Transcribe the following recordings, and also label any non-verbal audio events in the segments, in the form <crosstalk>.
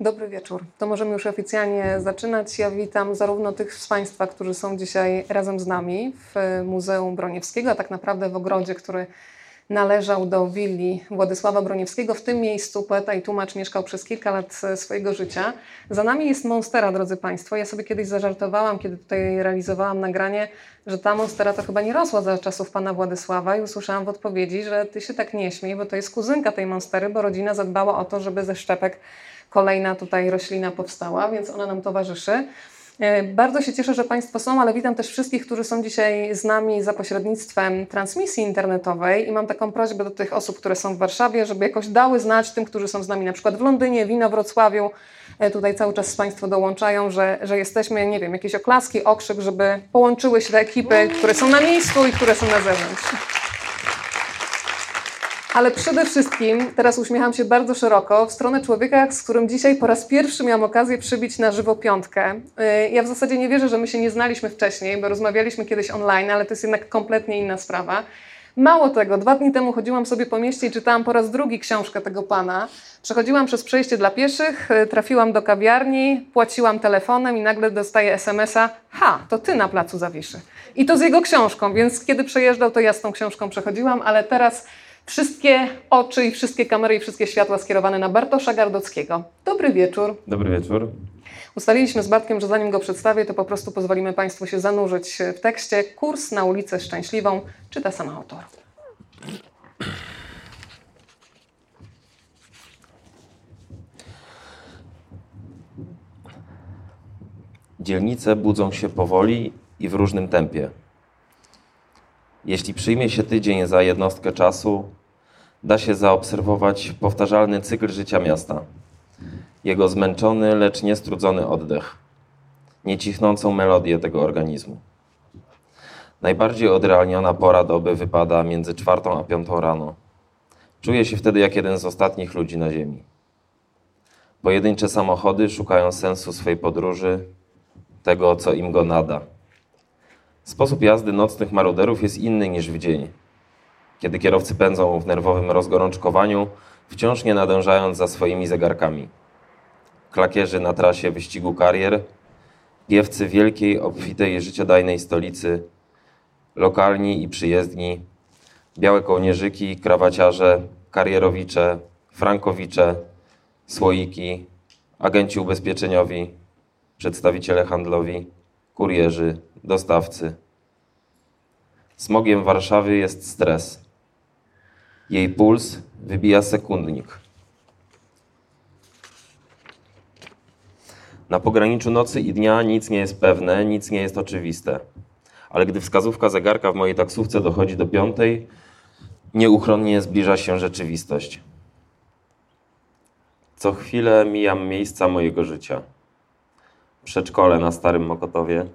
Dobry wieczór. To możemy już oficjalnie zaczynać. Ja witam zarówno tych z Państwa, którzy są dzisiaj razem z nami w Muzeum Broniewskiego, a tak naprawdę w ogrodzie, który należał do willi Władysława Broniewskiego. W tym miejscu poeta i tłumacz mieszkał przez kilka lat swojego życia. Za nami jest Monstera, drodzy Państwo. Ja sobie kiedyś zażartowałam, kiedy tutaj realizowałam nagranie, że ta Monstera to chyba nie rosła za czasów pana Władysława i usłyszałam w odpowiedzi, że ty się tak nie śmiej, bo to jest kuzynka tej Monstery, bo rodzina zadbała o to, żeby ze szczepek kolejna tutaj roślina powstała, więc ona nam towarzyszy. E, bardzo się cieszę, że Państwo są, ale witam też wszystkich, którzy są dzisiaj z nami za pośrednictwem transmisji internetowej i mam taką prośbę do tych osób, które są w Warszawie, żeby jakoś dały znać tym, którzy są z nami na przykład w Londynie, Wino, Wrocławiu. E, tutaj cały czas Państwo dołączają, że, że jesteśmy, nie wiem, jakieś oklaski, okrzyk, żeby połączyły się te ekipy, które są na miejscu i które są na zewnątrz. Ale przede wszystkim teraz uśmiecham się bardzo szeroko w stronę człowieka, z którym dzisiaj po raz pierwszy miałam okazję przybić na żywo piątkę. Y, ja w zasadzie nie wierzę, że my się nie znaliśmy wcześniej, bo rozmawialiśmy kiedyś online, ale to jest jednak kompletnie inna sprawa. Mało tego, dwa dni temu chodziłam sobie po mieście i czytałam po raz drugi książkę tego pana. Przechodziłam przez przejście dla pieszych, y, trafiłam do kawiarni, płaciłam telefonem i nagle dostaję SMS-a: Ha, to ty na placu Zawiszy. I to z jego książką, więc kiedy przejeżdżał, to ja z tą książką przechodziłam, ale teraz Wszystkie oczy i wszystkie kamery i wszystkie światła skierowane na Bartosza Gardockiego. Dobry wieczór. Dobry wieczór. Ustaliliśmy z Bartkiem, że zanim go przedstawię, to po prostu pozwolimy Państwu się zanurzyć w tekście. Kurs na ulicę Szczęśliwą czyta sama autor. Dzielnice budzą się powoli i w różnym tempie. Jeśli przyjmie się tydzień za jednostkę czasu, da się zaobserwować powtarzalny cykl życia miasta. Jego zmęczony, lecz niestrudzony oddech, niecichnącą melodię tego organizmu. Najbardziej odrealniona pora doby wypada między czwartą a piątą rano. Czuję się wtedy jak jeden z ostatnich ludzi na ziemi. Pojedyncze samochody szukają sensu swej podróży, tego, co im go nada. Sposób jazdy nocnych maruderów jest inny niż w dzień. Kiedy kierowcy pędzą w nerwowym rozgorączkowaniu, wciąż nie nadążając za swoimi zegarkami. Klakierzy na trasie wyścigu karier, piewcy wielkiej, obfitej, życiodajnej stolicy, lokalni i przyjezdni, białe kołnierzyki, krawaciarze, karierowicze, frankowicze, słoiki, agenci ubezpieczeniowi, przedstawiciele handlowi, kurierzy, dostawcy. Smogiem Warszawy jest stres. Jej puls wybija sekundnik. Na pograniczu nocy i dnia nic nie jest pewne, nic nie jest oczywiste. Ale gdy wskazówka zegarka w mojej taksówce dochodzi do piątej, nieuchronnie zbliża się rzeczywistość. Co chwilę mijam miejsca mojego życia. Przedszkole na Starym Mokotowie,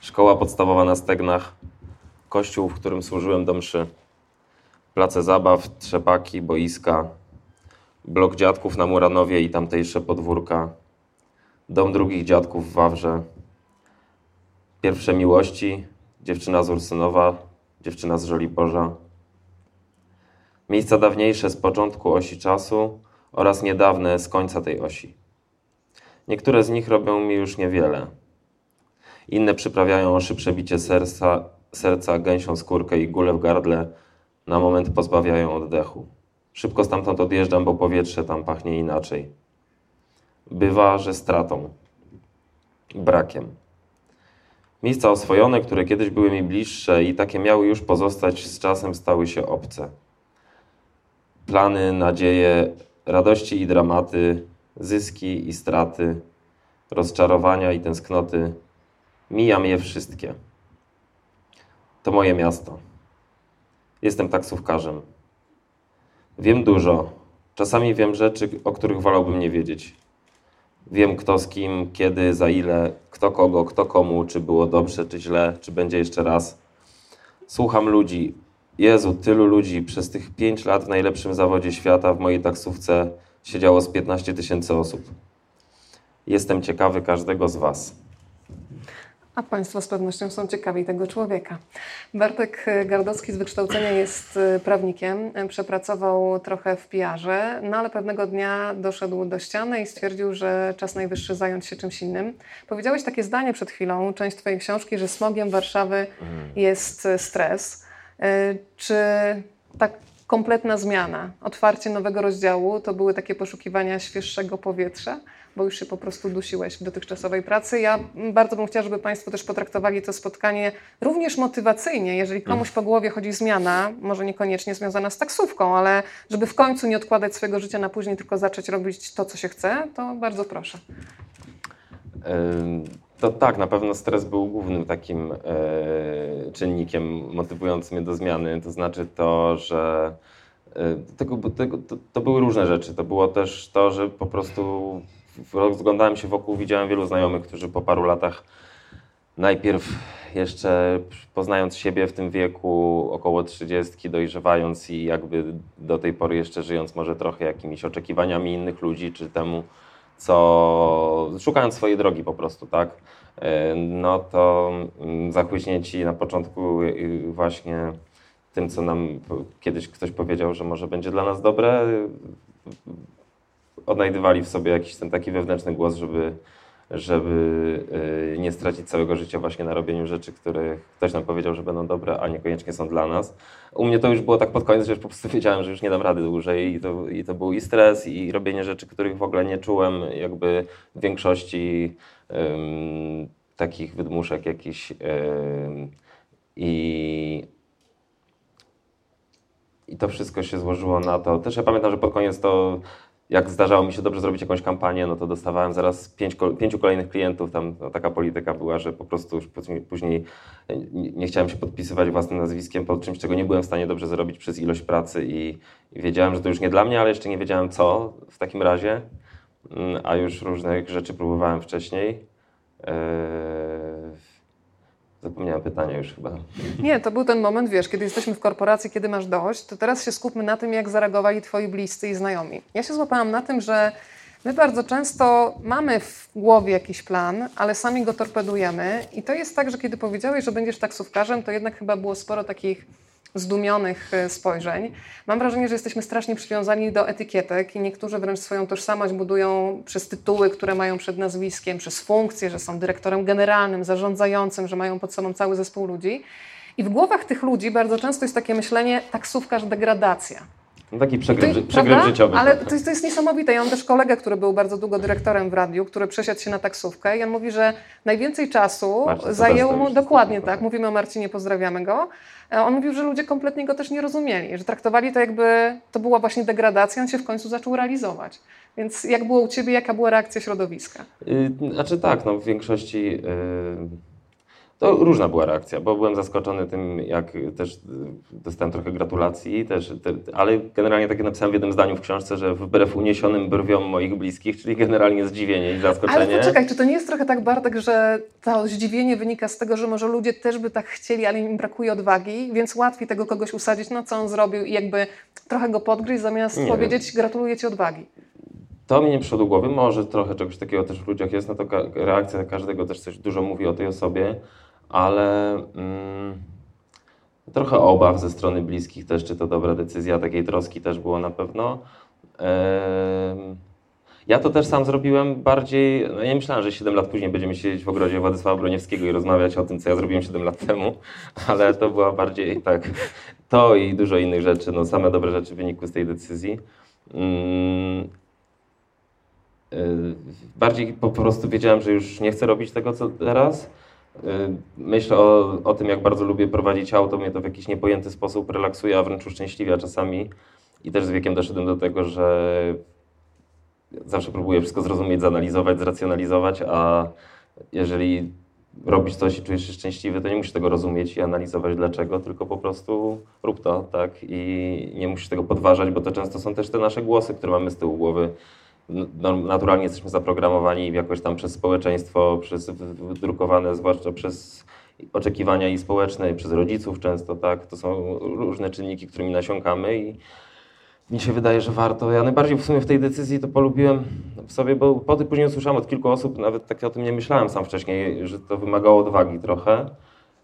szkoła podstawowa na Stegnach, kościół, w którym służyłem do mszy, place zabaw, trzepaki, boiska, blok dziadków na Muranowie i tamtejsze podwórka, dom drugich dziadków w Wawrze, pierwsze miłości, dziewczyna z Ursynowa, dziewczyna z Żoliborza, miejsca dawniejsze z początku osi czasu oraz niedawne z końca tej osi. Niektóre z nich robią mi już niewiele. Inne przyprawiają oszy przebicie serca, serca, gęsią skórkę i gulę w gardle, na moment pozbawiają oddechu. Szybko stamtąd odjeżdżam, bo powietrze tam pachnie inaczej. Bywa, że stratą, brakiem. Miejsca oswojone, które kiedyś były mi bliższe i takie miały już pozostać, z czasem stały się obce. Plany, nadzieje, radości i dramaty, zyski i straty, rozczarowania i tęsknoty Mijam je wszystkie. To moje miasto. Jestem taksówkarzem. Wiem dużo. Czasami wiem rzeczy, o których wolałbym nie wiedzieć. Wiem kto z kim, kiedy, za ile, kto kogo, kto komu, czy było dobrze, czy źle, czy będzie jeszcze raz. Słucham ludzi. Jezu, tylu ludzi. Przez tych pięć lat w najlepszym zawodzie świata w mojej taksówce siedziało z 15 tysięcy osób. Jestem ciekawy każdego z Was. A Państwo z pewnością są ciekawi tego człowieka. Bartek Gardowski z wykształcenia jest y, prawnikiem, przepracował trochę w PR-ze, no ale pewnego dnia doszedł do ściany i stwierdził, że czas najwyższy zająć się czymś innym. Powiedziałeś takie zdanie przed chwilą, część Twojej książki, że smogiem Warszawy mhm. jest y, stres. Y, czy tak kompletna zmiana, otwarcie nowego rozdziału to były takie poszukiwania świeższego powietrza? Bo już się po prostu dusiłeś w dotychczasowej pracy. Ja bardzo bym chciała, żeby Państwo też potraktowali to spotkanie również motywacyjnie. Jeżeli komuś po głowie chodzi zmiana, może niekoniecznie związana z taksówką, ale żeby w końcu nie odkładać swojego życia na później, tylko zacząć robić to, co się chce, to bardzo proszę. To tak, na pewno stres był głównym takim e, czynnikiem motywującym mnie do zmiany. To znaczy to, że e, tego, tego, to, to, były różne rzeczy. To było też to, że po prostu rozglądałem się wokół, widziałem wielu znajomych, którzy po paru latach najpierw jeszcze poznając siebie w tym wieku, około 30, dojrzewając i jakby do tej pory jeszcze żyjąc może trochę jakimiś oczekiwaniami innych ludzi, czy temu, co szukając swojej drogi po prostu, tak? E, no to mm, zachłyśnięci na początku właśnie tym, co nam kiedyś ktoś powiedział, że może będzie dla nas dobre, odnajdywali w sobie jakiś ten taki wewnętrzny głos, żeby, żeby y, nie stracić całego życia właśnie na robieniu rzeczy, które ktoś nam powiedział, że będą dobre, a niekoniecznie są dla nas. U mnie to już było tak pod koniec, że już po prostu <laughs> wiedziałem, że już nie dam rady dłużej i to, i to był i stres, i robienie rzeczy, których w ogóle nie czułem jakby w większości um, takich wydmuszek jakichś um, i i to wszystko się złożyło na to. Też ja pamiętam, że pod koniec to jak zdarzało mi się dobrze zrobić jakąś kampanię, no to dostawałem zaraz pięć, pięciu kolejnych klientów. Tam no, taka polityka była, że po prostu już później nie, chciałem się podpisywać własnym nazwiskiem pod czymś, czego nie byłem w stanie dobrze zrobić przez ilość pracy i, i wiedziałem, że to już nie dla mnie, ale jeszcze nie wiedziałem co w takim razie, mm, a już różnych rzeczy próbowałem wcześniej. Yy Zapomniałem pytania już chyba. Nie, to był ten moment, wiesz, kiedy jesteśmy w korporacji, kiedy masz dość, to teraz się skupmy na tym, jak zareagowali twoi bliscy i znajomi. Ja się złapałam na tym, że my bardzo często mamy w głowie jakiś plan, ale sami go torpedujemy i to jest tak, że kiedy powiedziałeś, że będziesz taksówkarzem, to jednak chyba było sporo takich zdumionych e, spojrzeń. Mam wrażenie, że jesteśmy strasznie przywiązani do etykietek i niektórzy wręcz swoją tożsamość budują przez tytuły, które mają przed nazwiskiem, przez funkcje, że są dyrektorem generalnym, zarządzającym, że mają pod sobą cały zespół ludzi. I w głowach tych ludzi bardzo często jest takie myślenie taksówkarz degradacja. No taki przegląd, przegląd życiowy. Ale to jest, to jest niesamowite. Ja mam też kolegę, który był bardzo długo dyrektorem w radiu, który przesiadł się na taksówkę i on mówi, że najwięcej czasu Marcin, zajęło mu, dokładnie tak, mówimy o Marcinie, pozdrawiamy go, e, on mówił, że ludzie kompletnie go też nie rozumieli, że traktowali to jakby to była właśnie degradacja, on się w końcu zaczął realizować. Więc jak było u Ciebie, jaka była reakcja środowiska? Yy, znaczy tak, no w większości... Yy to różna była reakcja, bo byłem zaskoczony tym, jak też dostałem trochę gratulacji, też, te, ale generalnie takie napisałem w jednym zdaniu w książce, że wbrew uniesionym brwiom moich bliskich, czyli generalnie zdziwienie i zaskoczenie. Ale poczekaj, czy to nie jest trochę tak, Bartek, że to zdziwienie wynika z tego, że może ludzie też by tak chcieli, ale im brakuje odwagi, więc łatwiej tego kogoś usadzić, no co on zrobił i jakby trochę go podgryźć, zamiast nie powiedzieć wiem. gratuluję Ci odwagi. To mi nie przyszło do głowy, może trochę czegoś takiego też w ludziach jest, no to reakcja każdego też coś dużo mówi o tej osobie ale mm, trochę obaw ze strony bliskich też, czy to dobra decyzja, takiej troski też było na pewno. Ja to też sam zrobiłem bardziej, no ja myślałem, że 7 lat później będziemy siedzieć w ogrodzie Władysława Broniewskiego i rozmawiać o tym, co ja zrobiłem 7 lat temu, <laughs> ale to była bardziej tak, to i dużo innych rzeczy, no same dobre rzeczy wynikły z tej decyzji. Mm, y, bardziej po prostu wiedziałem, że już nie chcę robić tego, co teraz Y, myślę o, o tym, jak bardzo lubię prowadzić auto, mnie to w jakiś niepojęty sposób relaksuje, a wręcz uszczęśliwia czasami. I też z wiekiem doszedłem do tego, że zawsze próbuję wszystko zrozumieć, zanalizować, zracjonalizować, a jeżeli robisz coś i czujesz się szczęśliwy, to nie musisz tego rozumieć i analizować dlaczego, tylko po prostu rób to, tak? I nie musisz tego podważać, bo to często są też te nasze głosy, które mamy z tyłu głowy naturalnie jesteśmy zaprogramowani jakoś tam przez społeczeństwo, przez wydrukowane, zwłaszcza przez oczekiwania i społeczne, i przez rodziców często, tak? To są różne czynniki, którymi nasiąkamy i mi się wydaje, że warto. Ja najbardziej w sumie w tej decyzji to polubiłem w sobie, bo po tym później usłyszałem od kilku osób, nawet tak o tym nie myślałem sam wcześniej, że to wymagało odwagi trochę.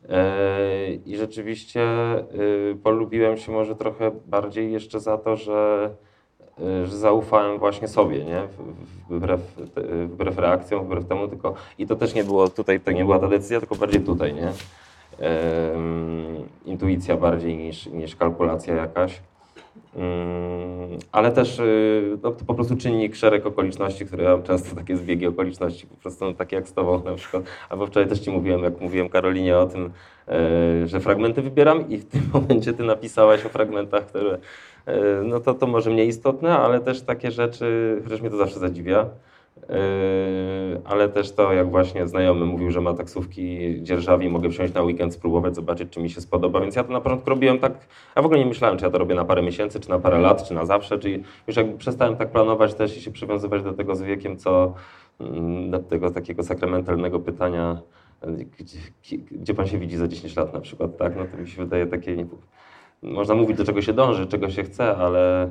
E, I rzeczywiście y, polubiłem się może trochę bardziej jeszcze za to, że, że zaufałem właśnie sobie, nie? Wbrew, wbrew reakcjom, wbrew temu, tylko i to też nie było tutaj, to nie była ta decyzja, tylko bardziej tutaj, nie? Intuicja bardziej niż, niż kalkulacja jakaś. Mm, ale też y, no, to po prostu czynnik, szereg okoliczności, które ja mam często takie zbiegi okoliczności, po prostu no, takie jak z Tobą na przykład. Albo wczoraj też Ci mówiłem, jak mówiłem Karolinie o tym, e, że fragmenty wybieram i w tym <laughs> momencie Ty napisałaś o fragmentach, które, no to, to może mniej istotne, ale też takie rzeczy, chociaż mnie to zawsze zadziwia. Yy, ale też to, jak właśnie znajomy mówił, że ma taksówki dzierżawi, mogę wsiąść na weekend, spróbować, zobaczyć, czy mi się spodoba. Więc ja to na początku robiłem tak, ja w ogóle nie myślałem, czy ja to robię na parę miesięcy, czy na parę lat, czy na zawsze. Czyli już jakby przestałem tak planować też i się przywiązywać do tego z wiekiem, co mm, do tego takiego sakramentalnego pytania, gdzie, gdzie pan się widzi za 10 lat na przykład, tak? No to mi się wydaje takie, można mówić, do czego się dąży, czego się chce, ale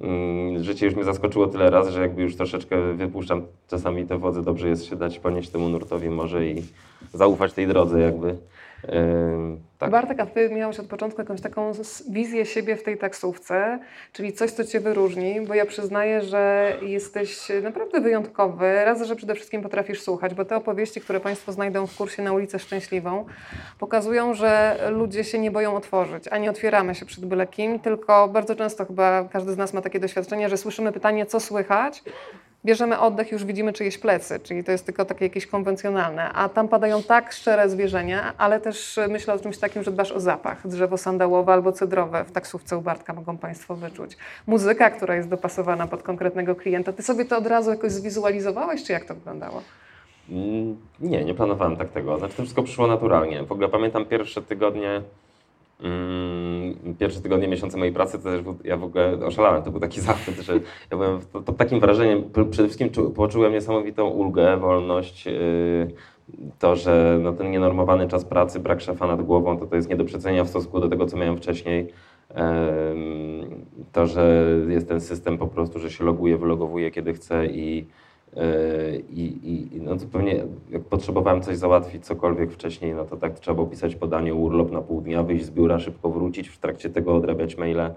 Mm, życie już mnie zaskoczyło tyle razy, że jakby już troszeczkę wypuszczam czasami te wodze, dobrze jest się dać ponieść temu nurtowi może i zaufać tej drodze jakby. Tak. Bartek, a Ty miałeś od początku jakąś taką wizję siebie w tej taksówce, czyli coś, co Cię wyróżni, bo ja przyznaję, że jesteś naprawdę wyjątkowy. Raz, że przede wszystkim potrafisz słuchać, bo te opowieści, które Państwo znajdą w kursie na ulicę Szczęśliwą, pokazują, że ludzie się nie boją otworzyć, a nie otwieramy się przed byle kim, tylko bardzo często chyba każdy z nas ma takie doświadczenie, że słyszymy pytanie, co słychać, bierzemy oddech, już widzimy czyjeś plecy, czyli to jest tylko takie jakieś konwencjonalne, a tam padają tak szczere zwierzenia, ale też myślę o czymś takim, że dbasz o zapach. Drzewo sandałowe albo cedrowe w taksówce u Bartka mogą Państwo wyczuć. Muzyka, która jest dopasowana pod konkretnego klienta. Ty sobie to od razu jakoś zwizualizowałeś, czy jak to wyglądało? Mm, nie, nie planowałem tak tego. Znaczy to wszystko przyszło naturalnie. W ogóle pamiętam pierwsze tygodnie pierwsze tygodnie, miesiące mojej pracy, to też ja w ogóle oszalałem. To był taki <laughs> zachwyt, że ja byłem takim wrażeniem. Przede wszystkim poczułem niesamowitą ulgę, wolność. Y, to, że no, ten nienormowany czas pracy, brak szefa nad głową, to to jest nie do przecenienia w stosunku do tego, co miałem wcześniej. To, że jest ten system po prostu, że się loguje, wylogowuje kiedy chce i i, i no to pewnie jak potrzebowałem coś załatwić, cokolwiek wcześniej, no to tak trzeba było pisać podanie, urlop na pół dnia, wyjść z biura, szybko wrócić, w trakcie tego odrabiać maile.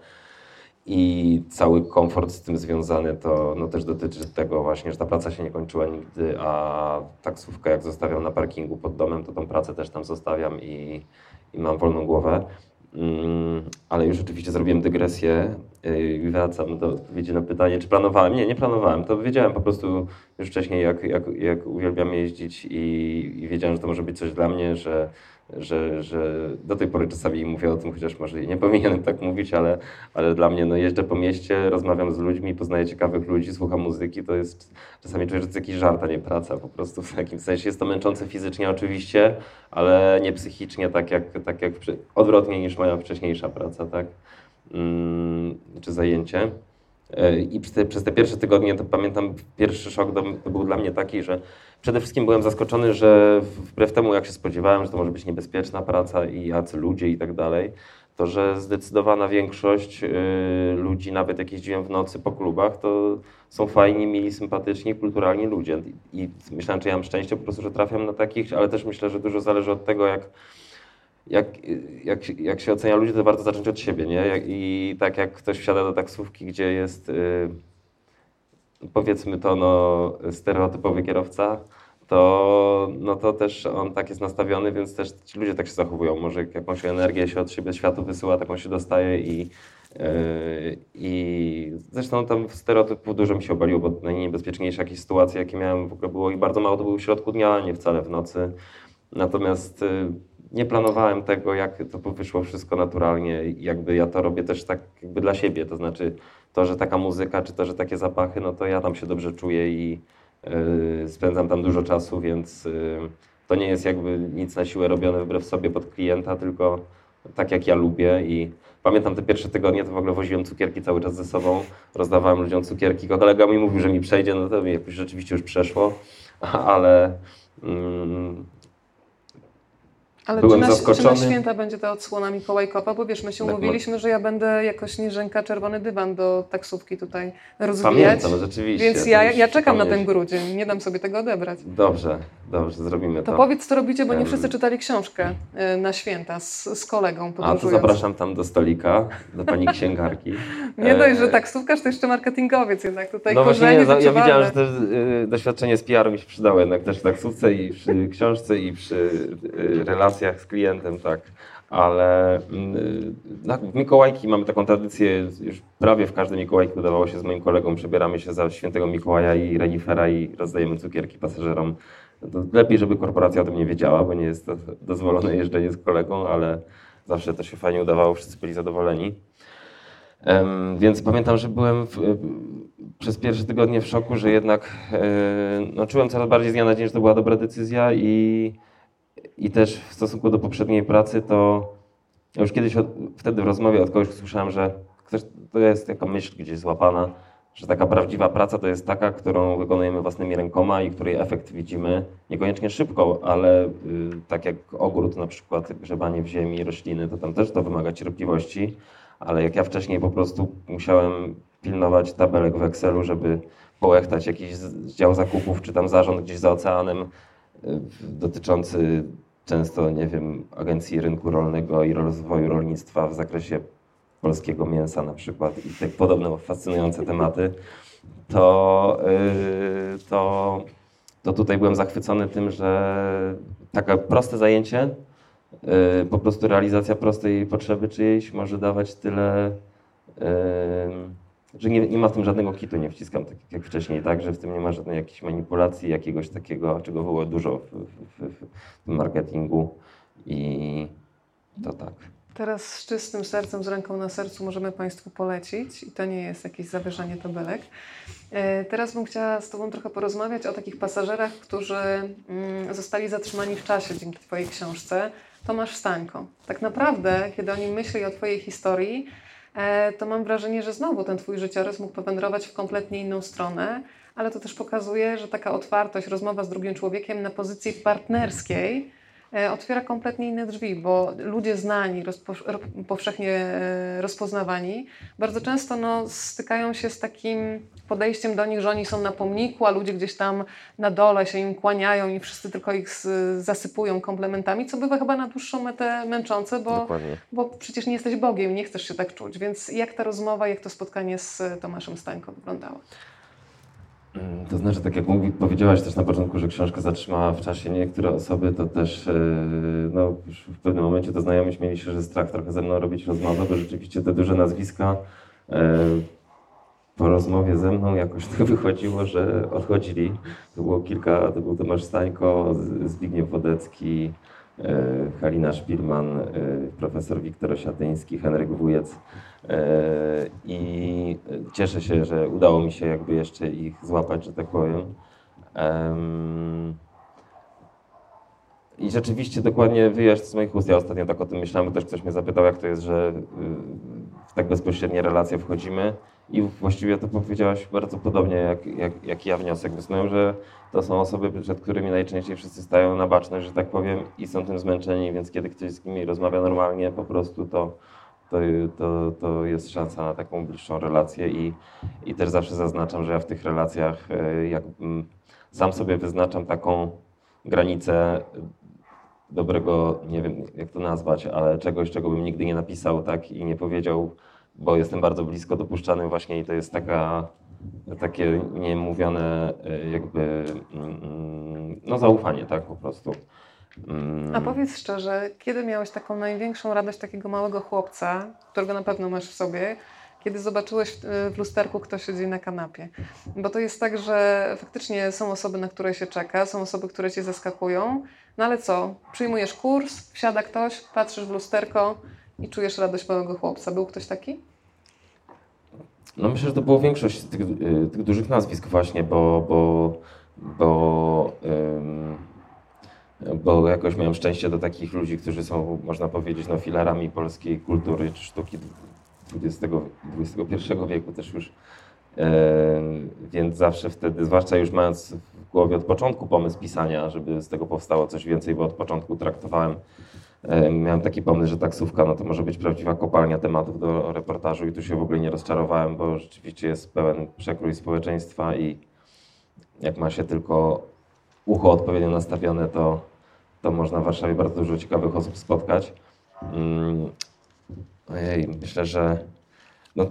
I cały komfort z tym związany to no też dotyczy tego właśnie, że ta praca się nie kończyła nigdy, a taksówkę jak zostawiam na parkingu pod domem, to tą pracę też tam zostawiam i, i mam wolną głowę. Mm, ale już oczywiście zrobiłem dygresję y, i wracam do odpowiedzi na pytanie, czy planowałem. Nie, nie planowałem. To wiedziałem po prostu już wcześniej, jak, jak, jak uwielbiam jeździć i, i wiedziałem, że to może być coś dla mnie, że że, że do tej pory czasami mówię o tym, chociaż może nie powinienem tak mówić, ale, ale dla mnie no, jeżdżę po mieście, rozmawiam z ludźmi, poznaję ciekawych ludzi, słucham muzyki, to jest czasami czuję, że to jest jakiś żart, a nie praca po prostu w jakimś sensie. Jest to męczące fizycznie oczywiście, ale nie psychicznie, tak jak, tak jak odwrotnie niż moja wcześniejsza praca, tak? Hmm, czy zajęcie. E, I przez te, przez te, pierwsze tygodnie, to pamiętam, pierwszy szok to, to był dla mnie taki, że Przede wszystkim byłem zaskoczony, że wbrew temu, jak się spodziewałem, że to może być niebezpieczna praca i jacy ludzie i tak dalej, to że zdecydowana większość y, ludzi, nawet jak jeździłem w nocy po klubach, to są fajni, mili, sympatyczni, kulturalni ludzie. I myślałem, czy ja mam szczęście po prostu, że trafiam na takich, ale też myślę, że dużo zależy od tego, jak, jak, jak, jak się ocenia ludzi, to warto zacząć od siebie, nie? I tak jak ktoś wsiada do taksówki, gdzie jest... Yy, powiedzmy to, no, stereotypowy kierowca, to, no to też on tak jest nastawiony, więc też ci ludzie tak się zachowują. Może jakąś energię się od siebie światu wysyła, taką się dostaje i, yy, i zresztą tam stereotypów dużo mi się obaliło, bo najniebezpieczniejsze jakieś sytuacje, jakie miałem w ogóle było i bardzo mało to było w środku dnia, nie wcale w nocy. Natomiast yy, nie planowałem tego, jak to wyszło wszystko naturalnie. Jakby ja to robię też tak jakby dla siebie, to znaczy to, że taka muzyka, czy to, że takie zapachy, no to ja tam się dobrze czuję i yy, spędzam tam dużo czasu, więc yy, to nie jest jakby nic na siłę robione wbrew sobie pod klienta, tylko tak jak ja lubię i pamiętam te pierwsze tygodnie, to w ogóle woziłem cukierki cały czas ze sobą, rozdawałem ludziom cukierki, kolega mi mówił, że mi przejdzie, no to mi jakoś rzeczywiście już przeszło, <laughs> ale, mm, Ale byłem czy na, zaskoczony. Czy na święta będzie ta odsłona Mikołajkowa? Bo wiesz, my się Tak, umówiliśmy, że ja będę jako śnieżynka czerwony dywan do taksówki tutaj rozwijać. Pamiętam, rzeczywiście. Więc ja, ja czekam na ten grudzień, nie dam sobie tego odebrać. Dobrze, dobrze, zrobimy To to. powiedz, co robicie, bo nie wszyscy czytali książkę y, na święta z, z kolegą A to podróżując. zapraszam tam do stolika, do pani księgarki. <laughs> Nie dość, że E, taksówkarz, to jeszcze marketingowiec jednak tutaj No właśnie, nie, ja widziałem, że też y, doświadczenie z PR-u mi się przydało jednak też w taksówce i przy książce i przy y, relacjach z klientem, tak. Ale na- w Mikołajki mamy taką tradycję, już prawie w każdym Mikołajki udawało się z moim kolegą, przebieramy się za świętego Mikołaja i renifera i rozdajemy cukierki pasażerom. No To lepiej, żeby korporacja o tym nie wiedziała, bo nie jest to dozwolone jeżdżenie z kolegą, ale zawsze to się fajnie udawało, wszyscy byli zadowoleni. Em, więc pamiętam, że byłem w, y, przez pierwsze tygodnie w szoku, że jednak e, no, czułem coraz bardziej z dnia na dzień, że to była dobra decyzja i, i też w stosunku do poprzedniej pracy to już kiedyś od, wtedy w rozmowie od kogoś słyszałem, że ktoś, to jest taka myśl gdzieś złapana, że taka prawdziwa praca to jest taka, którą wykonujemy własnymi rękoma i której efekt widzimy niekoniecznie szybko, ale y, tak jak ogród na przykład, grzebanie w ziemi, rośliny, to tam też to wymaga cierpliwości, ale jak ja wcześniej po prostu musiałem pilnować tabelek w Excelu, żeby połechtać jakiś dział zakupów, czy tam zarząd gdzieś za oceanem dotyczący często, nie wiem, Agencji Rynku Rolnego i Rozwoju Rolnictwa w zakresie polskiego mięsa na przykład i te podobne fascynujące tematy, to, yy, to, to tutaj byłem zachwycony tym, że takie proste zajęcie, yy, po prostu realizacja prostej potrzeby czyjejś może dawać tyle, że nie, nie ma w tym żadnego kitu, nie wciskam tak jak wcześniej, tak, że w tym nie ma żadnej jakiejś manipulacji, jakiegoś takiego, czego było dużo w, w, w, w marketingu i to tak. Teraz z czystym sercem, z ręką na sercu możemy Państwu polecić i to nie jest jakieś zawyżanie tabelek. E, Teraz bym chciała z Tobą trochę porozmawiać o takich pasażerach, którzy mm, zostali zatrzymani w czasie dzięki Twojej książce. Tomasz Stańko. Tak naprawdę, kiedy o nim myślę i o Twojej historii, to mam wrażenie, że znowu ten Twój życiorys mógł powędrować w kompletnie inną stronę, ale to też pokazuje, że taka otwartość, rozmowa z drugim człowiekiem na pozycji partnerskiej e, otwiera kompletnie inne drzwi, bo ludzie znani, rozpo, powszechnie e, rozpoznawani, bardzo często no, stykają się z takim podejściem do nich, że oni są na pomniku, a ludzie gdzieś tam na dole się im kłaniają i wszyscy tylko ich zasypują komplementami, co bywa chyba na dłuższą metę męczące, bo, Dokładnie. bo przecież nie jesteś Bogiem, nie chcesz się tak czuć. Więc jak ta rozmowa, jak to spotkanie z Tomaszem Stańką wyglądało? Mm, To znaczy, tak jak mówi, powiedziałaś też na początku, że książka zatrzymała w czasie niektóre osoby, to też e, no, już w pewnym momencie to znajomi śmieli się, że strach trochę ze mną robić rozmowę, bo rzeczywiście te duże nazwiska e, po rozmowie ze mną jakoś to <laughs> wychodziło, że odchodzili. To było kilka, to był Tomasz Stańko, Zbigniew Wodecki, e, Halina Szpilman, profesor Wiktor Osiatyński, Henryk Wujec. E, I cieszę się, że udało mi się jakby jeszcze ich złapać, że tak powiem. Em, I rzeczywiście dokładnie wyjaśń z moich ust. Ja ostatnio tak o tym myślałem, też ktoś mnie zapytał, jak to jest, że y, w tak bezpośrednie relacje wchodzimy. I właściwie to powiedziałaś bardzo podobnie, jak, jak, jak ja wniosek wysnułem, że to są osoby, przed którymi najczęściej wszyscy stają na baczność, że tak powiem, i są tym zmęczeni, więc kiedy ktoś z nimi rozmawia normalnie, po prostu to, to, to, to jest szansa na taką bliższą relację i, i też zawsze zaznaczam, że ja w tych relacjach e, jak, mm, sam sobie wyznaczam taką granicę dobrego, nie wiem jak to nazwać, ale czegoś, czego bym nigdy nie napisał tak i nie powiedział, bo jestem bardzo blisko dopuszczany właśnie i to jest taka, takie niemówione e, jakby mm, no zaufanie, tak po prostu. Mm. A powiedz szczerze, kiedy miałeś taką największą radość takiego małego chłopca, którego na pewno masz w sobie, kiedy zobaczyłeś w, w lusterku, kto siedzi na kanapie? Bo to jest tak, że faktycznie są osoby, na które się czeka, są osoby, które cię zaskakują, no ale co? Przyjmujesz kurs, wsiada ktoś, patrzysz w lusterko i czujesz radość małego chłopca. Był ktoś taki? No myślę, że to było większość tych, y, tych dużych nazwisk właśnie, bo, bo, bo, ym, bo jakoś miałem szczęście do takich ludzi, którzy są, można powiedzieć, no, filarami polskiej kultury czy sztuki XX, XXI wieku też już. E, więc zawsze wtedy, zwłaszcza już mając w głowie od początku pomysł pisania, żeby z tego powstało coś więcej, bo od początku traktowałem Miałem taki pomysł, że taksówka no to może być prawdziwa kopalnia tematów do reportażu i tu się w ogóle nie rozczarowałem, bo rzeczywiście jest pełen przekrój społeczeństwa i jak ma się tylko ucho odpowiednio nastawione, to, to można w Warszawie bardzo dużo ciekawych osób spotkać. Mm, ojej, myślę, że no,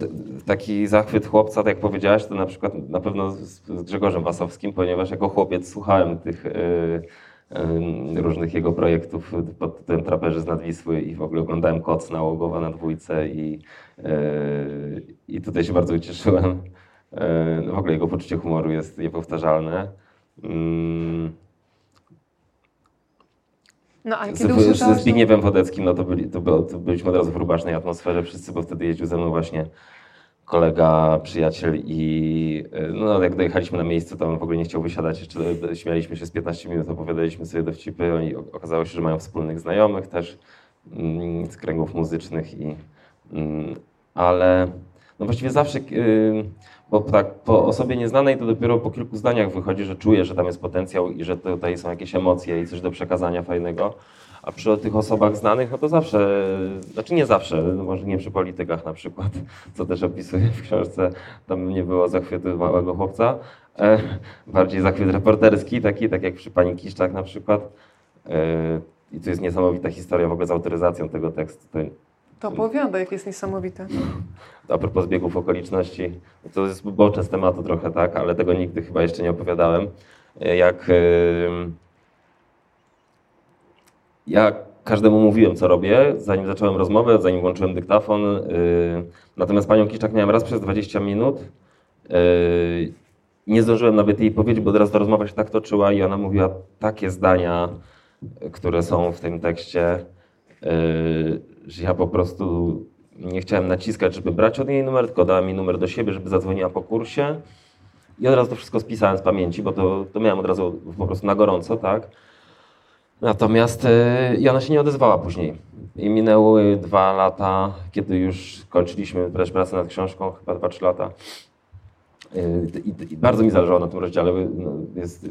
taki zachwyt chłopca, tak jak powiedziałaś, to na przykład na pewno z, Grzegorzem Wasowskim, ponieważ jako chłopiec słuchałem tych yy, yy, różnych jego projektów pod tytułem Traperzy z Nadwisły i w ogóle oglądałem Koc nałogowa na dwójce i, yy, i tutaj się bardzo ucieszyłem. No w ogóle jego poczucie humoru jest niepowtarzalne. Mm. No, a kiedy z, ze Zbigniewem Wodeckim, no to, byli, to, było, to byliśmy od razu w rubasznej atmosferze wszyscy, bo wtedy jeździł ze mną właśnie kolega, przyjaciel i no, jak dojechaliśmy na miejsce, to on w ogóle nie chciał wysiadać, jeszcze śmialiśmy się z 15 minut, opowiadaliśmy sobie dowcipy i okazało się, że mają wspólnych znajomych też mm, z kręgów muzycznych i mm, ale no właściwie zawsze yy, bo tak po osobie nieznanej to dopiero po kilku zdaniach wychodzi, że czuję, że tam jest potencjał i że tutaj są jakieś emocje i coś do przekazania fajnego. A przy tych osobach znanych, no to zawsze, znaczy nie zawsze, no może nie przy politykach na przykład, co też opisuję w książce, tam nie było zachwytu małego chłopca, e, bardziej zachwyt reporterski, taki, tak jak przy pani Kiszczak na przykład. E, I to jest niesamowita historia w ogóle z autoryzacją tego tekstu. To to opowiada, jak jest niesamowite. A propos zbiegów okoliczności, to jest bocze z tematu trochę, tak, ale tego nigdy chyba jeszcze nie opowiadałem. Jak ja każdemu mówiłem, co robię, zanim zacząłem rozmowę, zanim włączyłem dyktafon. Natomiast panią Kiszczak miałem raz przez 20 minut. Nie zdążyłem nawet jej powiedzieć, bo teraz ta rozmowa się tak toczyła i ona mówiła takie zdania, które są w tym tekście że ja po prostu nie chciałem naciskać, żeby brać od niej numer, tylko dała mi numer do siebie, żeby zadzwoniła po kursie. I od razu to wszystko spisałem z pamięci, bo to, to miałem od razu po prostu na gorąco, tak? Natomiast yy, i ona się nie odezwała później. I minęły dwa lata, kiedy już kończyliśmy też pracę nad książką, chyba dwa, trzy lata. Yy, i, i, bardzo mi zależało na tym rozdziale. No, jest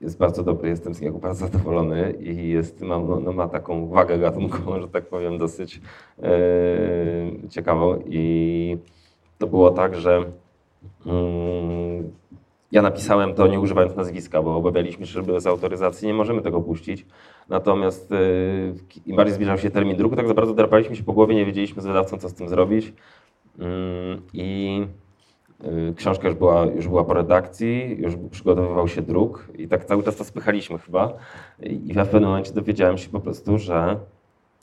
jest bardzo dobry, jestem z niego bardzo zadowolony i jest, ma, no, no, ma taką wagę gatunkową, że tak powiem, dosyć e, ciekawą. I to było tak, że mm, ja napisałem to nie używając nazwiska, bo obawialiśmy się, że bez autoryzacji nie możemy tego puścić. Natomiast e, im bardziej zbliżał się termin druku, tak za bardzo drapaliśmy się po głowie, nie wiedzieliśmy z wydawcą, co z tym zrobić. Mm, I książka już była, już była po redakcji, już przygotowywał się druk i tak cały czas to spychaliśmy chyba. I ja w pewnym momencie dowiedziałem się po prostu, że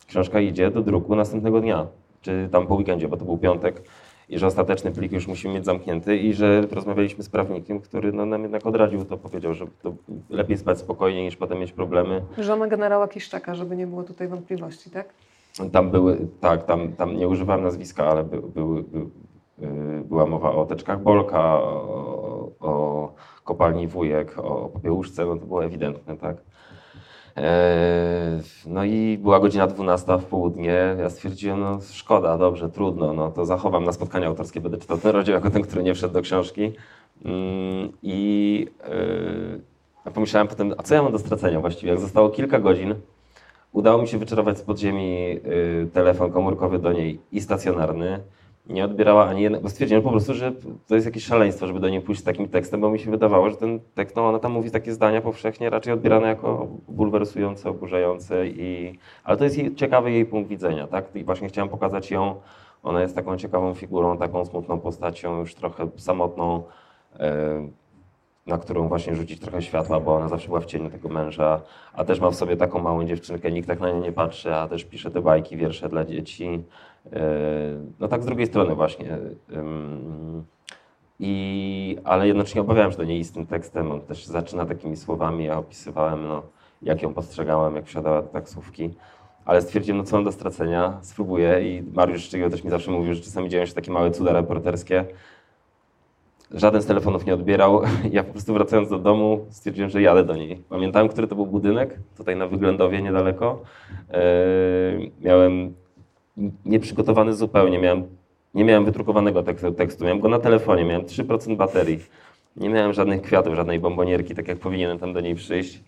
książka idzie do druku następnego dnia, czy tam po weekendzie, bo to był piątek i że ostateczny plik już musimy mieć zamknięty i że rozmawialiśmy z prawnikiem, który no, nam jednak odradził to, powiedział, że to lepiej spać spokojnie niż potem mieć problemy. Żona generała Kiszczaka, żeby nie było tutaj wątpliwości, tak? Tam były, tak, tam, tam nie używałem nazwiska, ale by, były, by, Y, była mowa o teczkach Bolka, o, o kopalni Wujek, o popiełuszce, no to było ewidentne, tak. E, no i była godzina 12 w południe. Ja stwierdziłem, no szkoda, dobrze, trudno, no to zachowam na spotkanie autorskie, będę czytał ten rozdział jako ten, który nie wszedł do książki. Mm, I ja pomyślałem potem, a co ja mam do stracenia właściwie? Jak zostało kilka godzin, udało mi się wyczarować z podziemi y, telefon komórkowy do niej i stacjonarny nie odbierała ani jednego. Stwierdziłem po prostu, że to jest jakieś szaleństwo, żeby do niej pójść z takim tekstem, bo mi się wydawało, że ten tekst, no ona tam mówi takie zdania powszechnie raczej odbierane jako bulwersujące, oburzające, i, ale to jest jej, ciekawy jej punkt widzenia, tak? I właśnie chciałem pokazać ją, ona jest taką ciekawą figurą, taką smutną postacią, już trochę samotną, e, na którą właśnie rzucić trochę światła, bo ona zawsze była w cieniu tego męża, a też ma w sobie taką małą dziewczynkę, nikt tak na nią nie patrzy, a też pisze te bajki, wiersze dla dzieci. E, no tak z drugiej strony właśnie. I, ale jednocześnie obawiałem się do niej z tym tekstem. On też zaczyna takimi słowami, ja opisywałem, no, jak ją postrzegałem, jak wsiadała do taksówki. Ale stwierdziłem, no co mam do stracenia, spróbuję. I Mariusz Szczygieł też mi zawsze mówił, że czasami dzieją się takie małe cuda reporterskie. Żaden z telefonów nie odbierał. <laughs> Ja po prostu wracając do domu stwierdziłem, że jadę do niej. Pamiętałem, który to był budynek, tutaj na Wyglądowie niedaleko. Yy, miałem nieprzygotowany zupełnie. Miałem, nie miałem wydrukowanego tekstu, miałem go na telefonie, miałem 3% baterii. Nie miałem żadnych kwiatów, żadnej bombonierki, tak jak powinienem tam do niej przyjść.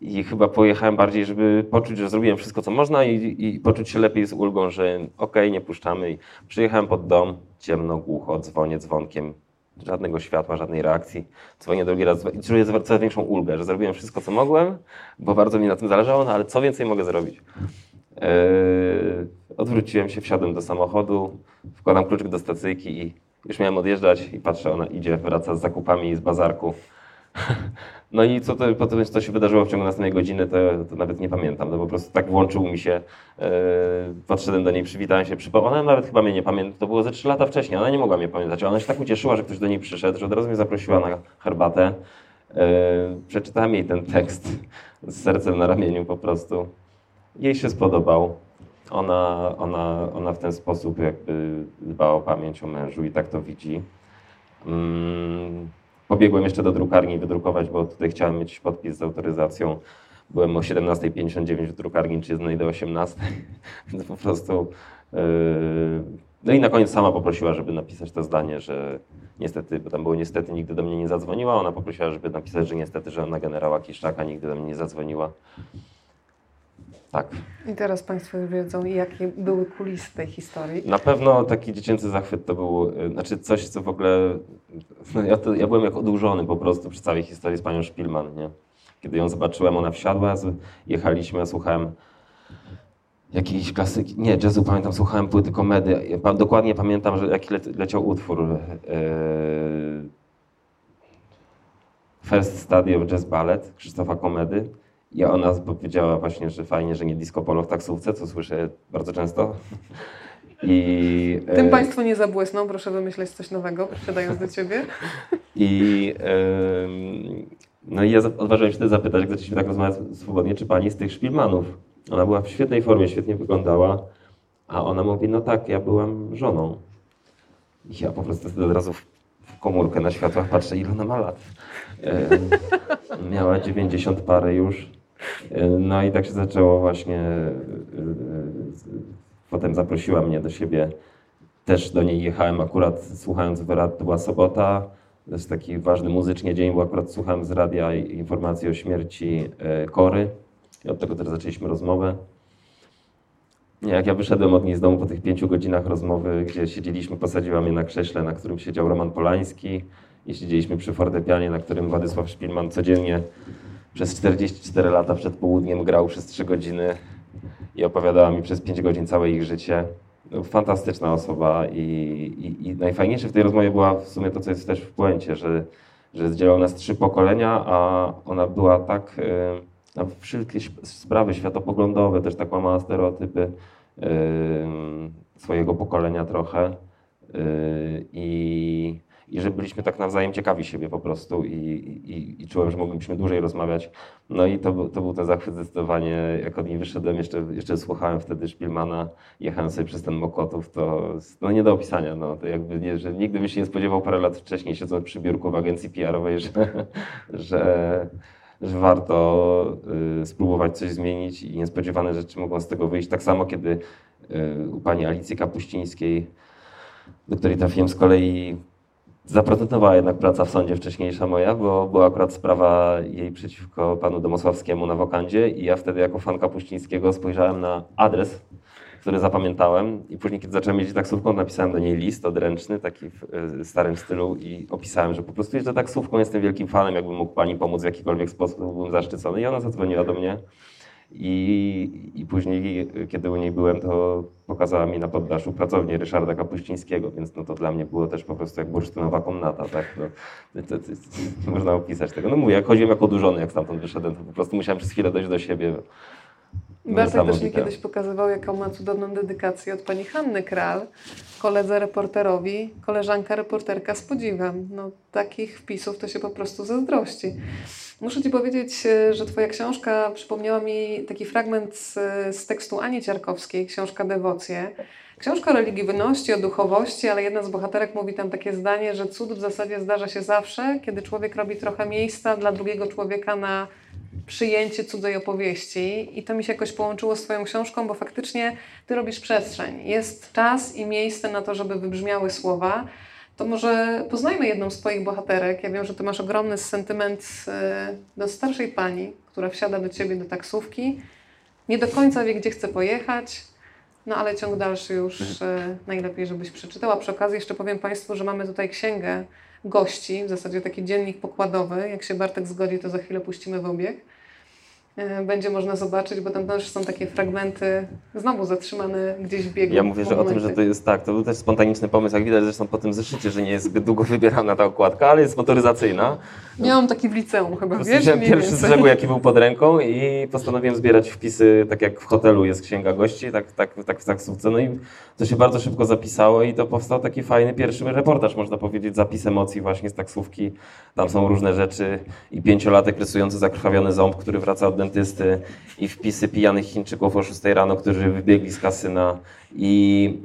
I chyba pojechałem bardziej, żeby poczuć, że zrobiłem wszystko, co można i, i poczuć się lepiej z ulgą, że okej, okay, nie puszczamy. I przyjechałem pod dom, ciemno, głucho, dzwonię dzwonkiem, żadnego światła, żadnej reakcji. Dzwonię drugi raz i czuję coraz większą ulgę, że zrobiłem wszystko, co mogłem, bo bardzo mi na tym zależało, no ale co więcej mogę zrobić? Eee, odwróciłem się, wsiadłem do samochodu, wkładam kluczyk do stacyjki i już miałem odjeżdżać i patrzę, ona idzie, wraca z zakupami z bazarku. <laughs> No i co to, potem co się wydarzyło w ciągu następnej godziny, to, to nawet nie pamiętam. To po prostu tak włączył mi się, yy, podszedłem do niej, przywitałem się, przypomniałem. Ona nawet chyba mnie nie pamięta, to było ze trzy lata wcześniej, ona nie mogła mnie pamiętać. Ona się tak ucieszyła, że ktoś do niej przyszedł, że od razu mnie zaprosiła na herbatę. Yy, przeczytałem jej ten tekst z sercem na ramieniu po prostu. Jej się spodobał. Ona, ona, ona w ten sposób jakby dba o pamięć o mężu i tak to widzi. Mm, pobiegłem jeszcze do drukarni wydrukować, bo tutaj chciałem mieć podpis z autoryzacją. Byłem o 17.59 w drukarni, czy jednej do 18, więc po prostu. Yy, no i na koniec sama poprosiła, żeby napisać to zdanie, że niestety, bo tam było niestety, nigdy do mnie nie zadzwoniła. Ona poprosiła, żeby napisać, że niestety, że ona generała Kiszczaka nigdy do mnie nie zadzwoniła. Tak. I teraz Państwo wiedzą, jakie były kulisy tej historii. Na pewno taki dziecięcy zachwyt to był, y, znaczy coś, co w ogóle, no ja, to, ja byłem jak odłużony po prostu przy całej historii z panią Szpilman, nie? Kiedy ją zobaczyłem, ona wsiadła, jechaliśmy, ja słuchałem jakiejś klasyki, nie, jazzu pamiętam, słuchałem płyty komedy. Ja dokładnie pamiętam, że jaki le, leciał utwór yy, First of Jazz Ballet Krzysztofa Komedy. I ona powiedziała właśnie, że fajnie, że nie disco polo w taksówce, co słyszę bardzo często. I, Tym e... Państwo nie zabłysną, proszę wymyśleć coś nowego, przysiadając do Ciebie. I, e... no i ja odważyłem się też zapytać, jak zaczęliśmy tak rozmawiać swobodnie, czy Pani z tych szpilmanów? Ona była w świetnej formie, świetnie wyglądała, a ona mówi, no tak, ja byłam żoną. I ja po prostu wtedy od razu w komórkę na światłach patrzę, ile ona ma lat. E... miała 90 parę już. No i tak się zaczęło właśnie. E, e, potem zaprosiła mnie do siebie. Też do niej jechałem akurat słuchając wywiad, to była sobota. To jest taki ważny muzycznie dzień, bo akurat słuchałem z radia informacji o śmierci e, Kory. I od tego też zaczęliśmy rozmowę. Jak ja wyszedłem od niej z domu po tych pięciu godzinach rozmowy, gdzie siedzieliśmy, posadziła mnie na krześle, na którym siedział Roman Polański i siedzieliśmy przy fortepianie, na którym Władysław Szpilman codziennie przez 44 lata przed południem grał przez 3 godziny i opowiadała mi przez 5 godzin całe ich życie. No, fantastyczna osoba i, i, i, najfajniejsze w tej rozmowie była w sumie to, co jest też w puencie, że, że zdzielał nas trzy pokolenia, a ona była tak na wszelkie sprawy światopoglądowe, też tak łamała stereotypy swojego pokolenia trochę. Y, I i że byliśmy tak nawzajem ciekawi siebie po prostu i, i, i czułem, że moglibyśmy dłużej rozmawiać. No i to, to był ten zachwyt zdecydowanie. Jak od niej wyszedłem, jeszcze, jeszcze słuchałem wtedy Szpilmana, jechałem sobie przez ten Mokotów, to no nie do opisania. No, to jakby nie, że nigdy byś się nie spodziewał parę lat wcześniej siedząc przy biurku w agencji PR-owej, że, <laughs> że, że warto y, spróbować coś zmienić i niespodziewane rzeczy mogą z tego wyjść. Tak samo, kiedy y, u pani Alicji Kapuścińskiej, do której trafiłem z kolei Zaprocentowała jednak praca w sądzie wcześniejsza moja, bo była akurat sprawa jej przeciwko panu Domosławskiemu na Wokandzie i ja wtedy jako fan Kapuścińskiego spojrzałem na adres, który zapamiętałem i później, kiedy zacząłem jeździć taksówką, napisałem do niej list odręczny, taki w e, starym stylu i opisałem, że po prostu jeżdżę taksówką, jestem wielkim fanem, jakbym mógł pani pomóc w jakikolwiek sposób, byłbym zaszczycony. I ona zadzwoniła do mnie i, I później, kiedy u niej byłem, to pokazała mi na poddaszu pracownię Ryszarda Kapuścińskiego, więc no to dla mnie było też po prostu jak bursztynowa komnata, tak? No, to, to, to, nie można opisać tego. No mówię, jak chodziłem jako odurzony, jak stamtąd wyszedłem, to po prostu musiałem przez chwilę dojść do siebie. Bartek też mi kiedyś pokazywał, jaką ma cudowną dedykację od pani Hanny Kral, koledze reporterowi, koleżanka reporterka z podziwem. No, takich wpisów to się po prostu zazdrości. Muszę Ci powiedzieć, e, że Twoja książka przypomniała mi taki fragment z, z tekstu Ani Ciarkowskiej, książka Dewocje. Książka o religijności, o duchowości, ale jedna z bohaterek mówi tam takie zdanie, że cud w zasadzie zdarza się zawsze, kiedy człowiek robi trochę miejsca dla drugiego człowieka na przyjęcie cudzej opowieści. I to mi się jakoś połączyło z Twoją książką, bo faktycznie Ty robisz przestrzeń. Jest czas i miejsce na to, żeby wybrzmiały słowa. To może poznajmy jedną z Twoich bohaterek. Ja wiem, że Ty masz ogromny sentyment e, do starszej pani, która wsiada do Ciebie do taksówki. Nie do końca wie, gdzie chce pojechać, no ale ciąg dalszy już e, najlepiej, żebyś przeczytała. Przy okazji jeszcze powiem Państwu, że mamy tutaj księgę gości, w zasadzie taki dziennik pokładowy. Jak się Bartek zgodzi, to za chwilę puścimy w obieg. E, będzie można zobaczyć, bo tam też są takie fragmenty znowu zatrzymane gdzieś w biegu. Ja mówię, że o tym, że to jest tak, to był też spontaniczny pomysł, jak widać zresztą po tym zeszycie, że nie jest zbyt długo wybierana ta okładka, ale jest motoryzacyjna. Miałam taki w liceum chyba, wiesz? Wziąłem pierwszy z brzegu, jaki był pod ręką i postanowiłem zbierać wpisy, tak jak w hotelu jest księga gości, tak, tak, tak w taksówce. No i to się bardzo szybko zapisało i to powstał taki fajny pierwszy reportaż, można powiedzieć, zapis emocji właśnie z taksówki. Tam są różne rzeczy i pięciolatek rysujący zakrwawiony ząb, który wraca od dentysty i wpisy pijanych Chińczyków o 6 rano, którzy wybiegli z kasyna i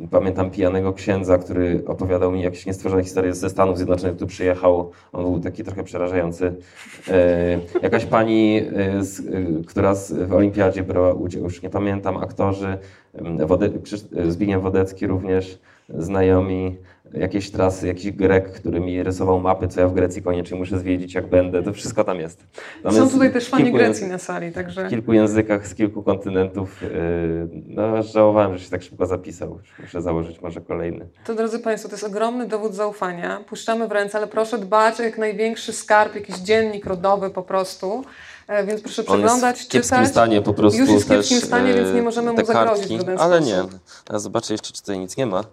Yy, pamiętam pijanego księdza, który opowiadał mi jakieś niestworzone historie ze Stanów Zjednoczonych, tu przyjechał. On był taki trochę przerażający. Yy, jakaś pani, yy, z, która z, w olimpiadzie brała udział, już nie pamiętam, aktorzy, Wode, Zbigniew Wodecki również, znajomi jakieś trasy, jakiś Grek, który mi rysował mapy, co ja w Grecji koniecznie muszę zwiedzić, jak będę. To wszystko tam jest. Tam Są jest tutaj też fani Grecji na sali, także... W kilku językach, z kilku kontynentów. Yy, No, żałowałem, że się tak szybko zapisał. Muszę założyć może kolejny. To drodzy Państwo, to jest ogromny dowód zaufania. Puszczamy w ręce, ale proszę dbać o jak największy skarb, jakiś dziennik rodowy po prostu. E, Więc proszę On przeglądać, jest w kiepskim stanie po prostu. Już jest w kiepskim stanie, więc nie e, możemy mu zagrozić w żaden Ale nie. Teraz zobaczę jeszcze, czy tutaj nic nie ma.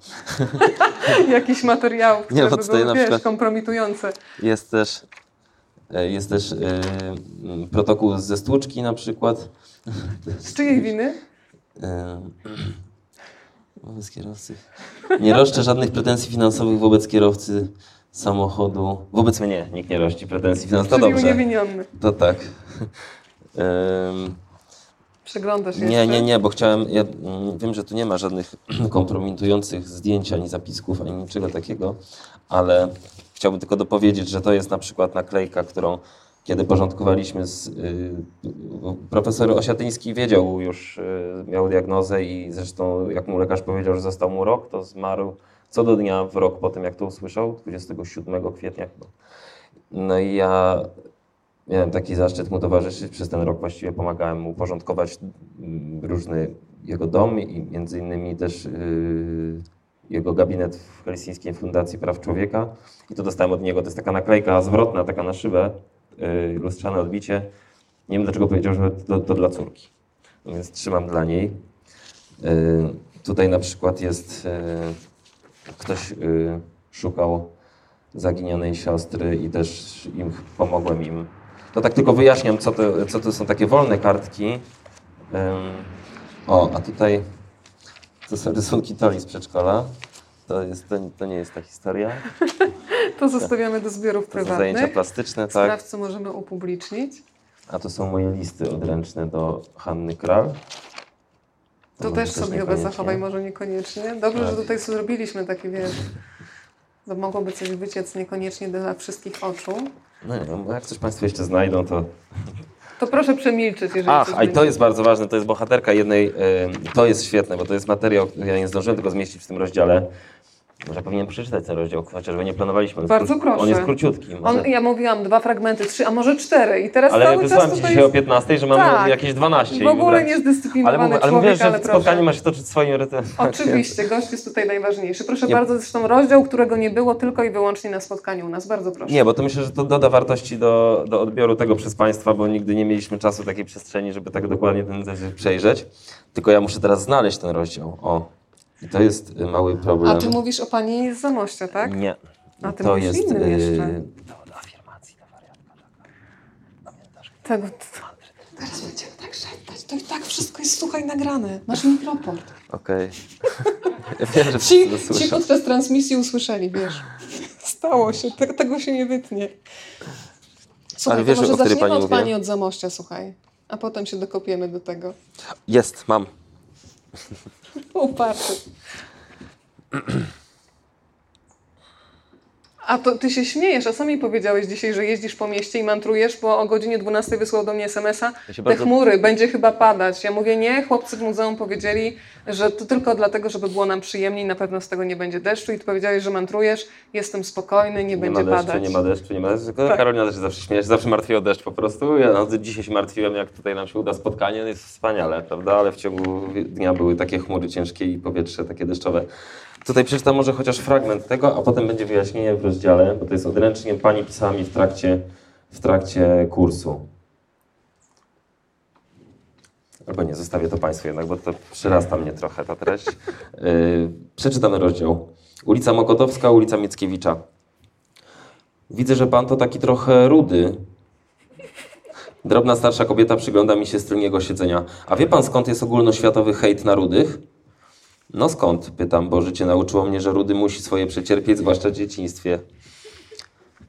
<laughs> jakichś materiałów, które Nie, bo by tutaj były, na wiesz, kompromitujące. Jest też, e, jest też e, m, protokół ze stłuczki na przykład. Z czyjej winy? E, Wobec kierowcy. Nie roszczę żadnych pretensji finansowych wobec kierowcy samochodu. Wobec mnie nikt nie rości pretensji finansowych. To Czyli dobrze. uniewinniony. To tak. <laughs> Przeglądasz Nie, jeszcze? nie, nie, bo chciałem. Ja mm, wiem, że tu nie ma żadnych <clears throat> kompromitujących zdjęć, ani zapisków, ani niczego takiego, ale chciałbym tylko dopowiedzieć, że to jest na przykład naklejka, którą kiedy porządkowaliśmy z. Y, profesor Osiatyński wiedział już, y, miał diagnozę i zresztą, jak mu lekarz powiedział, że został mu rok, to zmarł co do dnia w rok po tym, jak to usłyszał, 27 kwietnia chyba. No i ja Miałem taki zaszczyt mu towarzyszyć. Przez ten rok właściwie pomagałem mu porządkować mm, różny jego dom i między innymi też yy, jego gabinet w Helsińskiej Fundacji Praw Człowieka. I to dostałem od niego. To jest taka naklejka zwrotna, taka na szybę, yy, lustrzane odbicie. Nie wiem dlaczego powiedział, że to, to dla córki. No więc trzymam dla niej. Yy, tutaj na przykład jest yy, ktoś szukał zaginionej siostry i też im pomogłem im. To tak tylko wyjaśniam, co to, co to są takie wolne kartki. O, a tutaj to są rysunki Toli z przedszkola. To, jest, to, to nie jest ta historia. To zostawiamy do zbiorów To są zajęcia prywatnych. plastyczne, tak. Sprawdź, możemy upublicznić. A to są moje listy odręczne do Hanny Kral. To może też sobie chyba zachowaj, może niekoniecznie. Dobrze, Tak. że tutaj sobie zrobiliśmy takie, wiesz, bo mogłoby coś wyciec niekoniecznie dla wszystkich oczu. No nie wiem, bo jak coś Państwo jeszcze znajdą, to To proszę przemilczeć, jeżeli Ach, a i to jest bardzo ważne, to jest bohaterka jednej, y, to jest świetne, bo to jest materiał, który ja nie zdążyłem tego zmieścić w tym rozdziale. Może powinienem przeczytać ten rozdział, chociażby nie planowaliśmy. On Bardzo proszę. On jest króciutki. Może... On, ja mówiłam dwa fragmenty, trzy, a może cztery i teraz ale cały wysłałem czas Ci dzisiaj jest o 15, że mam Tak. jakieś 12. w ogóle wręcz- niezdyscyplinowany Ale, ale mówię, że ale spotkanie proszę. ma się toczyć swoim rytmem. <laughs> Oczywiście, gość jest tutaj najważniejszy. Proszę Nie- bardzo, zresztą rozdział, którego nie było tylko i wyłącznie na spotkaniu u nas. Bardzo proszę. Nie, bo to myślę, że to doda wartości do, do odbioru tego przez Państwa, bo nigdy nie mieliśmy czasu takiej przestrzeni, żeby tak dokładnie ten zeszyt przejrzeć. Tylko ja muszę teraz znaleźć ten rozdział. O, i to jest y, mały problem. A ty mówisz o pani z Zamościa, tak? Nie. A ty to mówisz jest innym jeszcze. dowód afirmacji na wariatka. Pamiętasz? Tego, teraz będziemy tak szeptać. To i tak wszystko jest, słuchaj, nagrane. Masz mikroport. Okej. <laughs> Ja wiem, że Ci, to ci podczas transmisji usłyszeli, wiesz. Stało się, te, tego się nie wytnie. Słuchaj, Ale wiesz, to może o zaczniemy pani od mówię? pani od Zamościa, słuchaj. A potem się dokopiemy do tego. Jest, mam. o parto. A to ty się śmiejesz, a sami powiedziałeś dzisiaj, że jeździsz po mieście i mantrujesz, bo o godzinie 12 wysłał do mnie SMS-a, Ja te bardzo- chmury, będzie chyba padać. Ja mówię, nie, chłopcy w muzeum powiedzieli, że to tylko dlatego, żeby było nam przyjemniej, na pewno z tego nie będzie deszczu i ty powiedziałeś, że mantrujesz, jestem spokojny, nie, Nie będzie ma deszczu, padać. nie ma deszczu, nie ma deszczu. Tak. Karolina też się zawsze śmieje, się zawsze martwi o deszcz po prostu. Ja no, dzisiaj się martwiłem, jak tutaj nam się uda spotkanie, no jest wspaniale, prawda? Ale w ciągu dnia były takie chmury ciężkie i powietrze takie deszczowe. Tutaj przeczytam może chociaż fragment tego, a potem będzie wyjaśnienie w rozdziale, bo to jest odręcznik, pani pisała mi w trakcie, w trakcie kursu. Albo nie, zostawię to Państwu jednak, bo to przyrasta mnie trochę ta treść. Yy, przeczytamy rozdział. Ulica Mokotowska, ulica Mickiewicza. Widzę, że pan to taki trochę rudy. Drobna starsza kobieta przygląda mi się z tylniego siedzenia. A wie pan skąd jest ogólnoświatowy hejt na rudych? No skąd? Pytam, bo życie nauczyło mnie, że rudy musi swoje przecierpieć, zwłaszcza w dzieciństwie.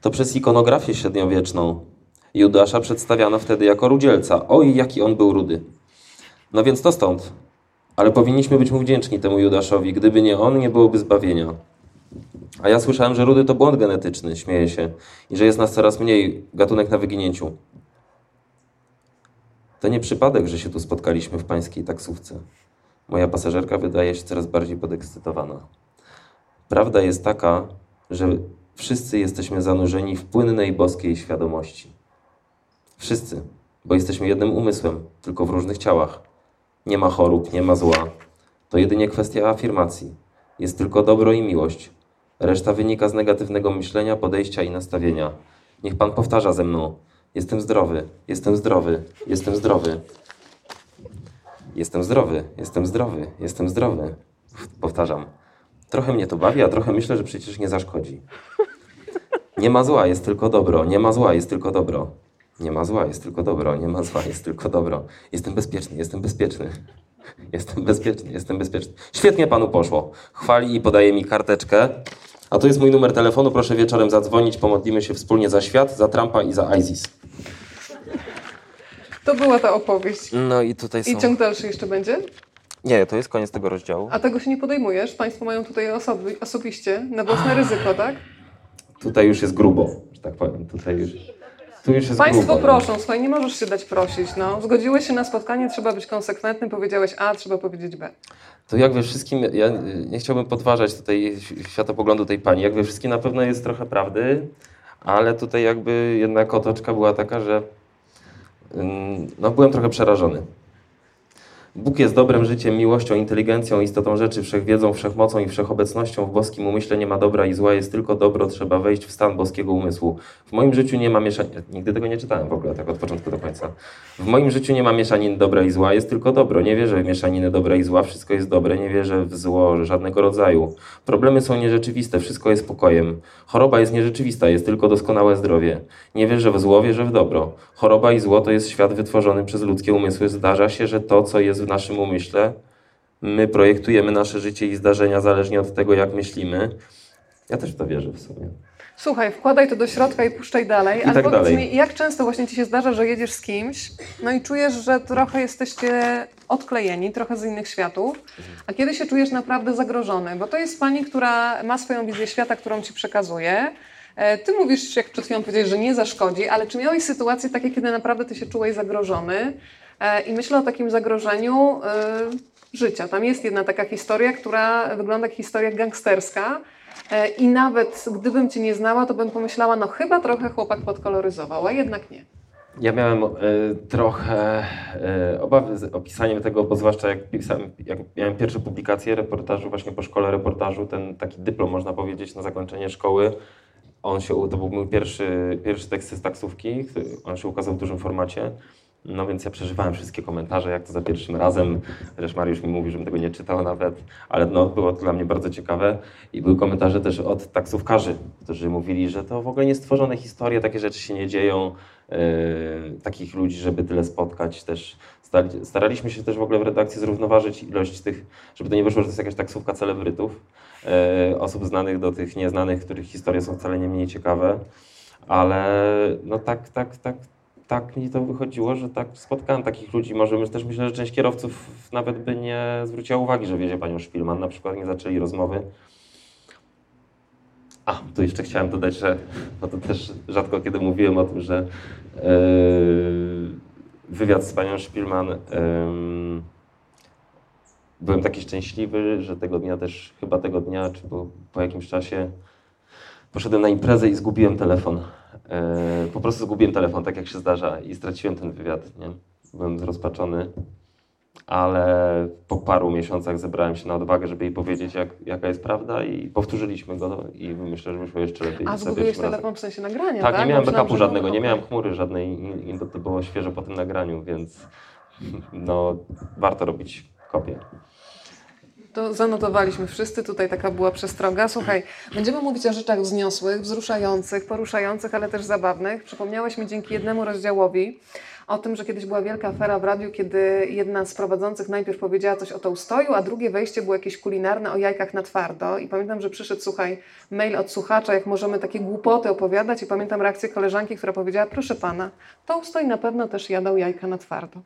To przez ikonografię średniowieczną. Judasza przedstawiano wtedy jako rudzielca. Oj, jaki on był rudy. No więc to stąd. Ale powinniśmy być mu wdzięczni temu Judaszowi. Gdyby nie on, nie byłoby zbawienia. A ja słyszałem, że rudy to błąd genetyczny, śmieję się, i że jest nas coraz mniej, gatunek na wyginięciu. To nie przypadek, że się tu spotkaliśmy w pańskiej taksówce. Moja pasażerka wydaje się coraz bardziej podekscytowana. Prawda jest taka, że wszyscy jesteśmy zanurzeni w płynnej boskiej świadomości. Wszyscy, bo jesteśmy jednym umysłem, tylko w różnych ciałach. Nie ma chorób, nie ma zła. To jedynie kwestia afirmacji. Jest tylko dobro i miłość. Reszta wynika z negatywnego myślenia, podejścia i nastawienia. Niech Pan powtarza ze mną. Jestem zdrowy, jestem zdrowy, jestem zdrowy. Jestem zdrowy, jestem zdrowy, jestem zdrowy. Powtarzam. Trochę mnie to bawi, a trochę myślę, że przecież nie zaszkodzi. Nie ma zła, jest tylko dobro. Nie ma zła, jest tylko dobro. Nie ma zła, jest tylko dobro. Nie ma zła, jest tylko dobro. Jestem bezpieczny, jestem bezpieczny. Jestem bezpieczny, jestem bezpieczny. Świetnie panu poszło. Chwali i podaje mi karteczkę. A to jest mój numer telefonu. Proszę wieczorem zadzwonić. Pomodlimy się wspólnie za świat, za Trumpa i za ISIS. To była ta opowieść. No i tutaj I ciąg dalszy jeszcze będzie? Nie, to jest koniec tego rozdziału. A tego się nie podejmujesz? Państwo mają tutaj osoby, osobiście, na własne ryzyko, tak? Tutaj już jest grubo, że tak powiem. Tutaj już, tu już jest Państwo grubo. no. proszą, słuchaj, nie możesz się dać prosić, no. Zgodziłeś się na spotkanie, trzeba być konsekwentny, powiedziałeś A, trzeba powiedzieć B. To jak we wszystkim, ja nie chciałbym podważać tutaj światopoglądu tej pani, jak we wszystkim na pewno jest trochę prawdy, ale tutaj jakby jednak otoczka była taka, że no, byłem trochę przerażony. Bóg jest dobrem, życiem, miłością, inteligencją, istotą rzeczy, wszechwiedzą, wszechmocą i wszechobecnością. W boskim umyśle nie ma dobra i zła, jest tylko dobro, trzeba wejść w stan boskiego umysłu. W moim życiu nie ma mieszania. Nigdy tego nie czytałem w ogóle, tak od początku do końca. W moim życiu nie ma mieszanin dobra i zła, jest tylko dobro. Nie wierzę w mieszaninę dobra i zła, wszystko jest dobre, nie wierzę w zło żadnego rodzaju. Problemy są nierzeczywiste, wszystko jest pokojem. Choroba jest nierzeczywista, jest tylko doskonałe zdrowie. Nie wierzę w zło, wierzę w dobro. Choroba i zło to jest świat wytworzony przez ludzkie umysły. Zdarza się, że to, co jest w naszym umyśle, my projektujemy nasze życie i zdarzenia zależnie od tego, jak myślimy. Ja też w to wierzę w sumie. Słuchaj, wkładaj to do środka i puszczaj dalej. I Ale tak powiedz dalej. mi, jak często właśnie ci się zdarza, że jedziesz z kimś, no i czujesz, że trochę jesteście odklejeni, trochę z innych światów, a kiedy się czujesz naprawdę zagrożony? Bo to jest pani, która ma swoją wizję świata, którą ci przekazuje. E, Ty mówisz, jak przed chwilą powiedziałeś, że nie zaszkodzi, ale czy miałeś sytuacje takie, kiedy naprawdę ty się czułeś zagrożony? E, I myślę o takim zagrożeniu e, życia. Tam jest jedna taka historia, która wygląda jak historia gangsterska. E, I nawet gdybym Cię nie znała, to bym pomyślała, no chyba trochę chłopak podkoloryzował, a jednak nie. Ja miałem e, trochę e, obawy z opisaniem tego, bo zwłaszcza jak, pisałem, jak miałem pierwsze publikacje reportażu właśnie po szkole reportażu, ten taki dyplom można powiedzieć na zakończenie szkoły. On się, to był mój pierwszy, pierwszy tekst z taksówki, on się ukazał w dużym formacie. No więc ja przeżywałem wszystkie komentarze, jak to za pierwszym razem. Zresztą Mariusz mi mówi, żebym tego nie czytał nawet, ale no, było to dla mnie bardzo ciekawe. I były komentarze też od taksówkarzy, którzy mówili, że to w ogóle niestworzone historie, takie rzeczy się nie dzieją. Yy, takich ludzi, żeby tyle spotkać też. Staraliśmy się też w ogóle w redakcji zrównoważyć ilość tych, żeby to nie wyszło, że to jest jakaś taksówka celebrytów, yy, osób znanych do tych nieznanych, których historie są wcale nie mniej ciekawe, ale no tak, tak, tak, tak mi to wychodziło, że tak spotkałem takich ludzi. Może też myślę, że część kierowców nawet by nie zwróciła uwagi, że wiezie panią Szpilman, na przykład nie zaczęli rozmowy. A, tu jeszcze chciałem dodać, że no to też rzadko kiedy mówiłem o tym, że yy, wywiad z panią Szpilman yy, byłem taki szczęśliwy, że tego dnia też, chyba tego dnia, czy po, po jakimś czasie poszedłem na imprezę i zgubiłem telefon. Yy, po prostu zgubiłem telefon, tak jak się zdarza i straciłem ten wywiad. Nie? Byłem zrozpaczony ale po paru miesiącach zebrałem się na odwagę, żeby jej powiedzieć, jak, jaka jest prawda i powtórzyliśmy go i myślę, że wyszło jeszcze lepiej. A zgubiłeś telefon w sensie nagrania, tak? tak? nie miałem backupu żadnego, nie miałem chmury żadnej i, i to było świeże po tym nagraniu, więc no, warto robić kopię. To zanotowaliśmy wszyscy, tutaj taka była przestroga. Słuchaj, będziemy mówić o rzeczach wzniosłych, wzruszających, poruszających, ale też zabawnych. Przypomniałeś mi dzięki jednemu rozdziałowi o tym, że kiedyś była wielka afera w radiu, kiedy jedna z prowadzących najpierw powiedziała coś o tołstoju, a drugie wejście było jakieś kulinarne o jajkach na twardo. I pamiętam, że przyszedł, słuchaj, mail od słuchacza, jak możemy takie głupoty opowiadać i pamiętam reakcję koleżanki, która powiedziała, proszę pana, Tołstoj na pewno też jadał jajka na twardo.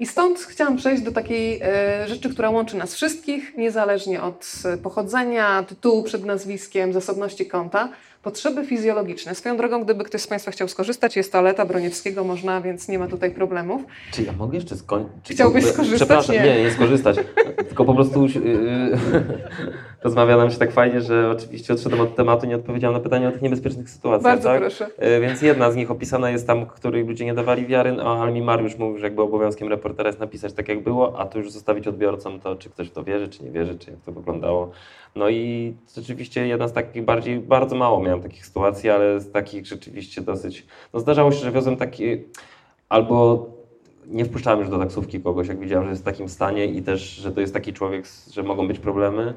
I stąd chciałam przejść do takiej e, rzeczy, która łączy nas wszystkich, niezależnie od pochodzenia, tytułu przed nazwiskiem, zasobności konta, Potrzeby fizjologiczne. Swoją drogą, gdyby ktoś z Państwa chciał skorzystać, jest toaleta Broniewskiego, można, więc nie ma tutaj problemów. Czy ja mogę jeszcze skończyć? Chciałbyś skorzystać? Przepraszam, nie, nie, nie skorzystać. Tylko po prostu yy, <laughs> rozmawia nam się tak fajnie, że oczywiście odszedłem od tematu, nie odpowiedziałem na pytanie o tych niebezpiecznych sytuacjach. Bardzo tak? proszę. Yy, więc jedna z nich opisana jest tam, której ludzie nie dawali wiary, no, ale mi Mariusz mówił, że jakby obowiązkiem reportera jest napisać tak, jak było, a tu już zostawić odbiorcom to, czy ktoś w to wierzy, czy nie wierzy, czy jak to wyglądało. No i rzeczywiście jedna z takich bardziej, bardzo mało miałem takich sytuacji, ale z takich rzeczywiście dosyć, no zdarzało się, że wiozłem taki, albo nie wpuszczałem już do taksówki kogoś, jak widziałem, że jest w takim stanie i też, że to jest taki człowiek, że mogą być problemy, e,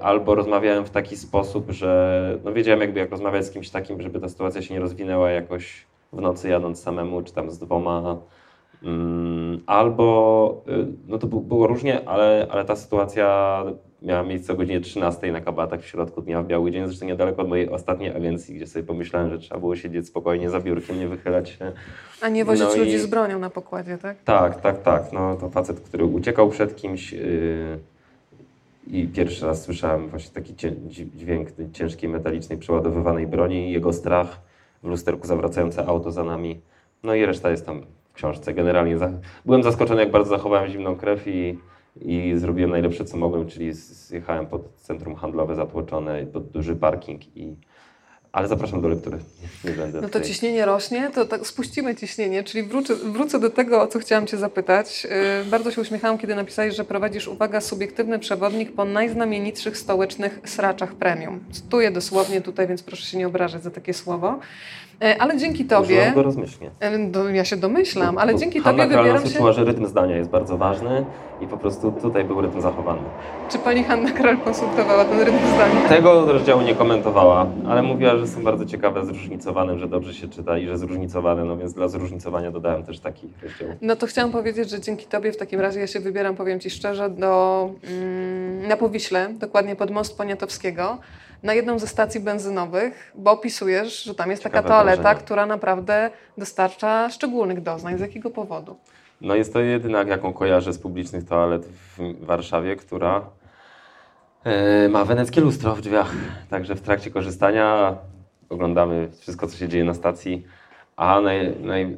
albo rozmawiałem w taki sposób, że no wiedziałem jakby jak rozmawiać z kimś takim, żeby ta sytuacja się nie rozwinęła jakoś w nocy jadąc samemu, czy tam z dwoma, mm, albo, y, no to było różnie, ale, ale ta sytuacja miała miejsce o godzinie 13 na kabatach w środku dnia w Biały Dzień, zresztą niedaleko od mojej ostatniej agencji, gdzie sobie pomyślałem, że trzeba było siedzieć spokojnie za biurkiem, nie wychylać się. A nie wozić no ludzi i... z bronią na pokładzie, tak? Tak, tak, tak. No, to facet, który uciekał przed kimś yy... i pierwszy raz słyszałem właśnie taki dźwięk ciężkiej, metalicznej, przeładowywanej broni jego strach w lusterku zawracające auto za nami. No i reszta jest tam w książce. Generalnie byłem zaskoczony, jak bardzo zachowałem zimną krew i i zrobiłem najlepsze, co mogłem, czyli zjechałem pod centrum handlowe zatłoczone, pod duży parking i ale zapraszam do lektury. Nie, będę no to tutaj... ciśnienie rośnie, to tak spuścimy ciśnienie, czyli wrócę, wrócę do tego, o co chciałam Cię zapytać. Yy, bardzo się uśmiechałam, kiedy napisałeś, że prowadzisz, uwaga, subiektywny przewodnik po najznamienitszych stołecznych sraczach premium. Cytuję dosłownie tutaj, więc proszę się nie obrażać za takie słowo. E, ale dzięki Tobie... Użyłam go rozmyślnie. E, ja się domyślam, ale dzięki Hanna Tobie wybieram się... czuła, że rytm zdania jest bardzo ważny i po prostu tutaj był rytm zachowany. Czy Pani Hanna Kral konsultowała ten rytm zdania? Tego rozdziału nie komentowała, ale mówiła, że są bardzo ciekawe, zróżnicowane, że dobrze się czyta i że zróżnicowane, no więc dla zróżnicowania dodałem też taki rozdział. No to chciałam powiedzieć, że dzięki Tobie w takim razie ja się wybieram, powiem Ci szczerze, do, mm, na Powiśle, dokładnie pod most Poniatowskiego, na jedną ze stacji benzynowych, bo opisujesz, że tam jest Ciekawe taka toaleta, wrażenie. która naprawdę dostarcza szczególnych doznań. Z jakiego powodu? No jest to jedyna, jaką kojarzę z publicznych toalet w Warszawie, która yy, ma weneckie lustro w drzwiach. Także w trakcie korzystania oglądamy wszystko, co się dzieje na stacji, a naj, naj,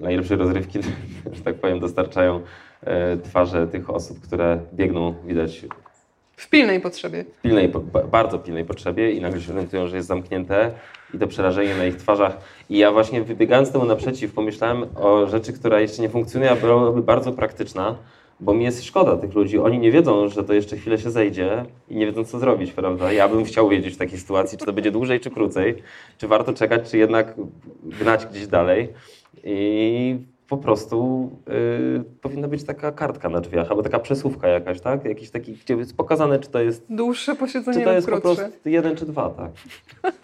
najlepsze rozrywki, <laughs> że tak powiem, dostarczają yy, twarze tych osób, które biegną, widać w pilnej potrzebie. W pilnej, bardzo pilnej potrzebie i nagle się orientują, że jest zamknięte i to przerażenie na ich twarzach. I ja właśnie wybiegając temu naprzeciw pomyślałem o rzeczy, która jeszcze nie funkcjonuje, a byłaby bardzo praktyczna, bo mi jest szkoda tych ludzi. Oni nie wiedzą, że to jeszcze chwilę się zejdzie i nie wiedzą, co zrobić, prawda? Ja bym chciał wiedzieć w takiej sytuacji, czy to będzie dłużej, czy krócej, czy warto czekać, czy jednak gnać gdzieś dalej. I po prostu y, powinna być taka kartka na drzwiach, albo taka przesuwka jakaś, tak? Jakiś taki, gdzie jest pokazane, czy to jest... Dłuższe posiedzenie Czy to jest krótsze. po prostu jeden czy dwa, tak?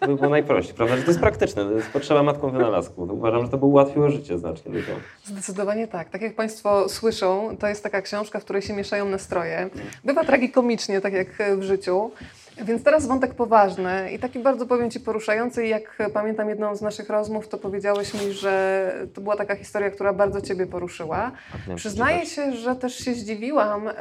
To by było najprościej, prawda? Że to jest praktyczne, to jest potrzeba matką wynalazku. Uważam, że to by ułatwiło życie znacznie ludziom. Zdecydowanie tak. Tak jak Państwo słyszą, to jest taka książka, w której się mieszają nastroje. Bywa tragikomicznie, tak jak w życiu. Więc teraz wątek poważny i taki bardzo powiem Ci poruszający. Jak pamiętam jedną z naszych rozmów, to powiedziałeś mi, że to była taka historia, która bardzo Ciebie poruszyła. Przyznaję się, że też się zdziwiłam, e,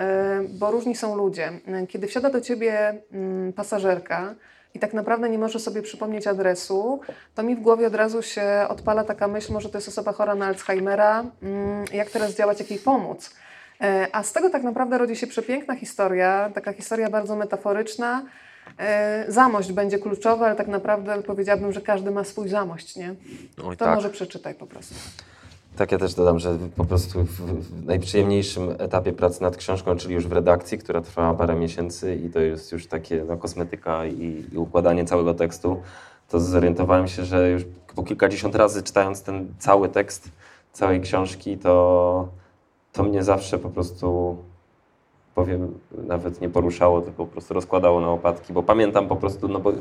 bo różni są ludzie. Kiedy wsiada do Ciebie mm, pasażerka, i tak naprawdę nie może sobie przypomnieć adresu, to mi w głowie od razu się odpala taka myśl, może to jest osoba chora na Alzheimera, mm, jak teraz działać, jak jej pomóc. E, a z tego tak naprawdę rodzi się przepiękna historia, taka historia bardzo metaforyczna. E, zamość będzie kluczowa, ale tak naprawdę powiedziałabym, że każdy ma swój zamość, nie? Oj, To tak. może przeczytaj po prostu. Tak, ja też dodam, że po prostu w, w najprzyjemniejszym etapie pracy nad książką, czyli już w redakcji, która trwała parę miesięcy i to jest już takie no, kosmetyka i, i układanie całego tekstu, to zorientowałem się, że już po kilkadziesiąt razy czytając ten cały tekst całej książki, to, to mnie zawsze po prostu powiem, nawet nie poruszało, tylko po prostu rozkładało na łopatki, bo pamiętam po prostu, no bo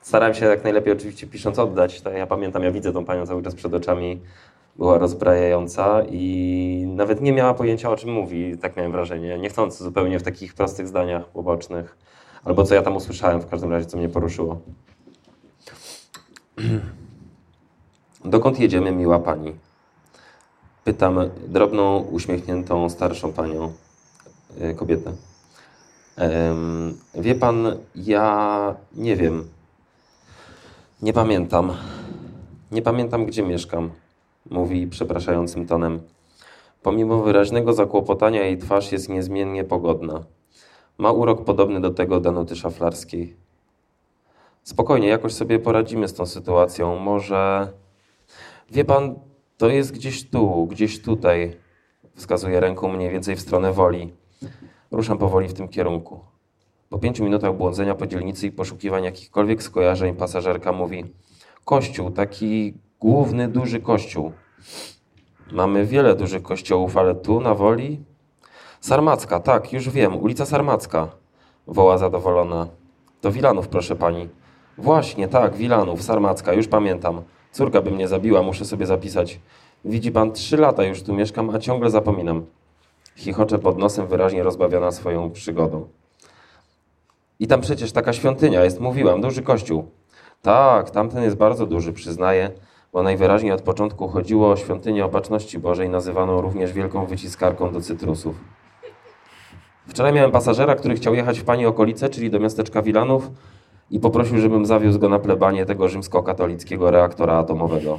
starałem się jak najlepiej oczywiście pisząc oddać, to ja pamiętam, ja widzę tą panią cały czas przed oczami, była rozbrajająca i nawet nie miała pojęcia o czym mówi, tak miałem wrażenie, niechcący zupełnie w takich prostych zdaniach pobocznych, albo co ja tam usłyszałem w każdym razie, co mnie poruszyło. <clears throat> Dokąd jedziemy, miła pani? Pytam drobną, uśmiechniętą, starszą panią, kobietę. Em, wie pan, ja nie wiem. Nie pamiętam. Nie pamiętam, gdzie mieszkam, mówi przepraszającym tonem. Pomimo wyraźnego zakłopotania jej twarz jest niezmiennie pogodna. Ma urok podobny do tego Danuty Szaflarskiej. Spokojnie, jakoś sobie poradzimy z tą sytuacją. Może. Wie pan, to jest gdzieś tu, gdzieś tutaj. Wskazuje ręką mniej więcej w stronę woli. Ruszam powoli w tym kierunku. Po pięciu minutach błądzenia po dzielnicy i poszukiwań jakichkolwiek skojarzeń pasażerka mówi Kościół, taki główny, duży kościół. Mamy wiele dużych kościołów, ale tu na woli? Sarmacka, tak, już wiem, ulica Sarmacka, woła zadowolona. Do Wilanów, proszę pani. Właśnie, tak, Wilanów, Sarmacka, już pamiętam. Córka by mnie zabiła, muszę sobie zapisać. Widzi pan, trzy lata już tu mieszkam, a ciągle zapominam. Chichocze pod nosem, wyraźnie rozbawiona swoją przygodą. I tam przecież taka świątynia jest, mówiłam, duży kościół. Tak, tamten jest bardzo duży, przyznaję, bo najwyraźniej od początku chodziło o świątynię Opatrzności Bożej, nazywaną również wielką wyciskarką do cytrusów. Wczoraj miałem pasażera, który chciał jechać w pani okolice, czyli do miasteczka Wilanów i poprosił, żebym zawiózł go na plebanie tego rzymskokatolickiego reaktora atomowego.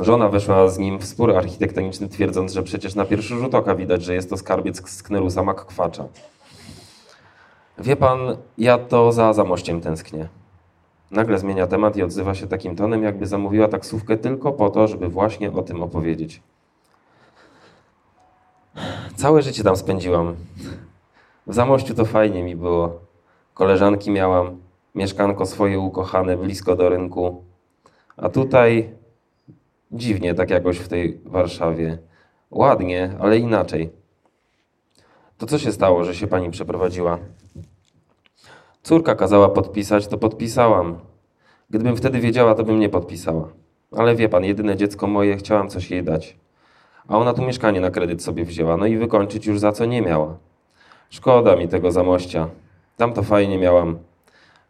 Żona weszła z nim w spór architektoniczny, twierdząc, że przecież na pierwszy rzut oka widać, że jest to skarbiec z Knerusa Makkwacza. Wie pan, ja to za zamościem tęsknię. Nagle zmienia temat i odzywa się takim tonem, jakby zamówiła taksówkę tylko po to, żeby właśnie o tym opowiedzieć. Całe życie tam spędziłam. W Zamościu to fajnie mi było. Koleżanki miałam, mieszkanko swoje ukochane, blisko do rynku. A tutaj dziwnie tak jakoś w tej Warszawie. Ładnie, ale inaczej. To co się stało, że się pani przeprowadziła? Córka kazała podpisać, to podpisałam. Gdybym wtedy wiedziała, to bym nie podpisała. Ale wie pan, jedyne dziecko moje, chciałam coś jej dać. A ona tu mieszkanie na kredyt sobie wzięła, no i wykończyć już za co nie miała. Szkoda mi tego zamościa. Tam to fajnie miałam.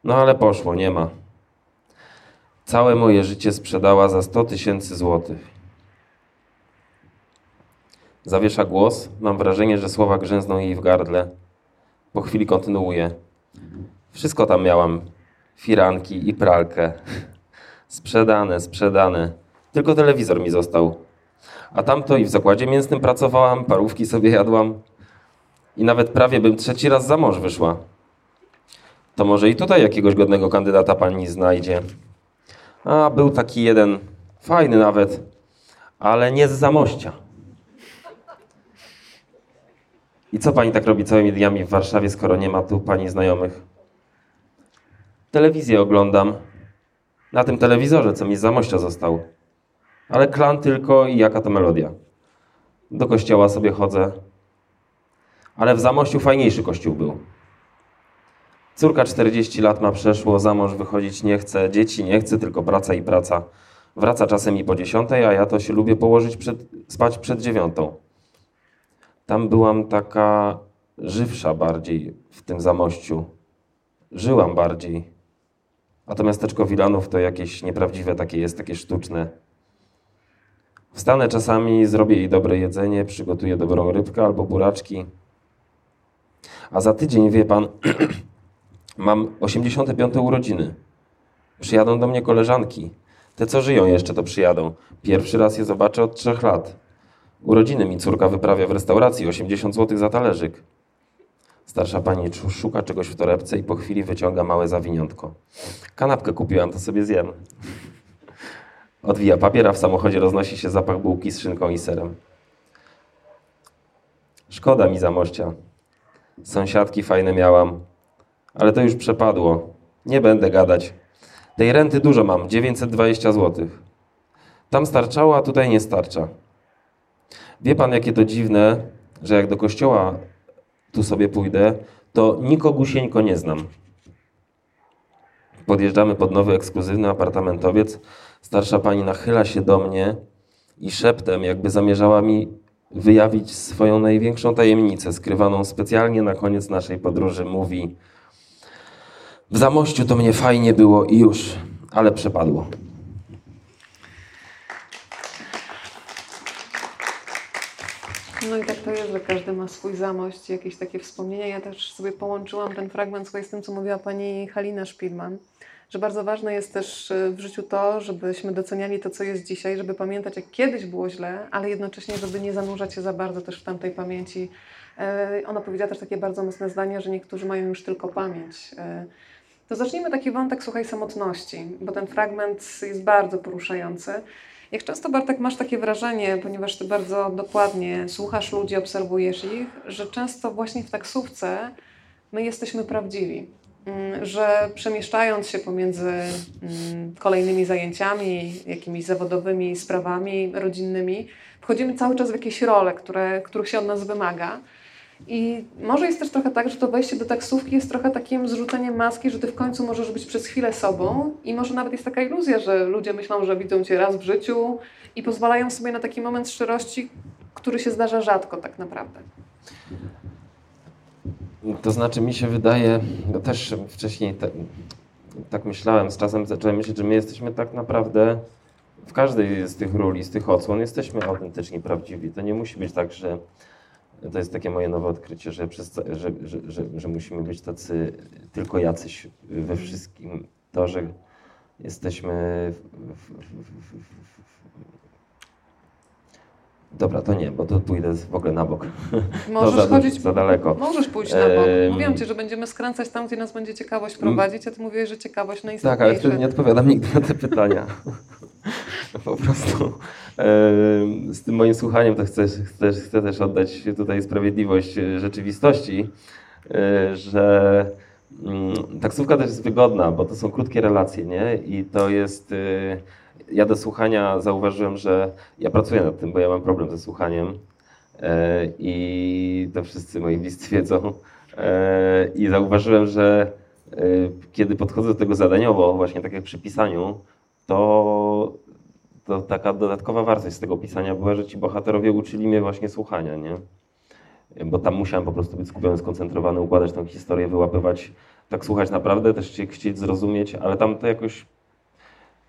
No ale poszło, nie ma. Całe moje życie sprzedała za 100 tysięcy złotych. Zawiesza głos. Mam wrażenie, że słowa grzęzną jej w gardle. Po chwili kontynuuje. Wszystko tam miałam. Firanki i pralkę. Sprzedane, sprzedane. Tylko telewizor mi został. A tamto i w zakładzie mięsnym pracowałam, parówki sobie jadłam. I nawet prawie bym trzeci raz za mąż wyszła. To może i tutaj jakiegoś godnego kandydata pani znajdzie. A, był taki jeden, fajny nawet, ale nie z Zamościa. I co pani tak robi całymi dniami w Warszawie, skoro nie ma tu pani znajomych? Telewizję oglądam. Na tym telewizorze, co mi z Zamościa został. Ale klan tylko i jaka to melodia. Do kościoła sobie chodzę. Ale w Zamościu fajniejszy kościół był. Córka 40 lat ma przeszło, za mąż wychodzić nie chce, dzieci nie chce, tylko praca i praca. Wraca czasem i po dziesiątej, a ja to się lubię położyć przed, spać przed dziewiątą. Tam byłam taka żywsza bardziej w tym Zamościu. Żyłam bardziej. A to miasteczko Wilanów to jakieś nieprawdziwe takie jest, takie sztuczne. Wstanę czasami, zrobię jej dobre jedzenie, przygotuję dobrą rybkę albo buraczki. A za tydzień, wie pan, <clears throat> Mam 85 urodziny. Przyjadą do mnie koleżanki. Te, co żyją jeszcze, to przyjadą. Pierwszy raz je zobaczę od trzech lat. Urodziny mi córka wyprawia w restauracji, 80 zł za talerzyk. Starsza pani szuka czegoś w torebce i po chwili wyciąga małe zawiniątko. Kanapkę kupiłam, to sobie zjem. Odwija papier, a w samochodzie roznosi się zapach bułki z szynką i serem. Szkoda mi zamościa. Sąsiadki fajne miałam, ale to już przepadło. Nie będę gadać. Tej renty dużo mam, 920 zł. Tam starczało, a tutaj nie starcza. Wie pan, jakie to dziwne, że jak do kościoła tu sobie pójdę, to nikogusieńko nie znam. Podjeżdżamy pod nowy ekskluzywny apartamentowiec. Starsza pani nachyla się do mnie i szeptem, jakby zamierzała mi wyjawić swoją największą tajemnicę, skrywaną specjalnie na koniec naszej podróży, mówi: W zamościu to mnie fajnie było i już, ale przepadło. No i tak to jest, że każdy ma swój zamość, jakieś takie wspomnienia. Ja też sobie połączyłam ten fragment z tym, co mówiła pani Halina Szpilman, że bardzo ważne jest też e, w życiu to, żebyśmy doceniali to, co jest dzisiaj, żeby pamiętać, jak kiedyś było źle, ale jednocześnie, żeby nie zanurzać się za bardzo też w tamtej pamięci. E, ona powiedziała też takie bardzo mocne zdanie, że niektórzy mają już tylko pamięć. To zacznijmy taki wątek, słuchaj, samotności, bo ten fragment jest bardzo poruszający. Jak często, Bartek, masz takie wrażenie, ponieważ ty bardzo dokładnie słuchasz ludzi, obserwujesz ich, że często właśnie w taksówce my jesteśmy prawdziwi. Mm, że przemieszczając się pomiędzy mm, kolejnymi zajęciami, jakimiś zawodowymi sprawami rodzinnymi, wchodzimy cały czas w jakieś role, które, których się od nas wymaga. I może jest też trochę tak, że to wejście do taksówki jest trochę takim zrzuceniem maski, że ty w końcu możesz być przez chwilę sobą i może nawet jest taka iluzja, że ludzie myślą, że widzą cię raz w życiu i pozwalają sobie na taki moment szczerości, który się zdarza rzadko tak naprawdę. To znaczy mi się wydaje, no też wcześniej te, tak myślałem, z czasem zacząłem myśleć, że my jesteśmy tak naprawdę w każdej z tych ról, z tych odsłon jesteśmy autentycznie prawdziwi. To nie musi być tak, że to jest takie moje nowe odkrycie, że, przez, że, że, że, musimy być tacy tylko jacyś we wszystkim. To, że jesteśmy w, w, w, Dobra, to nie, bo to pójdę w ogóle na bok. <laughs> Możesz za, chodzić, za daleko. Możesz pójść na bok. Mówiłam Ci, że będziemy skręcać tam, gdzie nas będzie ciekawość prowadzić, a Ty mówiłeś, że ciekawość najistotniejsza. Tak, ale wtedy nie odpowiadam nigdy na te pytania. <laughs> po prostu z tym moim słuchaniem to chcę, chcę, chcę też oddać tutaj sprawiedliwość rzeczywistości, e, że mm, taksówka też jest wygodna, bo to są krótkie relacje, nie? I to jest... E, ja do słuchania zauważyłem, że ja pracuję nad tym, bo ja mam problem ze słuchaniem e, i to wszyscy moi bliscy <laughs> wiedzą. I zauważyłem, że kiedy podchodzę do tego zadaniowo, właśnie tak jak przy pisaniu, to to taka dodatkowa wartość z tego pisania była, że ci bohaterowie uczyli mnie właśnie słuchania, nie? Bo tam musiałem po prostu być skupiony, skoncentrowany, układać tę historię, wyłapywać, tak słuchać naprawdę, też chcieć zrozumieć, ale tam to jakoś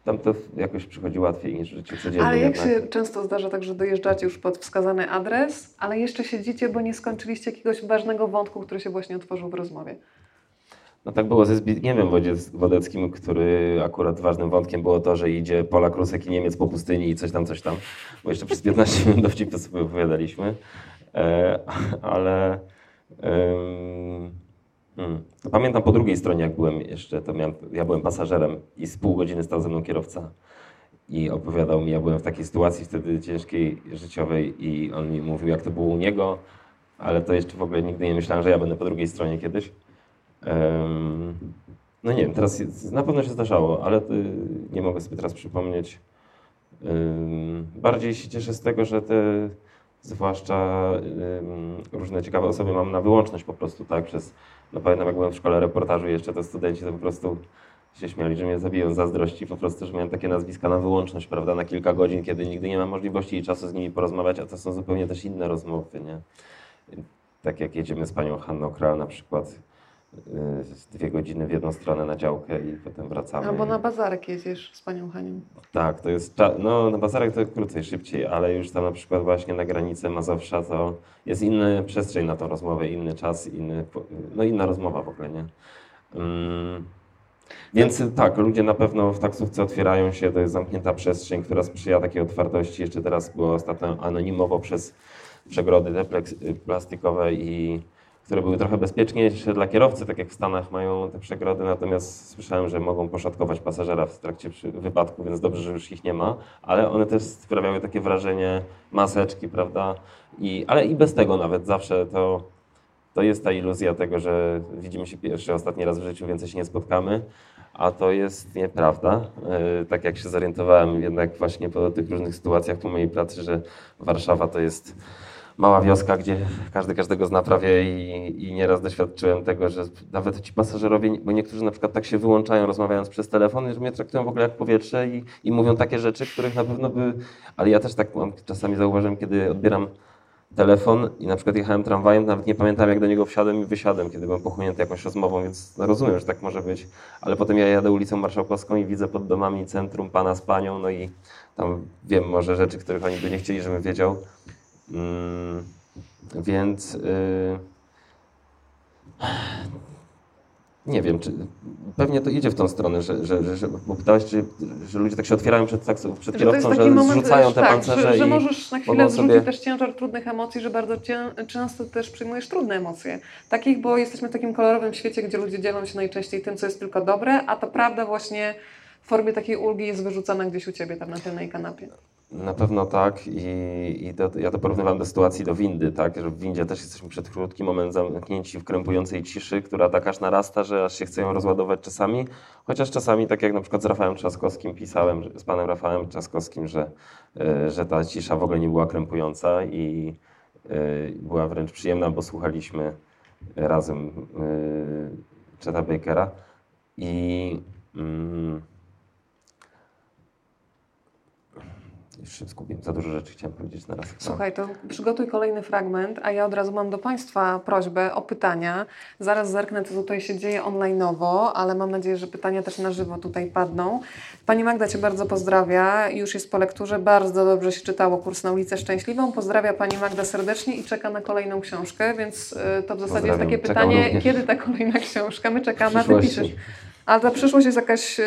tam to jakoś przychodzi łatwiej niż w życiu codziennym. Ale jak jednak. się często zdarza tak, że dojeżdżacie już pod wskazany adres, ale jeszcze siedzicie, bo nie skończyliście jakiegoś ważnego wątku, który się właśnie otworzył w rozmowie? No tak było ze Zbigniewem Wodeckim, który akurat ważnym wątkiem było to, że idzie Polak, Rusek i Niemiec po pustyni i coś tam, coś tam. Bo jeszcze przez 15 <laughs> minut dowcipy sobie opowiadaliśmy. E, ale hmm, pamiętam po drugiej stronie, jak byłem jeszcze, to miałem, ja byłem pasażerem i z pół godziny stał ze mną kierowca i opowiadał mi, ja byłem w takiej sytuacji wtedy ciężkiej, życiowej i on mi mówił, jak to było u niego, ale to jeszcze w ogóle nigdy nie myślałem, że ja będę po drugiej stronie kiedyś. No nie wiem, teraz na pewno się zdarzało, ale y, nie mogę sobie teraz przypomnieć. Bardziej się cieszę z tego, że te zwłaszcza różne ciekawe osoby mam na wyłączność po prostu, tak? Przez, no pamiętam jak byłem w szkole reportażu jeszcze, to studenci to po prostu się śmiali, że mnie zabiją zazdrości po prostu, że miałem takie nazwiska na wyłączność, prawda, na kilka godzin, kiedy nigdy nie mam możliwości i czasu z nimi porozmawiać, a to są zupełnie też inne rozmowy, nie? Tak jak jedziemy z panią Hanną Kral na przykład, Y, dwie godziny w jedną stronę na działkę i potem wracamy. Albo na bazarek jedziesz z panią Hanią. Tak, to jest, no na bazarek to krócej, szybciej, ale już tam na przykład właśnie na granicę Mazowsza to jest inna przestrzeń na tą rozmowę, inny czas, inny, no inna rozmowa w ogóle, nie? Mm. Więc tak, ludzie na pewno w taksówce otwierają się, to jest zamknięta przestrzeń, która sprzyja takiej otwartości. Jeszcze teraz było ostatnio anonimowo przez przegrody te plastikowe i które były trochę bezpieczniejsze dla kierowcy, tak jak w Stanach mają te przegrody, natomiast słyszałem, że mogą poszatkować pasażera w trakcie wypadku, więc dobrze, że już ich nie ma, ale one też sprawiały takie wrażenie maseczki, prawda? I, ale i bez tego nawet zawsze to, to jest ta iluzja tego, że widzimy się pierwszy, ostatni raz w życiu, więcej się nie spotkamy, a to jest nieprawda. Yy, tak jak się zorientowałem jednak właśnie po tych różnych sytuacjach po mojej pracy, że Warszawa to jest mała wioska, gdzie każdy każdego zna prawie i, i nieraz doświadczyłem tego, że nawet ci pasażerowie, bo niektórzy na przykład tak się wyłączają rozmawiając przez telefon, że mnie traktują w ogóle jak powietrze i, i mówią takie rzeczy, których na pewno by... Ale ja też tak mam, czasami zauważyłem, kiedy odbieram telefon i na przykład jechałem tramwajem, nawet nie pamiętam jak do niego wsiadłem i wysiadłem, kiedy byłem pochłonięty jakąś rozmową, więc rozumiem, że tak może być. Ale potem ja jadę ulicą Marszałkowską i widzę pod domami centrum pana z panią, no i tam wiem może rzeczy, których oni by nie chcieli, żebym wiedział. Mm, więc yy, nie wiem, czy pewnie to idzie w tą stronę, że, że, że bo pytałeś, czy, że ludzie tak się otwierają przed, przed kierowcą, że moment, zrzucają te tak, pancerze że, że możesz na chwilę zrzucić sobie... też ciężar trudnych emocji, że bardzo cię, często też przyjmujesz trudne emocje. Takich, bo jesteśmy w takim kolorowym świecie, gdzie ludzie dzielą się najczęściej tym, co jest tylko dobre, a ta prawda właśnie w formie takiej ulgi jest wyrzucana gdzieś u Ciebie tam na tylnej kanapie. Na pewno tak i, i to, ja to porównywam do sytuacji do windy, tak, że w windzie też jesteśmy przed krótkim momentem zamknięci w krępującej ciszy, która tak aż narasta, że aż się chce ją rozładować czasami, chociaż czasami, tak jak na przykład z Rafałem Trzaskowskim pisałem, z panem Rafałem Trzaskowskim, że, e, że ta cisza w ogóle nie była krępująca i e, była wręcz przyjemna, bo słuchaliśmy razem e, Cheta Bakera. I mm, już się skupiłem, za dużo rzeczy chciałem powiedzieć na raz. Słuchaj, to przygotuj kolejny fragment, a ja od razu mam do Państwa prośbę o pytania. Zaraz zerknę, co tutaj się dzieje online'owo, ale mam nadzieję, że pytania też na żywo tutaj padną. Pani Magda Cię bardzo pozdrawia, już jest po lekturze, bardzo dobrze się czytało kurs na ulicę Szczęśliwą. Pozdrawia Pani Magda serdecznie i czeka na kolejną książkę, więc y, to w zasadzie jest takie pytanie, kiedy ta kolejna książka? My czekamy, a Ty piszesz. Ale ta przyszłość jest jakaś y,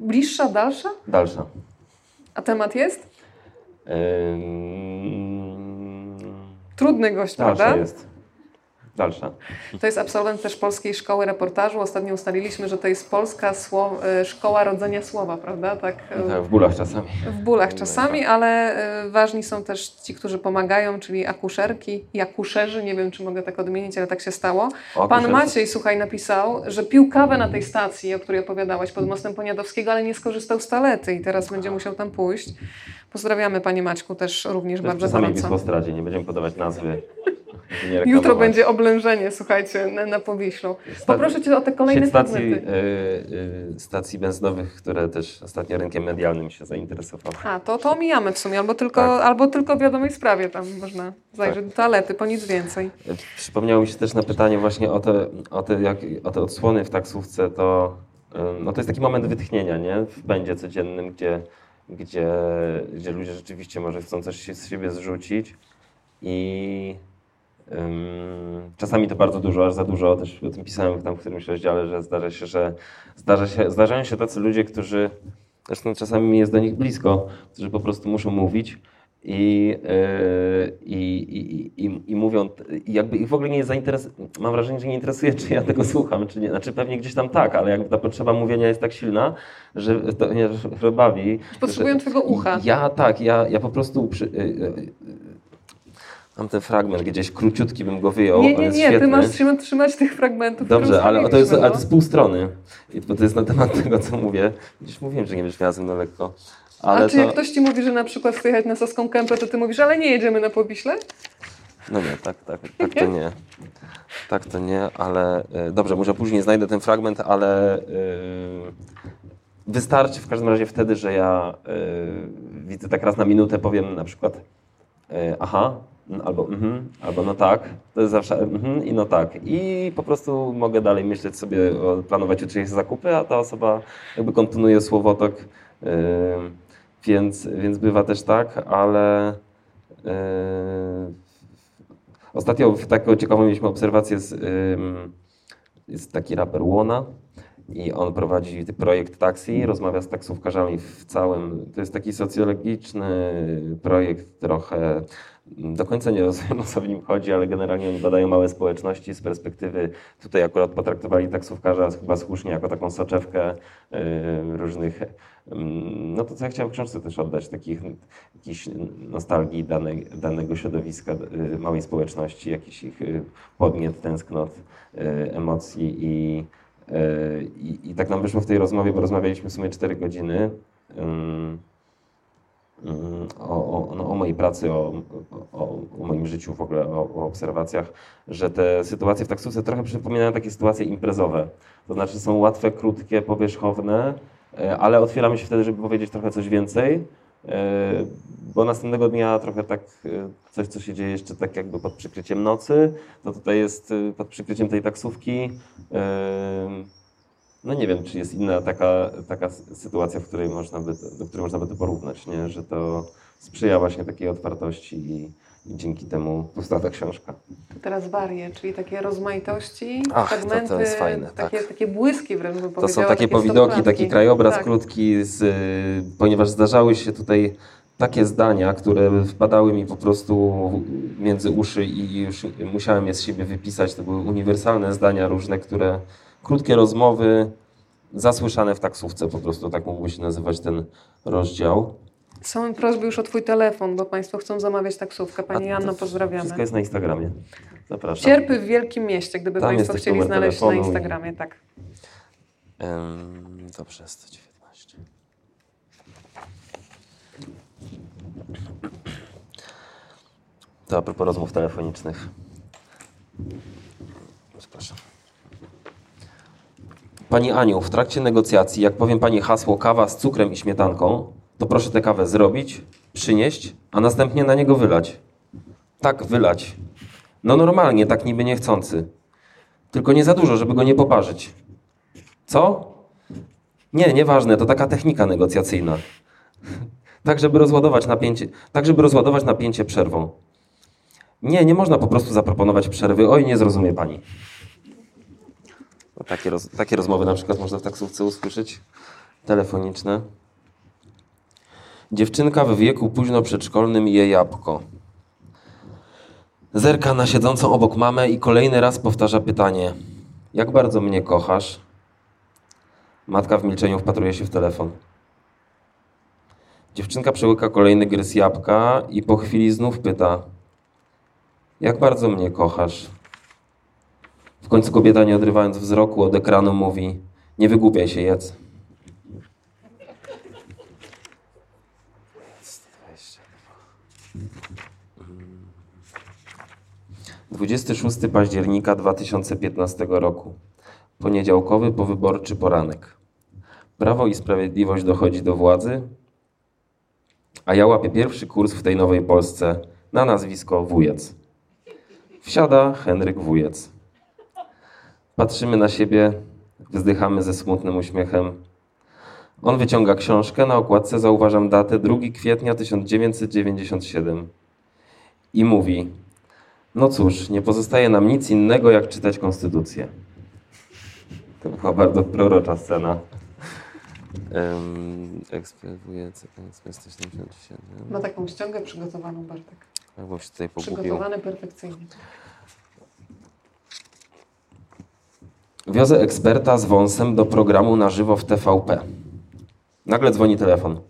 bliższa, dalsza? Dalsza. A temat jest? Trudny gość, prawda? jest. Dalsza. To jest absolwent też Polskiej Szkoły Reportażu. Ostatnio ustaliliśmy, że to jest Polska e, Szkoła Rodzenia Słowa, prawda? Tak, e, tak, w bólach czasami. W bólach czasami, ale e, ważni są też ci, którzy pomagają, czyli akuszerki i akuszerzy. Nie wiem, czy mogę tak odmienić, ale tak się stało. Pan Maciej, słuchaj, napisał, że pił kawę na tej stacji, o której opowiadałaś, pod Mostem Poniadowskiego, ale nie skorzystał z talety i teraz będzie musiał tam pójść. Pozdrawiamy Panie Maćku też również też bardzo gorąco. Czasami w Stradzie, nie będziemy podawać nazwy. Jutro będzie oblężenie, słuchajcie, na, na Powiślu. Poproszę Cię o te kolejne stacji, y, y, stacji benzynowych, które też ostatnio rynkiem medialnym się zainteresowały. A, to, to omijamy w sumie, albo tylko, tak. albo tylko w wiadomej sprawie tam można zajrzeć tak. do toalety, po nic więcej. Przypomniało mi się też na pytanie właśnie o te, o te, jak, o te odsłony w taksówce, to, no to jest taki moment wytchnienia, nie? W będzie codziennym, gdzie, gdzie, gdzie ludzie rzeczywiście może chcą coś się z siebie zrzucić i Czasami to bardzo dużo, aż za dużo. Też o tym pisałem tam w którymś rozdziale, że zdarza się, że zdarza się, zdarzają się tacy ludzie, którzy, zresztą czasami mi jest do nich blisko, którzy po prostu muszą mówić i, yy, i, i, i, i mówią, i jakby ich w ogóle nie jest zainteresowane, mam wrażenie, że nie interesuje, czy ja tego słucham, czy nie. Znaczy pewnie gdzieś tam tak, ale jakby ta potrzeba mówienia jest tak silna, że to mnie bawi. Potrzebują twojego ucha. Ja tak, ja, ja po prostu przy, yy, Mam ten fragment gdzieś, króciutki bym go wyjął. Nie, nie, nie, ty masz się trzymać tych fragmentów. Dobrze, ale to, jest, ale to jest pół strony. I to, jest na temat <laughs> tego, co mówię. Gdzieś mówiłem, że nie będziesz miała ze mną lekko. Ale A czy to... jak ktoś ci mówi, że na przykład chce jechać na Saską Kępę, to ty mówisz, ale nie jedziemy na Powiśle? No nie, tak, tak, <laughs> tak to nie. Tak to nie, ale y, dobrze, może później znajdę ten fragment, ale y, wystarczy w każdym razie wtedy, że ja y, widzę tak raz na minutę, powiem na przykład aha, albo mhm, albo no tak, to jest zawsze mhm i no tak. I po prostu mogę dalej myśleć sobie, planować jutrzejsze zakupy, a ta osoba jakby kontynuuje słowotok, yy, więc, więc bywa też tak, ale yy, ostatnio taką ciekawą mieliśmy obserwację z, yy, jest taki raper Łona i on prowadzi projekt taksi, rozmawia z taksówkarzami w całym. To jest taki socjologiczny projekt, trochę do końca nie rozumiem o co w nim chodzi, ale generalnie oni badają małe społeczności z perspektywy. Tutaj akurat potraktowali taksówkarza chyba słusznie jako taką soczewkę yy, różnych. Yy, no to co ja chciałem w książce też oddać, takich jakiejś nostalgii danego środowiska, yy, małej społeczności, jakiś ich yy, podniet, tęsknot, emocji i i, I, tak nam wyszło w tej rozmowie, bo rozmawialiśmy w sumie 4 godziny o, o, no, o mojej pracy, o, o, o, moim życiu w ogóle, o, obserwacjach, że te sytuacje w taksówce trochę przypominają takie sytuacje imprezowe. To znaczy są łatwe, krótkie, powierzchowne, e, ale otwieramy się wtedy, żeby powiedzieć trochę coś więcej, e, bo następnego dnia trochę tak e, coś, co się dzieje jeszcze tak jakby pod przykryciem nocy, to tutaj jest pod przykryciem tej taksówki. No nie wiem, czy jest inna taka, taka sytuacja, w której można by, do której można by to porównać, nie? że to sprzyja właśnie takiej otwartości i, i dzięki temu powstała ta książka. Teraz warie, czyli takie rozmaitości, Ach, fragmenty, to, to jest fajne, takie, tak. takie błyski wręcz bym To są takie powidoki, taki krajobraz tak. krótki, z, ponieważ zdarzały się tutaj takie zdania, które wpadały mi po prostu między uszy i już musiałem je z siebie wypisać. To były uniwersalne zdania różne, które krótkie rozmowy zasłyszane w taksówce, po prostu tak mógłby się nazywać ten rozdział. Są prośby już o Twój telefon, bo Państwo chcą zamawiać taksówkę. Pani Janno, pozdrawiamy. Wszystko jest na Instagramie. Zapraszam. Cierpy w Wielkim Mieście, gdyby Tam Państwo chcieli znaleźć na Instagramie, i... tak. Um, dobrze, 119. To a propos rozmów telefonicznych. Przepraszam. Pani Aniu, w trakcie negocjacji, jak powiem Pani hasło kawa z cukrem i śmietanką, to proszę tę kawę zrobić, przynieść, a następnie na niego wylać. Tak, wylać. No normalnie, tak niby niechcący. Tylko nie za dużo, żeby go nie poparzyć. Co? Nie, nieważne, to taka technika negocjacyjna. <laughs> tak, żeby rozładować napięcie, tak, żeby rozładować napięcie przerwą. Nie, nie można po prostu zaproponować przerwy. Oj, nie zrozumie pani. Takie, roz, takie rozmowy na przykład można w taksówce usłyszeć, telefoniczne. Dziewczynka w wieku późno przedszkolnym je jabłko. Zerka na siedzącą obok mamę i kolejny raz powtarza pytanie: Jak bardzo mnie kochasz? Matka w milczeniu wpatruje się w telefon. Dziewczynka przełyka kolejny gryz jabłka i po chwili znów pyta: Jak bardzo mnie kochasz? W końcu kobieta, nie odrywając wzroku od ekranu, mówi: Nie wygłupiaj się, jedz. 26 października 2015 roku. Poniedziałkowy powyborczy poranek. Prawo i Sprawiedliwość dochodzi do władzy, a ja łapię pierwszy kurs w tej nowej Polsce na nazwisko Wujec. Wsiada Henryk Wujec. Patrzymy na siebie, wzdychamy ze smutnym uśmiechem. On wyciąga książkę, na okładce zauważam datę 2 kwietnia 1997 i mówi: No cóż, nie pozostaje nam nic innego, jak czytać konstytucję. To była bardzo prorocza scena. Um, Eksperwuję Ma taką ściągę przygotowaną, Bartek. Tak, bo się tutaj pogubił. Przygotowany perfekcyjnie. Wiozę eksperta z wąsem do programu na żywo w TVP. Nagle dzwoni telefon.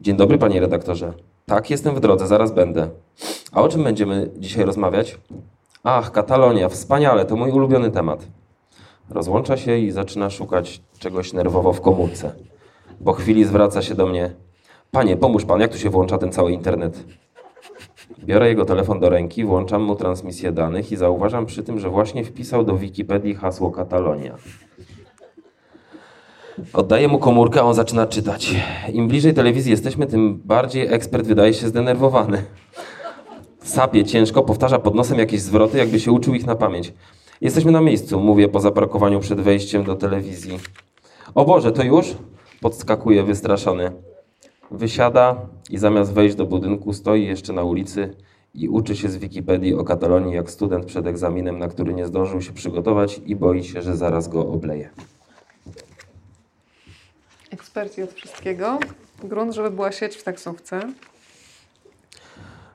Dzień dobry, panie redaktorze. Tak, jestem w drodze, zaraz będę. A o czym będziemy dzisiaj rozmawiać? Ach, Katalonia, wspaniale, to mój ulubiony temat. Rozłącza się i zaczyna szukać czegoś nerwowo w komórce. Po chwili zwraca się do mnie. Panie, pomóż pan, jak tu się włącza ten cały internet? Biorę jego telefon do ręki, włączam mu transmisję danych i zauważam przy tym, że właśnie wpisał do Wikipedii hasło Katalonia. Oddaję mu komórkę, a on zaczyna czytać. Im bliżej telewizji jesteśmy, tym bardziej ekspert wydaje się zdenerwowany. Sapie ciężko, powtarza pod nosem jakieś zwroty, jakby się uczył ich na pamięć. Jesteśmy na miejscu, mówię po zaparkowaniu przed wejściem do telewizji. O Boże, to już? Podskakuje wystraszony. Wysiada i zamiast wejść do budynku, stoi jeszcze na ulicy i uczy się z Wikipedii o Katalonii jak student przed egzaminem, na który nie zdążył się przygotować i boi się, że zaraz go obleje. Eksperci od wszystkiego. Grunt, żeby była sieć w taksówce.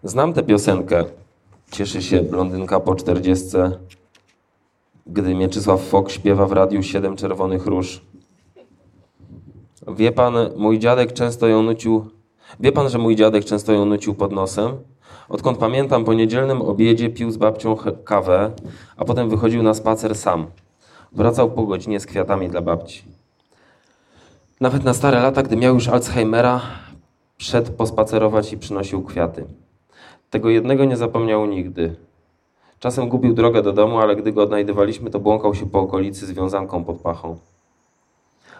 Znam tę piosenkę. Cieszy się blondynka po czterdziestce, gdy Mieczysław Fok śpiewa w radiu Siedem Czerwonych Róż. Wie pan, mój dziadek często ją nucił. Wie pan, że mój dziadek często ją nucił pod nosem? Odkąd pamiętam, po niedzielnym obiedzie pił z babcią kawę, a potem wychodził na spacer sam. Wracał po godzinie z kwiatami dla babci. Nawet na stare lata, gdy miał już Alzheimera, szedł pospacerować i przynosił kwiaty. Tego jednego nie zapomniał nigdy. Czasem gubił drogę do domu, ale gdy go odnajdywaliśmy, to błąkał się po okolicy z wiązanką pod pachą.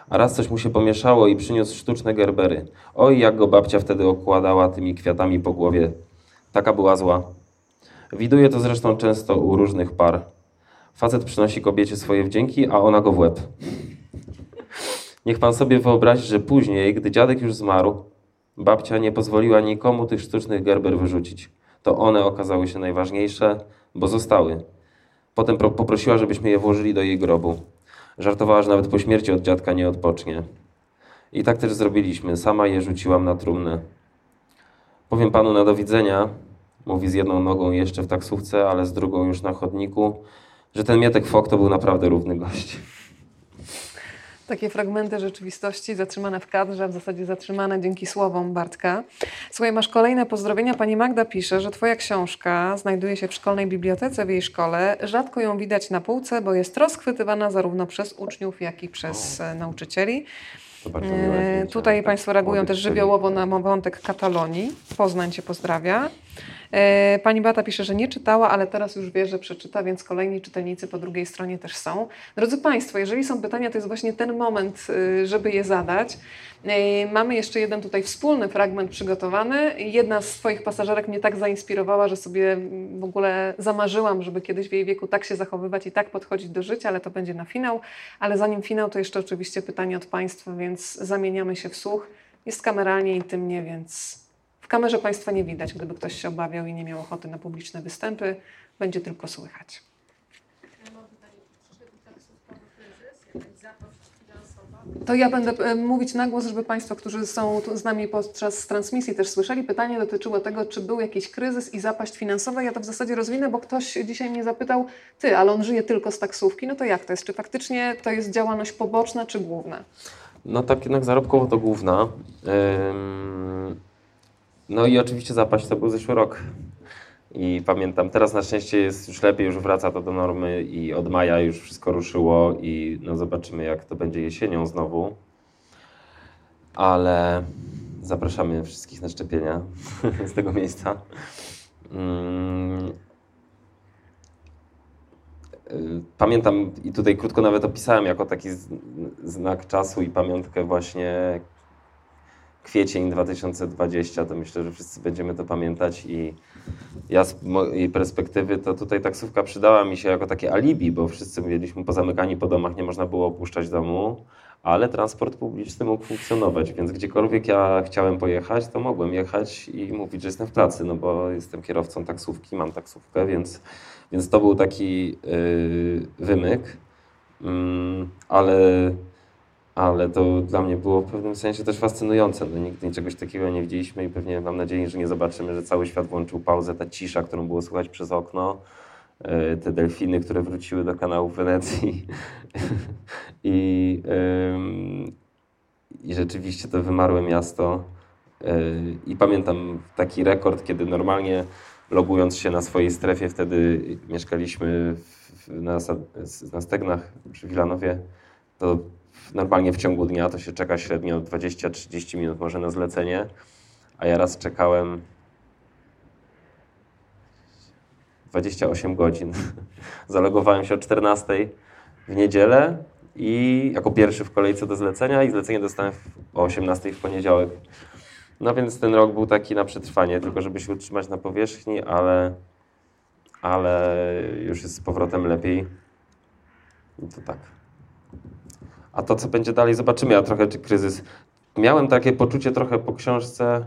A raz coś mu się pomieszało i przyniósł sztuczne gerbery. Oj, jak go babcia wtedy okładała tymi kwiatami po głowie. Taka była zła. Widuję to zresztą często u różnych par. Facet przynosi kobiecie swoje wdzięki, a ona go w łeb. Niech pan sobie wyobrazi, że później, gdy dziadek już zmarł, babcia nie pozwoliła nikomu tych sztucznych gerber wyrzucić. To one okazały się najważniejsze, bo zostały. Potem poprosiła, żebyśmy je włożyli do jej grobu. Żartowała, że nawet po śmierci od dziadka nie odpocznie. I tak też zrobiliśmy. Sama je rzuciłam na trumnę. Powiem panu na do widzenia, mówi z jedną nogą jeszcze w taksówce, ale z drugą już na chodniku, że ten Mietek Fok to był naprawdę równy gość. Takie fragmenty rzeczywistości zatrzymane w kadrze, w zasadzie zatrzymane dzięki słowom Bartka. Słuchaj, masz kolejne pozdrowienia. Pani Magda pisze, że twoja książka znajduje się w szkolnej bibliotece w jej szkole. Rzadko ją widać na półce, bo jest rozchwytywana zarówno przez uczniów, jak i przez. E, nauczycieli. E, tutaj Państwo reagują też żywiołowo na wątek Katalonii. Poznań Cię pozdrawia. E, pani Bata pisze, że nie czytała, ale teraz już wie, że przeczyta, więc kolejni czytelnicy po drugiej stronie też są. Drodzy Państwo, jeżeli są pytania, to jest właśnie ten moment, y, żeby je zadać. E, mamy jeszcze jeden tutaj wspólny fragment przygotowany. Jedna z Twoich pasażerek mnie tak zainspirowała, że sobie w ogóle zamarzyłam, żeby kiedyś w jej wieku tak się zachowywać i tak podchodzić do życia, ale to będzie na finał. Ale zanim finał, to jeszcze oczywiście pytanie od Państwa, więc zamieniamy się w słuch. Jest kameralnie intymnie, więc w kamerze Państwa nie widać, gdyby ktoś się obawiał i nie miał ochoty na publiczne występy, będzie tylko słychać. To ja będę e, mówić na głos, żeby Państwo, którzy są z nami podczas transmisji też słyszeli. Pytanie dotyczyło tego, czy był jakiś kryzys i zapaść finansowa. Ja to w zasadzie rozwinę, bo ktoś dzisiaj mnie zapytał, ty, ale on żyje tylko z taksówki. No to jak to jest? Czy faktycznie to jest działalność poboczna, czy główna? No tak jednak zarobkowo to główna. No i oczywiście zapaść to był zeszły rok. I pamiętam, teraz na szczęście jest już lepiej, już wraca to do normy i od maja już wszystko ruszyło i no zobaczymy jak to będzie jesienią znowu. Ale zapraszamy wszystkich na szczepienia <laughs> z tego miejsca. Mm. Pamiętam i tutaj krótko nawet opisałem jako taki znak czasu i pamiątkę właśnie kwiecień 2020, to myślę, że wszyscy będziemy to pamiętać i ja z mojej perspektywy to tutaj taksówka przydała mi się jako takie alibi, bo wszyscy byliśmy pozamykani po domach, nie można było opuszczać domu, ale transport publiczny mógł funkcjonować, więc gdziekolwiek ja chciałem pojechać, to mogłem jechać i mówić, że jestem w pracy, no bo jestem kierowcą taksówki, mam taksówkę, więc, więc to był taki yy, wymyk, yy, ale ale to dla mnie było w pewnym sensie też fascynujące. No, nigdy czegoś takiego nie widzieliśmy i pewnie mam nadzieję, że nie zobaczymy, że cały świat włączył pauzę, ta cisza, którą było słychać przez okno, e, te delfiny, które wróciły do kanału Wenecji <laughs> i, i rzeczywiście to wymarłe miasto. E, I pamiętam taki rekord, kiedy normalnie logując się na swojej strefie, wtedy mieszkaliśmy w, na, na Stegnach przy Wilanowie, to normalnie w ciągu dnia to się czeka średnio 20-30 minut może na zlecenie, a ja raz czekałem 28 godzin. <laughs> Zalogowałem się o 14 w niedzielę i jako pierwszy w kolejce do zlecenia i zlecenie dostałem o 18 w poniedziałek. No więc ten rok był taki na przetrwanie, tylko żeby się utrzymać na powierzchni, ale, ale już jest z powrotem lepiej. I to tak. A to, co będzie dalej, zobaczymy. Ja trochę, czy kryzys. Miałem takie poczucie trochę po książce,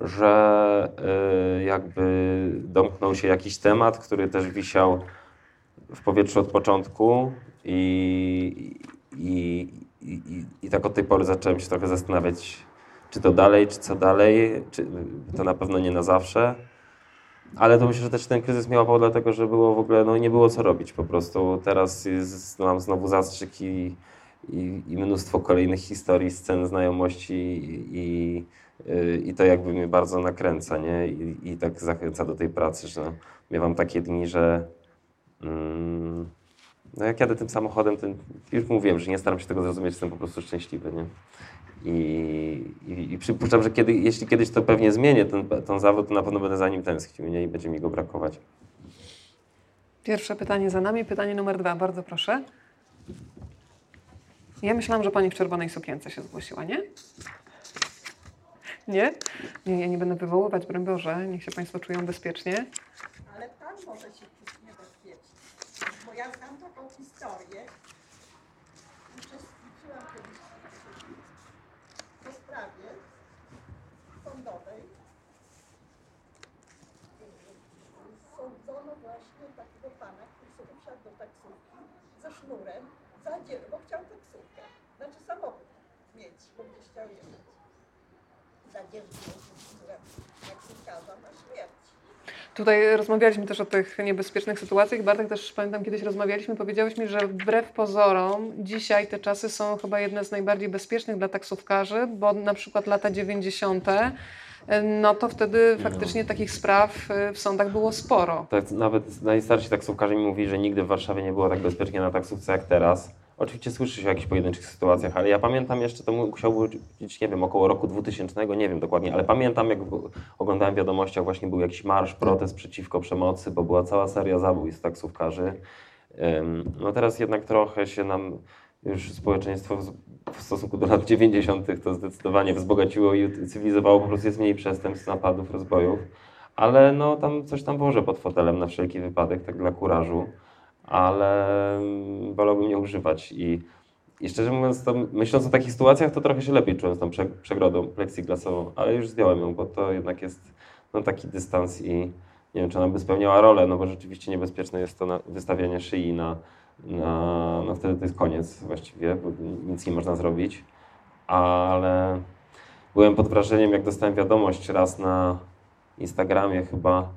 że y, jakby domknął się jakiś temat, który też wisiał w powietrzu od początku i, i, i, i tak od tej pory zacząłem się trochę zastanawiać, czy to dalej, czy co dalej, czy to na pewno nie na zawsze. Ale to myślę, że też ten kryzys miał dlatego, że było w ogóle, no nie było co robić po prostu. Teraz jest, mam znowu zastrzyk i, i, i, mnóstwo kolejnych historii, scen znajomości i, i, to jakby mnie bardzo nakręca, nie? I, i tak zachęca do tej pracy, że miewam takie dni, że mm, no jak jadę tym samochodem, to już mówiłem, że nie staram się tego zrozumieć, jestem po prostu szczęśliwy, nie? I, i, i przypuszczam, że kiedy, jeśli kiedyś to pewnie zmienię, ten, ten zawód, to na pewno będę za nim tęsknił nie? i będzie mi go brakować. Pierwsze pytanie za nami. Pytanie numer dwa. Bardzo proszę. Ja myślałam, że pani w czerwonej sukience się zgłosiła, nie? Nie? Nie, ja nie będę wywoływać, broń Boże. Niech się państwo czują bezpiecznie. Ale pan może się czuć niebezpiecznie. Bo ja znam taką historię. Uczestniczyłam kiedyś w sprawie sądowej. Sądzono właśnie takiego pana, który sobie wsiadł do taksówki ze sznurem, za dzie- bo chciał taksówkę. Znaczy samochód mieć, taksówkarza na śmierć. Tutaj rozmawialiśmy też o tych niebezpiecznych sytuacjach. Bartek też pamiętam kiedyś rozmawialiśmy, powiedziałeś mi, że wbrew pozorom dzisiaj te czasy są chyba jedne z najbardziej bezpiecznych dla taksówkarzy, bo na przykład lata 90. No to wtedy faktycznie no. takich spraw y, w sądach było sporo. Tak, nawet najstarsi taksówkarze mi mówili, że nigdy w Warszawie nie było tak bezpiecznie na taksówce jak teraz. Oczywiście słyszy się o jakichś pojedynczych sytuacjach, ale ja pamiętam jeszcze, to musiało być, nie wiem, około roku 2000, nie wiem dokładnie, ale pamiętam, jak oglądałem wiadomościach, właśnie był jakiś marsz, protest przeciwko przemocy, bo była cała seria zabójstw taksówkarzy. No teraz jednak trochę się nam już społeczeństwo w stosunku do lat 90. to zdecydowanie wzbogaciło i cywilizowało, po prostu jest mniej przestępstw, napadów, rozbojów. Ale no tam coś tam włożę pod fotelem na wszelki wypadek, tak dla kurażu ale wolałbym nie używać. I, i szczerze mówiąc, to, myśląc o takich sytuacjach, to trochę się lepiej czułem z tą przegrodą plexiglasową, ale już zdjąłem ją, bo to jednak jest no, taki dystans i nie wiem, czy ona by spełniała rolę, no bo rzeczywiście niebezpieczne jest to wystawianie szyi na, na, no wtedy to jest koniec właściwie, bo nic nie można zrobić, ale byłem pod wrażeniem, jak dostałem wiadomość raz na Instagramie chyba,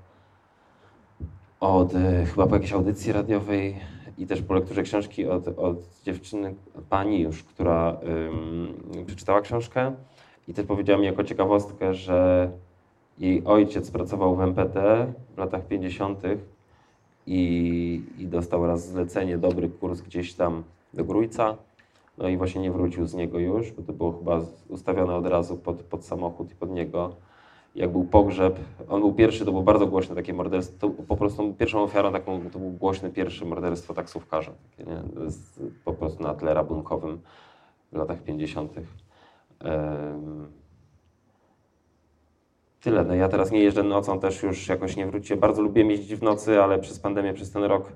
od e, chyba po jakiejś audycji radiowej i też po lekturze książki od, od dziewczyny, pani już, która ym, przeczytała książkę i też powiedziała mi jako ciekawostkę, że jej ojciec pracował w MPT w latach 50. I, i dostał raz zlecenie, dobry kurs gdzieś tam do Grójca. No i właśnie nie wrócił z niego już, bo to było chyba ustawione od razu pod, pod samochód i pod niego jak był pogrzeb, on był pierwszy, to było bardzo głośne takie morderstwo, to po prostu pierwszą ofiarą taką, to był głośne pierwsze morderstwo taksówkarza, takie, nie? po prostu na tle rabunkowym w latach 50. Um, tyle, no ja teraz nie jeżdżę nocą, też już jakoś nie wrócię, bardzo lubię jeździć w nocy, ale przez pandemię, przez ten rok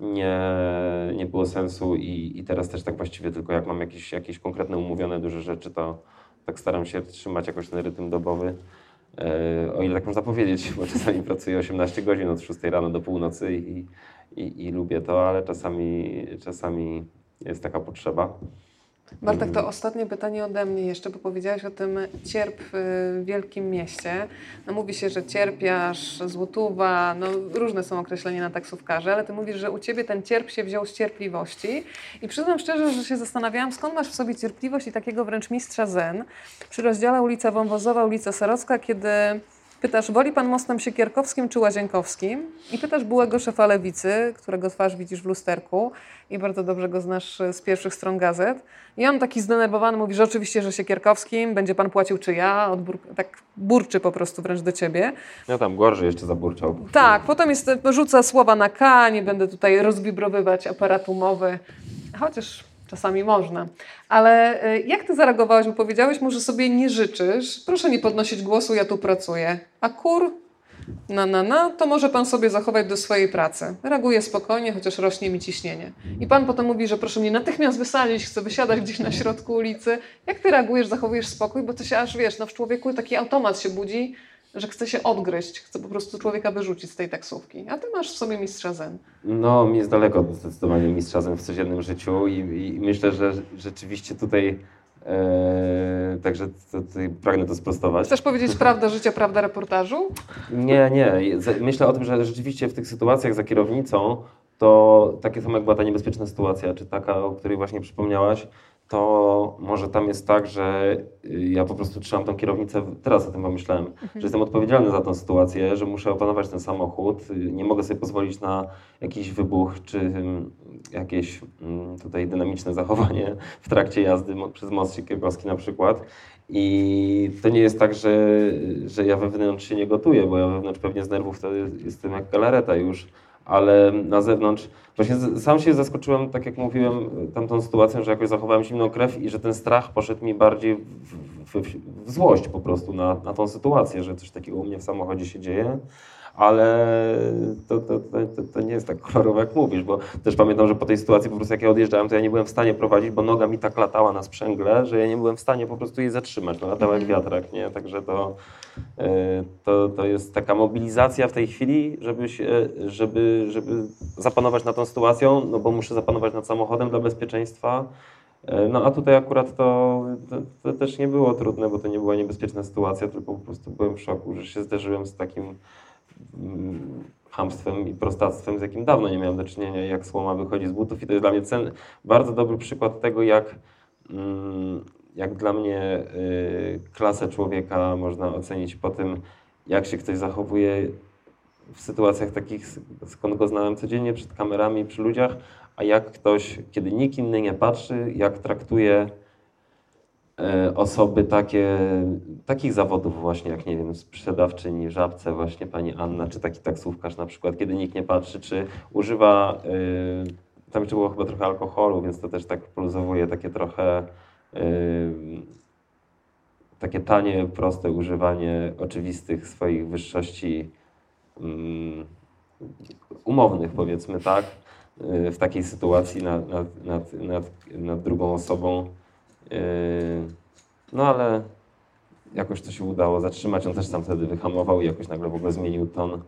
nie, nie było sensu i, i teraz też tak właściwie tylko jak mam jakieś, jakieś konkretne umówione duże rzeczy, to tak staram się trzymać jakoś ten rytm dobowy. E, o ile tak można powiedzieć, bo czasami pracuję 18 godzin od 6 rano do północy i, i, i lubię to, ale czasami, czasami jest taka potrzeba. Bartek, to ostatnie pytanie ode mnie. Jeszcze, bo powiedziałeś o tym cierp w wielkim mieście. No mówi się, że cierpiasz, złotówa, no różne są określenia na taksówkarze, ale ty mówisz, że u ciebie ten cierp się wziął z cierpliwości. I przyznam szczerze, że się zastanawiałam, skąd masz w sobie cierpliwość i takiego wręcz mistrza zen. Przy rozdziale ulica Wąwozowa, ulica Sarocka, kiedy Pytasz, woli pan mostem siekierkowskim czy łazienkowskim? I pytasz byłego szefa lewicy, którego twarz widzisz w lusterku i bardzo dobrze go znasz z pierwszych stron gazet. I on taki zdenerwowany mówi, że oczywiście, że siekierkowskim, będzie pan płacił czy ja, Odbur tak burczy po prostu wręcz do ciebie. Ja tam gorzej jeszcze zaburczał. Tak, potem jest, rzuca słowa na K, nie będę tutaj rozwibrowywać aparatu mowy, chociaż Czasami można. Ale e, jak ty zareagowałeś, bo powiedziałeś mu, że sobie nie życzysz. Proszę nie podnosić głosu, ja tu pracuję. A kur? na, na, na, to może pan sobie zachować do swojej pracy. Reaguję spokojnie, chociaż rośnie mi ciśnienie. I pan potem mówi, że proszę mnie natychmiast wysadzić, chcę wysiadać gdzieś na środku ulicy. Jak ty reagujesz, zachowujesz spokój? Bo to się aż, wiesz, no w człowieku taki automat się budzi, że chce się odgryźć, chce po prostu człowieka wyrzucić z tej taksówki. A ty masz w sobie mistrza zen. No, mi jest daleko zdecydowanie mistrza zen w codziennym życiu i, i myślę, że rzeczywiście tutaj e, także to, to pragnę to sprostować. Chcesz powiedzieć <laughs> prawda życia, prawda reportażu? Nie, nie. Myślę o tym, że rzeczywiście w tych sytuacjach za kierownicą to takie samo jak była ta niebezpieczna sytuacja, czy taka, o której właśnie przypomniałaś, to może tam jest tak, że y, ja po prostu trzymam tą kierownicę, teraz o tym pomyślałem, mhm. że jestem odpowiedzialny za tą sytuację, że muszę opanować ten samochód, y, nie mogę sobie pozwolić na jakiś wybuch, czy jakieś mm, tutaj dynamiczne zachowanie w trakcie jazdy przez most Siekierowski na przykład. I to nie jest tak, że, że ja wewnątrz się nie gotuję, bo ja wewnątrz pewnie z nerwów to jestem jak galareta już, ale na zewnątrz Właśnie sam się zaskoczyłem, tak jak mówiłem, tamtą sytuacją, że jakoś zachowałem zimną krew i że ten strach poszedł mi bardziej w, w, w złość po prostu na, na tą sytuację, że coś takiego u mnie w samochodzie się dzieje ale to, to, to, to, nie jest tak kolorowe, jak mówisz, bo też pamiętam, że po tej sytuacji po prostu jak ja odjeżdżałem, to ja nie byłem w stanie prowadzić, bo noga mi tak latała na sprzęgle, że ja nie byłem w stanie po prostu jej zatrzymać, no latała jak mhm. wiatrak, nie? Także to, to, to jest taka mobilizacja w tej chwili, żeby, się, żeby, żeby zapanować nad tą sytuacją, no bo muszę zapanować nad samochodem dla bezpieczeństwa, e, no a tutaj akurat to, to, to, też nie było trudne, bo to nie była niebezpieczna sytuacja, tylko po prostu byłem w szoku, że się zderzyłem z takim hamstwem i prostactwem, z jakim dawno nie miałem do czynienia, jak słoma wychodzi z butów. I to jest dla mnie cen, bardzo dobry przykład tego, jak, mm, jak dla mnie y, klasę człowieka można ocenić po tym, jak się ktoś zachowuje w sytuacjach takich, skąd go znałem codziennie przed kamerami, przy ludziach, a jak ktoś, kiedy nikt inny nie patrzy, jak traktuje E, osoby takie, takich zawodów właśnie, jak nie wiem, sprzedawczyni, żabce, właśnie pani Anna, czy taki taksówkarz na przykład, kiedy nikt nie patrzy, czy używa, y, tam jeszcze było chyba trochę alkoholu, więc to też tak poluzowuje takie trochę y, takie tanie, proste używanie oczywistych swoich wyższości y, umownych, powiedzmy tak, w takiej sytuacji nad, nad, nad, nad, nad drugą osobą. Yy, no ale jakoś to się udało zatrzymać. On też sam wtedy wyhamował i jakoś nagle w ogóle zmienił ton.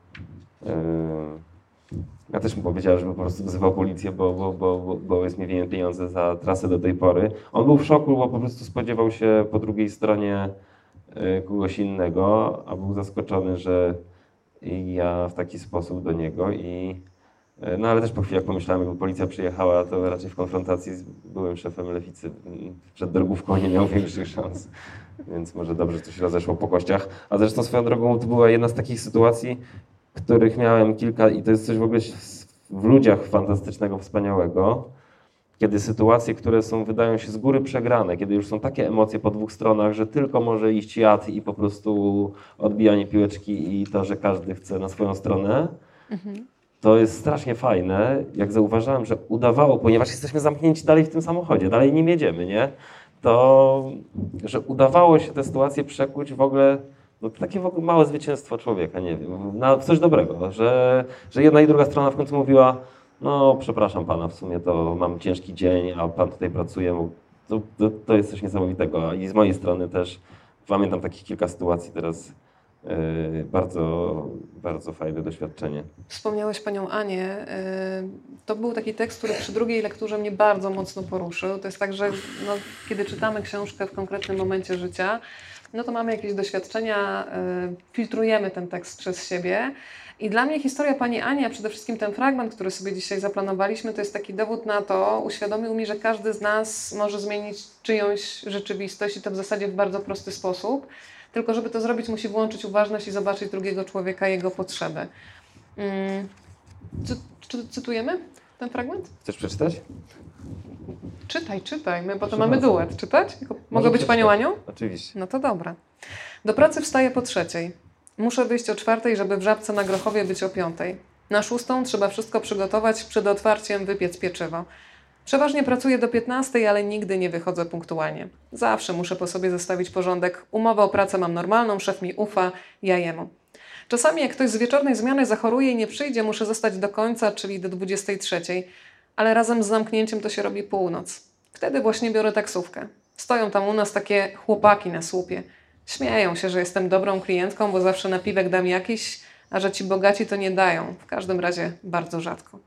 Ja też mu powiedziałem, żeby po prostu wzywał policję, bo, bo, bo, bo jest mi winien pieniądze za trasę do tej pory. On był w szoku, bo po prostu spodziewał się po drugiej stronie yy, kogoś innego, a był zaskoczony, że ja w taki sposób do niego i E, no ale też po chwili, jak pomyślałem, jakby policja przyjechała, to raczej w konfrontacji z byłym szefem lewicy przed drogówką nie miał większych szans. Więc może dobrze, że to się rozeszło po kościach. A zresztą swoją drogą to była jedna z takich sytuacji, których miałem kilka i to jest coś w ogóle w ludziach fantastycznego, wspaniałego. Kiedy sytuacje, które są, wydają się z góry przegrane, kiedy już są takie emocje po dwóch stronach, że tylko może iść jad i po prostu odbijanie piłeczki i to, że każdy chce na swoją stronę, mhm to jest strasznie fajne, jak zauważyłem, że udawało, ponieważ jesteśmy zamknięci dalej w tym samochodzie, dalej nim jedziemy, nie? To, że udawało się tę sytuację przekuć w ogóle, no takie w ogóle małe zwycięstwo człowieka, nie wiem, na coś dobrego, że, że jedna i druga strona w końcu mówiła, no przepraszam pana, w sumie to mam ciężki dzień, a pan tutaj pracuje, to, to, to jest coś niesamowitego. I z mojej strony też pamiętam takich kilka sytuacji teraz, bardzo, bardzo fajne doświadczenie. Wspomniałeś Panią Anię. E, to był taki tekst, który przy drugiej lekturze mnie bardzo mocno poruszył. To jest tak, że no, kiedy czytamy książkę w konkretnym momencie życia, no to mamy jakieś doświadczenia, e, filtrujemy ten tekst przez siebie. I dla mnie historia Pani Ani, a przede wszystkim ten fragment, który sobie dzisiaj zaplanowaliśmy, to jest taki dowód na to, uświadomił mi, że każdy z nas może zmienić czyjąś rzeczywistość i to w zasadzie w bardzo prosty sposób. Tylko żeby to zrobić, musi włączyć uważność i zobaczyć drugiego człowieka, jego potrzeby. Hmm. Cy, czy, cytujemy ten fragment? Chcesz przeczytać? Czytaj, czytaj. My potem mamy duet. Czytać? Mogę być panią Anią? Oczywiście. No to dobra. Do pracy wstaję po trzeciej. Muszę wyjść o czwartej, żeby w Żabce na Grochowie być o piątej. Na szóstą trzeba wszystko przygotować, przed otwarciem wypiec pieczywo. Przeważnie pracuję do 15, ale nigdy nie wychodzę punktualnie. Zawsze muszę po sobie zostawić porządek. Umowę o pracę mam normalną, szef mi ufa, ja jemu. Czasami jak ktoś z wieczornej zmiany zachoruje i nie przyjdzie, muszę zostać do końca, czyli do 23, ale razem z zamknięciem to się robi północ. Wtedy właśnie biorę taksówkę. Stoją tam u nas takie chłopaki na słupie. Śmieją się, że jestem dobrą klientką, bo zawsze napiwek dam jakiś, a że ci bogaci to nie dają. W każdym razie bardzo rzadko.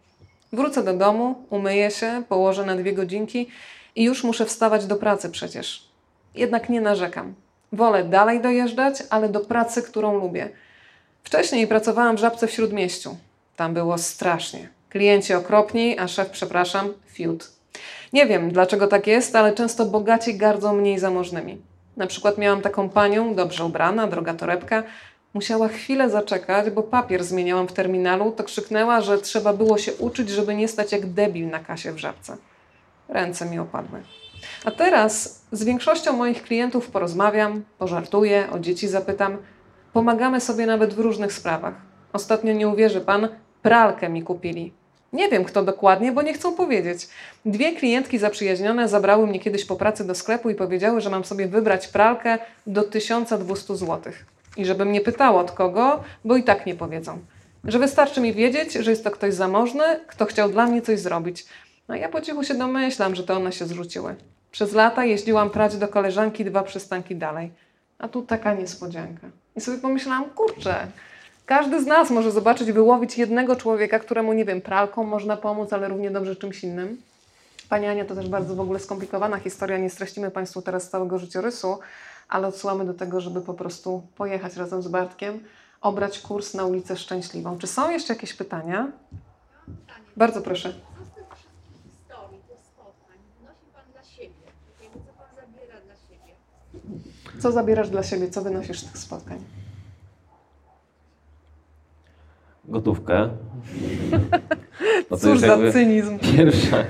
Wrócę do domu, umyję się, położę na dwie godzinki i już muszę wstawać do pracy przecież. Jednak nie narzekam. Wolę dalej dojeżdżać, ale do pracy, którą lubię. Wcześniej pracowałam w Żabce w Śródmieściu. Tam było strasznie. Klienci okropni, a szef, przepraszam, fiut. Nie wiem, dlaczego tak jest, ale często bogaci gardzą mniej zamożnymi. Na przykład miałam taką panią, dobrze ubrana, droga torebka, Musiała chwilę zaczekać, bo papier zmieniałam w terminalu, to krzyknęła, że trzeba było się uczyć, żeby nie stać jak debil na kasie w żabce. Ręce mi opadły. A teraz z większością moich klientów porozmawiam, pożartuję, o dzieci zapytam. Pomagamy sobie nawet w różnych sprawach. Ostatnio nie uwierzy pan, pralkę mi kupili. Nie wiem kto dokładnie, bo nie chcą powiedzieć. Dwie klientki zaprzyjaźnione zabrały mnie kiedyś po pracy do sklepu i powiedziały, że mam sobie wybrać pralkę do 1200 zł. I żebym nie pytała od kogo, bo i tak nie powiedzą. Że wystarczy mi wiedzieć, że jest to ktoś zamożny, kto chciał dla mnie coś zrobić. No ja po cichu się domyślam, że to one się zrzuciły. Przez lata jeździłam prać do koleżanki dwa przystanki dalej. A tu taka niespodzianka. I sobie pomyślałam, kurczę, każdy z nas może zobaczyć, wyłowić jednego człowieka, któremu, nie wiem, pralką można pomóc, ale równie dobrze czymś innym. Pani Ania, to też bardzo w ogóle skomplikowana historia, nie streścimy Państwu teraz całego życiorysu, ale odsyłamy do tego, żeby po prostu pojechać razem z Bartkiem, obrać kurs na ulicę Szczęśliwą. Czy są jeszcze jakieś pytania? Bardzo proszę. Co z tych wszystkich historii, tych spotkań wnosi Pan dla siebie? Jakby Co Pan zabiera dla siebie? Co zabierasz dla siebie? Co wynosisz z tych spotkań? Gotówkę. <laughs> No to Cóż za cynizm. Pierwsza. e,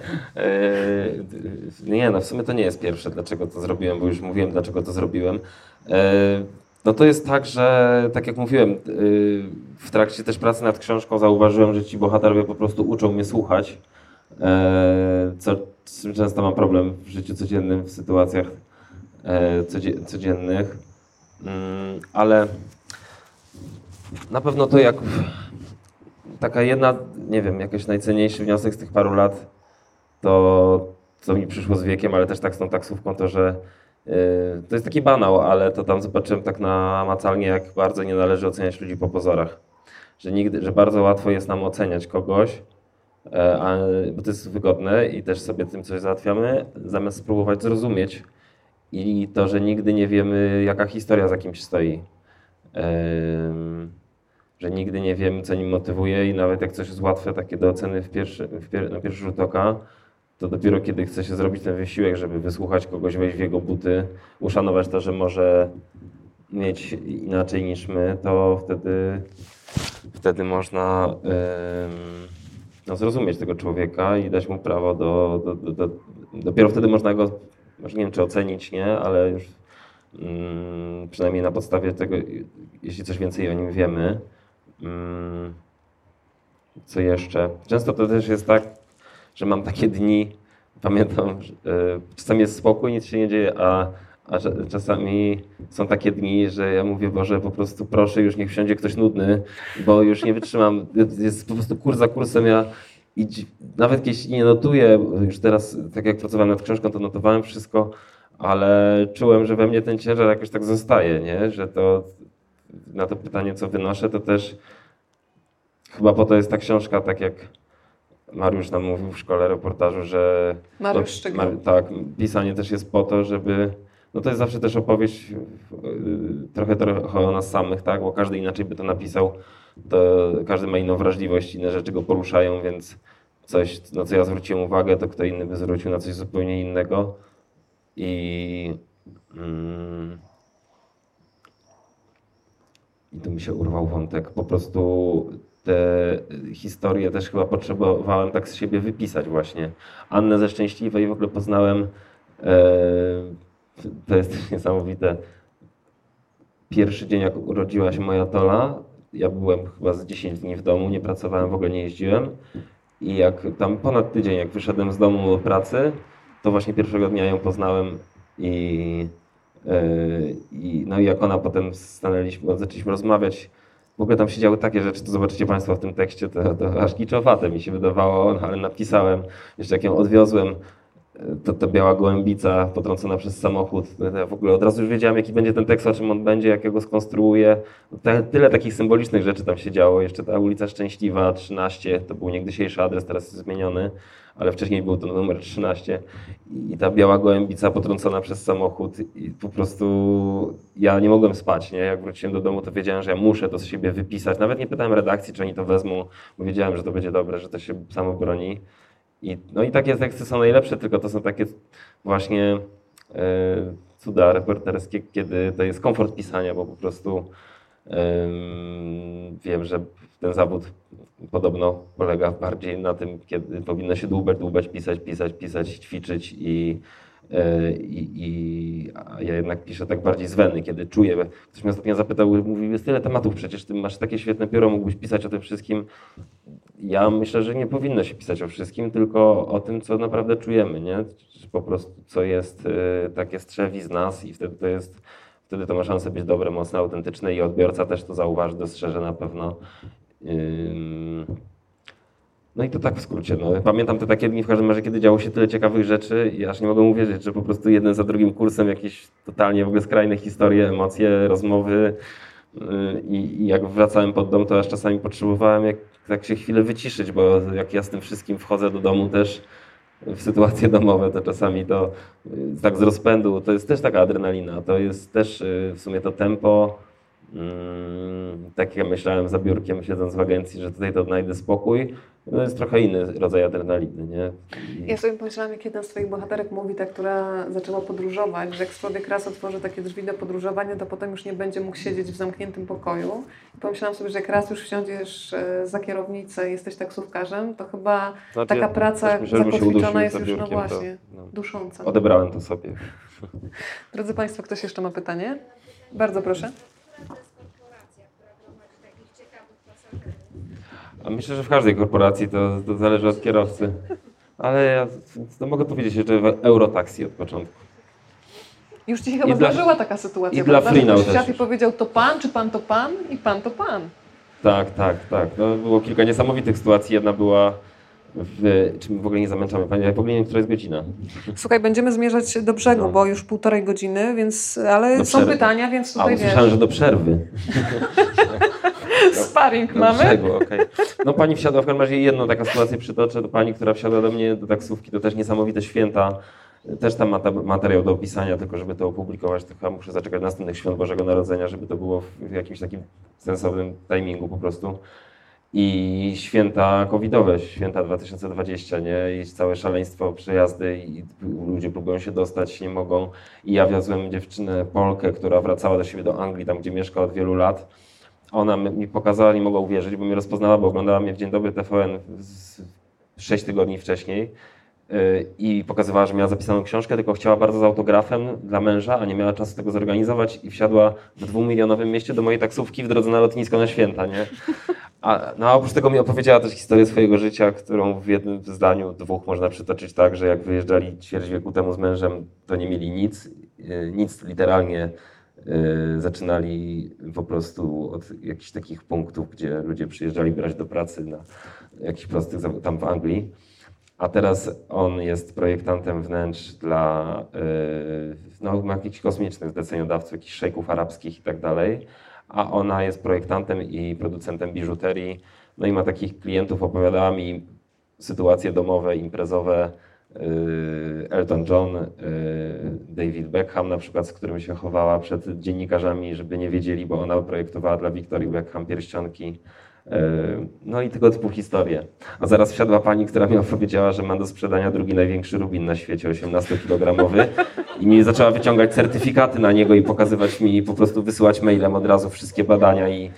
nie, no w sumie to nie jest pierwsze, dlaczego to zrobiłem, bo już mówiłem, dlaczego to zrobiłem. E, no to jest tak, że tak jak mówiłem, e, w trakcie też pracy nad książką zauważyłem, że ci bohaterowie po prostu uczą mnie słuchać, co, z czym często mam problem w życiu codziennym, w sytuacjach codzie- codziennych. Mm, ale na pewno to jak taka jedna, nie wiem, jakiś najcenniejszy wniosek z tych paru lat, to co mi przyszło z wiekiem, ale też tak z tą taksówką, to że yy, to jest taki banał, ale to tam zobaczyłem tak namacalnie, jak bardzo nie należy oceniać ludzi po pozorach. Że, nigdy, że bardzo łatwo jest nam oceniać kogoś, e, a, bo to jest wygodne i też sobie tym coś załatwiamy, zamiast spróbować zrozumieć i to, że nigdy nie wiemy, jaka historia za kimś stoi. Em, że nigdy nie wiemy, co nim motywuje i nawet jak coś jest łatwe takie do oceny w pierwszy, w pier, na pierwszy rzut oka, to dopiero kiedy chce się zrobić ten wysiłek, żeby wysłuchać kogoś, wejść w jego buty, uszanować to, że może mieć inaczej niż my, to wtedy, wtedy można em, no, zrozumieć tego człowieka i dać mu prawo do, do, do, do... Dopiero wtedy można go, może nie wiem czy ocenić, nie, ale już mm, przynajmniej na podstawie tego, jeśli coś więcej o nim wiemy. Mm, Co jeszcze? Często to też jest tak, że mam takie dni, pamiętam, że e, czasami jest spokój, nic się nie dzieje, a, a cza- czasami są takie dni, że ja mówię, Boże, po prostu proszę, już niech wsiądzie ktoś nudny, bo już nie wytrzymam. Jest po prostu kurs za kursem, ja i nawet jeśli nie notuję, już teraz, tak jak pracowałem nad książką, to notowałem wszystko, ale czułem, że we mnie ten ciężar jakoś tak zostaje, nie? że to na to pytanie, co wynoszę, to też chyba po to jest ta książka, tak jak Mariusz nam mówił w szkole reportażu, że Mariusz. Mar- tak, pisanie też jest po to, żeby no to jest zawsze też opowieść yy, trochę, trochę o nas samych, tak? Bo każdy inaczej by to napisał. To każdy ma inną wrażliwość, inne rzeczy go poruszają, więc coś, na co ja zwróciłem uwagę, to kto inny by zwrócił na coś zupełnie innego. I, mm, i tu mi się urwał wątek. Po prostu te historie też chyba potrzebowałem tak z siebie wypisać właśnie. Annę ze Szczęśliwej w ogóle poznałem, e, to jest niesamowite. Pierwszy dzień, jak urodziła się moja Tola, ja byłem chyba z 10 dni w domu, nie pracowałem, w ogóle nie jeździłem. I jak tam ponad tydzień, jak wyszedłem z domu do pracy, to właśnie pierwszego dnia ją poznałem i, i no i jak ona potem stanęliśmy, zaczęliśmy rozmawiać, w ogóle tam się działy takie rzeczy, to zobaczycie Państwo w tym tekście, to, to aż kiczowate mi się wydawało, no, ale napisałem, jeszcze jak ją odwiozłem, to, to biała gołębica potrącona przez samochód. Ja w ogóle od razu już wiedziałem, jaki będzie ten tekst, o czym on będzie, jak ja go skonstruuję. Te, tyle takich symbolicznych rzeczy tam się działo. Jeszcze ta ulica Szczęśliwa 13, to był niegdysiejszy adres, teraz jest zmieniony, ale wcześniej był to numer 13. I ta biała gołębica potrącona przez samochód. I po prostu ja nie mogłem spać. Nie? Jak wróciłem do domu, to wiedziałem, że ja muszę to z siebie wypisać. Nawet nie pytałem redakcji, czy oni to wezmą, bo wiedziałem, że to będzie dobre, że to się samo broni. I, no i takie teksty są najlepsze, tylko to są takie właśnie e, cuda reporterskie, kiedy to jest komfort pisania, bo po prostu wiem, że ten zawód podobno polega bardziej na tym, kiedy powinno się dłubać, dłubać, pisać, pisać, pisać, ćwiczyć i, e, i, i ja jednak piszę tak bardziej z weny, kiedy czuję. Ktoś mnie ostatnio zapytał, mówi, jest tyle tematów przecież, ty masz takie świetne pióro, mógłbyś pisać o tym wszystkim. Ja myślę, że nie powinno się pisać o wszystkim, tylko o tym, co naprawdę czujemy, nie? Po prostu, co jest y, takie strzewi z nas i wtedy to jest, wtedy to ma szansę być dobre, mocne, autentyczne i odbiorca też to zauważy, dostrzeże na pewno. No i to tak w skrócie. No. Pamiętam te takie dni w każdym razie, kiedy działo się tyle ciekawych rzeczy i aż nie mogę uwierzyć, że po prostu jeden za drugim kursem jakieś totalnie w ogóle skrajne historie, emocje, rozmowy, i, I, jak wracałem pod dom, to aż czasami potrzebowałem jak, jak się chwilę wyciszyć, bo jak ja z tym wszystkim wchodzę do domu też w sytuacje domowe, to czasami to tak z rozpędu, to jest też taka adrenalina, to jest też y, w sumie to tempo, mm, tak jak myślałem za biurkiem siedząc w agencji, że tutaj to odnajdę spokój, no jest trochę inny rodzaj adrenaliny, nie? I... Ja sobie pomyślałam, jak jedna z Twoich bohaterek mówi, ta, która zaczęła podróżować, że jak człowiek raz otworzy takie drzwi do podróżowania, to potem już nie będzie mógł siedzieć w zamkniętym pokoju. I pomyślałam sobie, że jak raz już wsiądziesz e, za kierownicę, jesteś taksówkarzem, to chyba znaczy, taka praca zakotwiczona jest już, no właśnie, to, no, dusząca. Odebrałem to sobie. Drodzy Państwo, ktoś jeszcze ma pytanie? Bardzo proszę. A myślę, że w każdej korporacji to, to zależy od kierowcy. Ale ja mogę powiedzieć że w Eurotaxi od początku. Już ci chyba zdarzyła taka sytuacja, I dla Freenow też. i powiedział, to pan, czy pan to pan? I pan to pan. Tak, tak, tak. No, było kilka niesamowitych sytuacji. Jedna była w, czy my w ogóle nie zamęczamy Pani? Ja w ogóle nie wiem, która jest godzina. Słuchaj, będziemy zmierzać do brzegu, no. bo już półtorej godziny, więc, ale są pytania, więc tutaj A, słyszałem, że do przerwy. <laughs> Sparring do mamy? Brzegu, okay. No pani wsiadła, w każdym razie jedną taką sytuację przytoczę, do pani, która wsiadła do mnie do taksówki, to też niesamowite święta. Też tam materiał do opisania, tylko żeby to opublikować, to chyba muszę zaczekać następnych świąt Bożego Narodzenia, żeby to było w jakimś takim sensownym timingu po prostu i święta covidowe, święta 2020, nie? I całe szaleństwo przejazdy i ludzie próbują się dostać, nie mogą. I ja wiozłem dziewczynę Polkę, która wracała do siebie do Anglii, tam gdzie mieszka od wielu lat. Ona mi pokazała, nie mogła uwierzyć, bo mnie rozpoznała, bo oglądała mnie w Dzień Dobry TVN 6 tygodni wcześniej i pokazywała, że miała zapisaną książkę, tylko chciała bardzo z autografem dla męża, a nie miała czasu tego zorganizować i wsiadła w dwumilionowym mieście do mojej taksówki w drodze na lotnisko na święta, nie? A, no, a oprócz tego mi opowiedziała też historię swojego życia, którą w jednym zdaniu, dwóch można przytoczyć tak, że jak wyjeżdżali ćwierć wieku temu z mężem, to nie mieli nic, y, nic literalnie y, zaczynali po prostu od jakichś takich punktów, gdzie ludzie przyjeżdżali brać do pracy na jakichś prostych, tam w Anglii. A teraz on jest projektantem wnętrz dla yy, no, jakichś kosmicznych zleceniodawców, jakichś szejków arabskich i tak dalej, a ona jest projektantem i producentem biżuterii, no i ma takich klientów, opowiadała mi sytuacje domowe, imprezowe, yy, Elton John, yy, David Beckham na przykład, z którym się chowała przed dziennikarzami, żeby nie wiedzieli, bo ona projektowała dla Victorii Beckham pierścionki, no i tego typu historie. A zaraz wsiadła pani, która mi opowiedziała, że ma do sprzedania drugi największy rubin na świecie, 18-kilogramowy i mi zaczęła wyciągać certyfikaty na niego i pokazywać mi, po prostu wysyłać mailem od razu wszystkie badania i,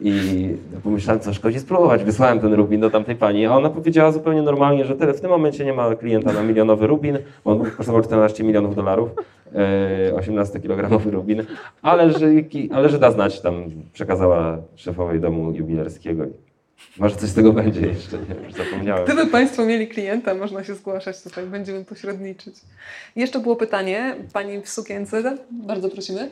i pomyślałem, co szkodzi spróbować. Wysłałem ten rubin do tamtej pani, a ona powiedziała zupełnie normalnie, że w tym momencie nie ma klienta na milionowy rubin, bo on kosztował 14 milionów dolarów. 18-kilogramowy e, rubin, ale że, ale że da znać, tam przekazała szefowej domu jubilerskiego. Może coś z tego będzie jeszcze, nie już zapomniałem. Gdyby Państwo mieli klienta, można się zgłaszać tutaj, będziemy pośredniczyć. Jeszcze było pytanie, Pani w sukience, bardzo prosimy.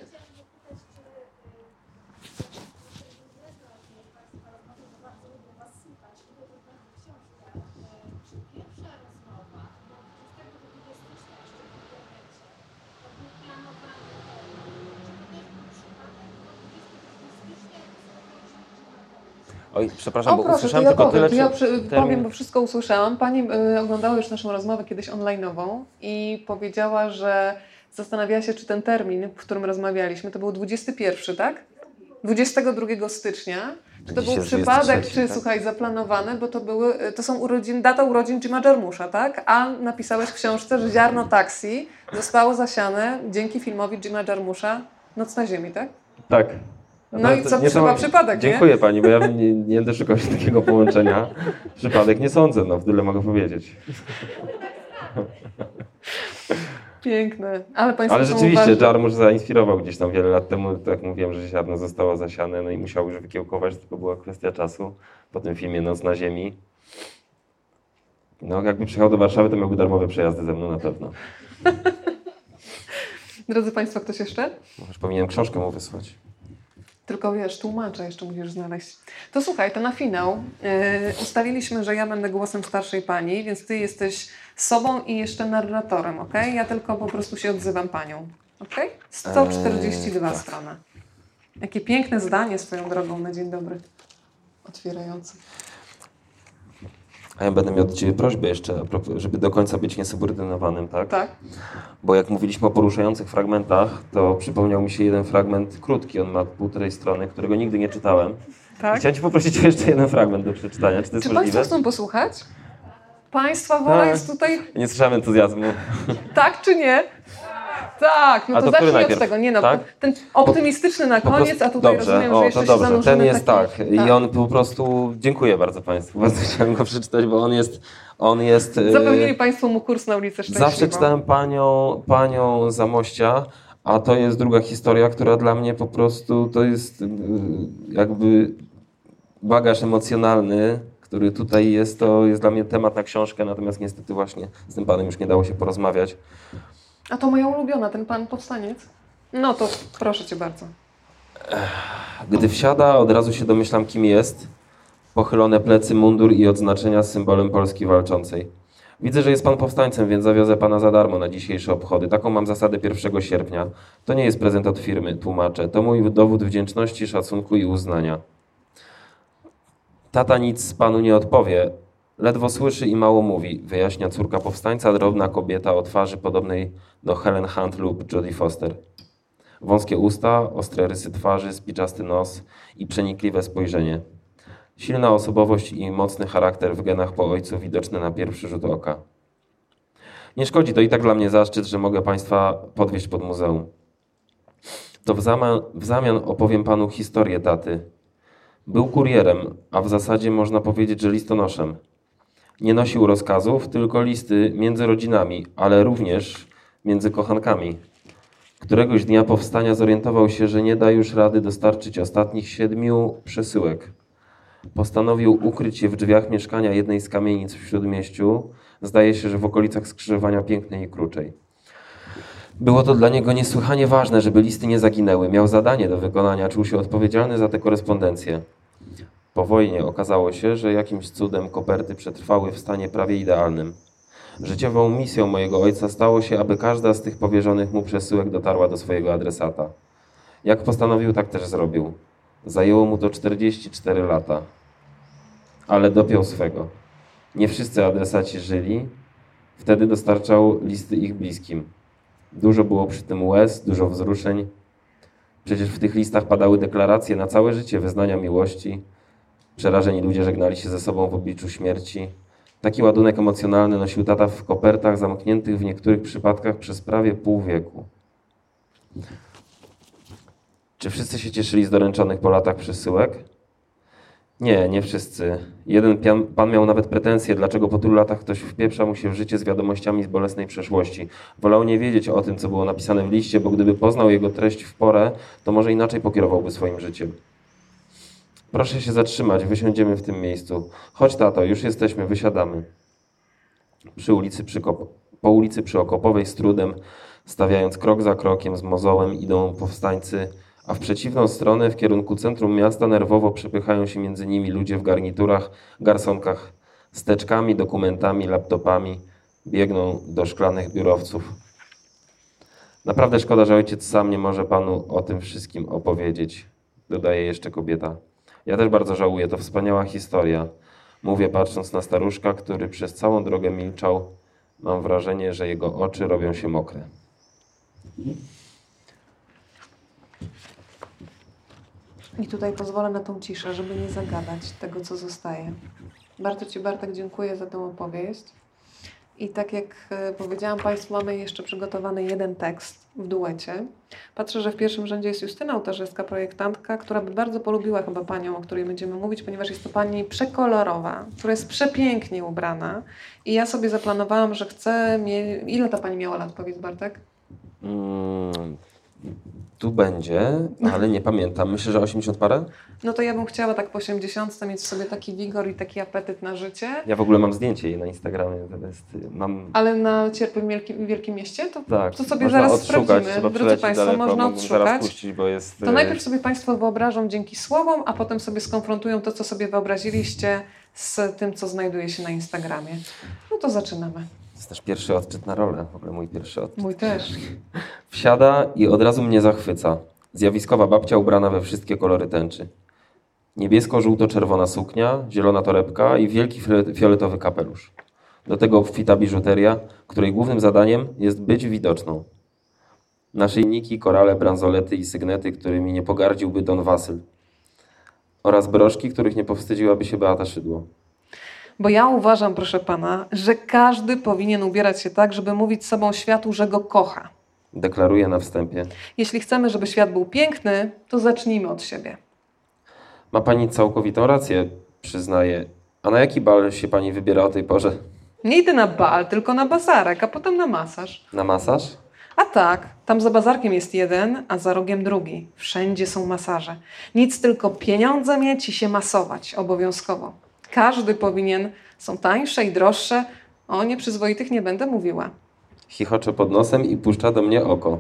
Oj, przepraszam, O bo proszę, usłyszałem ja tylko powiem, tyle, to ja czy przy, powiem, bo wszystko usłyszałam. Pani y, oglądała już naszą rozmowę kiedyś online'ową i powiedziała, że zastanawiała się, czy ten termin, w którym rozmawialiśmy, to był 21, tak? 22 stycznia. Czy to Dziś był przypadek, 23, czy tak? słuchaj, zaplanowane, bo to były, y, to są urodzin, data urodzin Jima Jarmusza, tak? A napisałeś w książce, że ziarno taksi zostało zasiane dzięki filmowi Jima Jarmusza Noc na ziemi, tak? Tak. No i co, nie chyba są- przypadek, nie? Dziękuję pani, bo ja nie, nie będę szukał się takiego połączenia. Przypadek nie sądzę, no tyle mogę powiedzieć. Piękne. Ale Ale rzeczywiście. Jarmusz zainspirował gdzieś tam wiele lat temu, tak jak mówiłem, że ziarno zostało zasiane, no i musiał już wykiełkować, tylko była kwestia czasu. Po tym filmie Noc na ziemi. No jakby przyjechał do Warszawy, to miałby darmowe przejazdy ze mną na pewno. <laughs> Drodzy Państwo, ktoś jeszcze? Może powinienem książkę mu wysłać. Tylko wiesz, tłumacza jeszcze musisz znaleźć. To słuchaj, to na finał yy, ustaliliśmy, że ja będę głosem starszej pani, więc ty jesteś sobą i jeszcze narratorem, ok? Ja tylko po prostu się odzywam panią, ok? 142 Eee, tak. strony. Jakie piękne zdanie swoją drogą na dzień dobry. Otwierające. A ja będę miał do Ciebie prośbę jeszcze, żeby do końca być niesubordynowanym, tak? Tak? Bo jak mówiliśmy o poruszających fragmentach, to przypomniał mi się jeden fragment krótki, on ma półtorej strony, którego nigdy nie czytałem. Tak? Chciałem Cię poprosić o jeszcze jeden fragment do przeczytania. Czy to jest Czy? Państwo chcą posłuchać? Państwa wola Tak. jest tutaj Nie słyszałem entuzjazmu. tak czy nie? Tak, no A to, to zacznij od najpierw? tego. Nie no, Tak? ten optymistyczny na Po koniec, a tutaj dobrze, rozumiem, o, że jeszcze to się dobrze. zanurzymy Ten jest taki- tak. I on po prostu. Dziękuję bardzo Państwu. <laughs> Bardzo chciałem go przeczytać, bo on jest. On jest e, <laughs> Zapewnili Państwo mu kurs na ulicę Szczęśliwą. Zawsze czytałem panią, panią Zamościa, a to jest druga historia, która dla mnie po prostu to jest y, jakby bagaż emocjonalny, który tutaj jest, to jest dla mnie temat na książkę, natomiast niestety właśnie z tym panem już nie dało się porozmawiać. A to moja ulubiona, ten pan powstaniec? No to proszę cię bardzo. Gdy wsiada, od razu się domyślam, kim jest. Pochylone plecy, mundur i odznaczenia z symbolem Polski walczącej. Widzę, że jest pan powstańcem, więc zawiozę pana za darmo na dzisiejsze obchody. Taką mam zasadę 1 sierpnia. To nie jest prezent od firmy, tłumaczę. To mój dowód wdzięczności, szacunku i uznania. Tata nic panu nie odpowie. Ledwo słyszy i mało mówi, wyjaśnia córka powstańca, drobna kobieta o twarzy podobnej do Helen Hunt lub Jodie Foster. Wąskie usta, ostre rysy twarzy, spiczasty nos i przenikliwe spojrzenie. Silna osobowość i mocny charakter w genach po ojcu widoczne na pierwszy rzut oka. Nie szkodzi, to i tak dla mnie zaszczyt, że mogę Państwa podwieźć pod muzeum. To w zamian, w zamian opowiem Panu historię taty. Był kurierem, a w zasadzie można powiedzieć, że listonoszem. Nie nosił rozkazów, tylko listy między rodzinami, ale również między kochankami. Któregoś dnia powstania zorientował się, że nie da już rady dostarczyć ostatnich siedmiu przesyłek. Postanowił ukryć je w drzwiach mieszkania jednej z kamienic w śródmieściu, zdaje się, że w okolicach skrzyżowania Pięknej i Kruczej. Było to dla niego niesłychanie ważne, żeby listy nie zaginęły. Miał zadanie do wykonania, czuł się odpowiedzialny za tę korespondencję. Po wojnie okazało się, że jakimś cudem koperty przetrwały w stanie prawie idealnym. Życiową misją mojego ojca stało się, aby każda z tych powierzonych mu przesyłek dotarła do swojego adresata. Jak postanowił, tak też zrobił. Zajęło mu to 44 lata. Ale dopiął swego. Nie wszyscy adresaci żyli. Wtedy dostarczał listy ich bliskim. Dużo było przy tym łez, dużo wzruszeń. Przecież w tych listach padały deklaracje na całe życie wyznania miłości. Przerażeni ludzie żegnali się ze sobą w obliczu śmierci. Taki ładunek emocjonalny nosił tata w kopertach zamkniętych w niektórych przypadkach przez prawie pół wieku. Czy wszyscy się cieszyli z doręczonych po latach przesyłek? Nie, nie wszyscy. Jeden pan miał nawet pretensje, dlaczego po tylu latach ktoś wpieprza mu się w życie z wiadomościami z bolesnej przeszłości. Wolał nie wiedzieć o tym, co było napisane w liście, bo gdyby poznał jego treść w porę, to może inaczej pokierowałby swoim życiem. Proszę się zatrzymać, wysiądziemy w tym miejscu. Chodź, tato, już jesteśmy, wysiadamy. Przy ulicy Przykop, po ulicy Przyokopowej z trudem, stawiając krok za krokiem z mozołem, idą powstańcy, a w przeciwną stronę, w kierunku centrum miasta, nerwowo przepychają się między nimi ludzie w garniturach, garsonkach, steczkami, dokumentami, laptopami, biegną do szklanych biurowców. Naprawdę szkoda, że ojciec sam nie może panu o tym wszystkim opowiedzieć, dodaje jeszcze kobieta. Ja też bardzo żałuję, to wspaniała historia. Mówię patrząc na staruszka, który przez całą drogę milczał. Mam wrażenie, że jego oczy robią się mokre. I tutaj pozwolę na tą ciszę, żeby nie zagadać tego, co zostaje. Bardzo Ci, Bartek, dziękuję za tę opowieść. I tak jak e, powiedziałam Państwu, mamy jeszcze przygotowany jeden tekst w duecie. Patrzę, że w pierwszym rzędzie jest Justyna Ołtarzewska, projektantka, która by bardzo polubiła chyba Panią, o której będziemy mówić, ponieważ jest to Pani przekolorowa, która jest przepięknie ubrana. I ja sobie zaplanowałam, że chcę... Mie... Ile ta Pani miała lat, powiedz Bartek? Mm, tu będzie, ale nie pamiętam. Myślę, że 80 parę? No to ja bym chciała tak po 80 mieć w sobie taki wigor i taki apetyt na życie. Ja w ogóle mam zdjęcie jej na Instagramie. To jest, mam Ale na cierpym wielkim, wielkim mieście? To, Tak, to sobie zaraz odszukać, sprawdzimy. Drodzy Państwo, daleko, można odszukać. puścić, bo jest... To e, najpierw sobie Państwo wyobrażą dzięki słowom, a potem sobie skonfrontują to, co sobie wyobraziliście z tym, co znajduje się na Instagramie. No to zaczynamy. To jest nasz pierwszy odczyt na rolę, w ogóle mój pierwszy odczyt. Mój też. Wsiada i od razu mnie zachwyca. Zjawiskowa babcia ubrana we wszystkie kolory tęczy. Niebiesko-żółto-czerwona suknia, zielona torebka i wielki fiolet- fioletowy kapelusz. Do tego obfita biżuteria, której głównym zadaniem jest być widoczną. Naszyjniki, korale, bransolety i sygnety, którymi nie pogardziłby Don Wasyl. Oraz broszki, których nie powstydziłaby się Beata Szydło. Bo ja uważam, proszę Pana, że każdy powinien ubierać się tak, żeby mówić sobą światu, że go kocha. Deklaruje na wstępie. Jeśli chcemy, żeby świat był piękny, to zacznijmy od siebie. Ma pani całkowitą rację, przyznaję. A na jaki bal się pani wybiera o tej porze? Nie idę na bal, tylko na bazarek, a potem na masaż. Na masaż? A tak, tam za bazarkiem jest jeden, a za rogiem drugi. Wszędzie są masaże. Nic tylko pieniądze mieć i się masować obowiązkowo. Każdy powinien, są tańsze i droższe. O nieprzyzwoitych nie będę mówiła. Chichocze pod nosem i puszcza do mnie oko.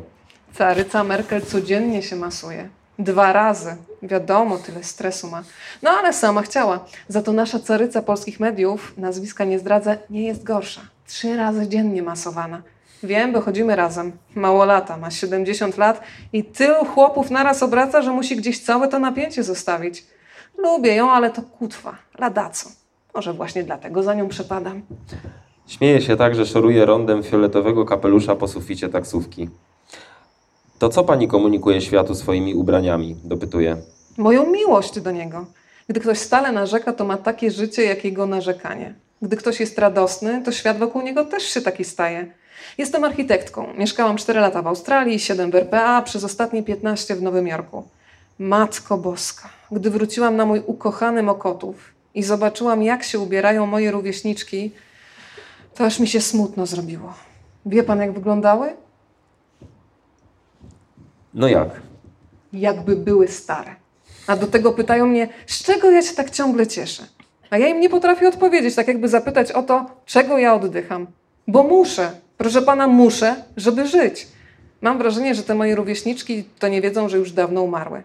Caryca Merkel codziennie się masuje. Dwa razy. Wiadomo, tyle stresu ma. No ale sama chciała. Za to nasza caryca polskich mediów, nazwiska nie zdradzę, nie jest gorsza. Trzy razy dziennie masowana. Wiem, bo chodzimy razem. Mało lata, ma 70 lat i tylu chłopów naraz obraca, że musi gdzieś całe to napięcie zostawić. Lubię ją, ale to kutwa. Ladaco. Może właśnie dlatego za nią przepadam. Śmieje się tak, że szoruje rondem fioletowego kapelusza po suficie taksówki. To co pani komunikuje światu swoimi ubraniami? Dopytuje. Moją miłość do niego. Gdy ktoś stale narzeka, to ma takie życie, jak jego narzekanie. Gdy ktoś jest radosny, to świat wokół niego też się taki staje. Jestem architektką. Mieszkałam 4 lata w Australii, 7 w RPA, przez ostatnie 15 w Nowym Jorku. Matko Boska, gdy wróciłam na mój ukochany Mokotów i zobaczyłam, jak się ubierają moje rówieśniczki, to aż mi się smutno zrobiło. Wie pan, jak wyglądały? No jak? jakby były stare. A do tego pytają mnie, z czego ja się tak ciągle cieszę? A ja im nie potrafię odpowiedzieć, tak jakby zapytać o to, czego ja oddycham. Bo muszę, proszę pana, muszę, żeby żyć. Mam wrażenie, że te moje rówieśniczki to nie wiedzą, że już dawno umarły.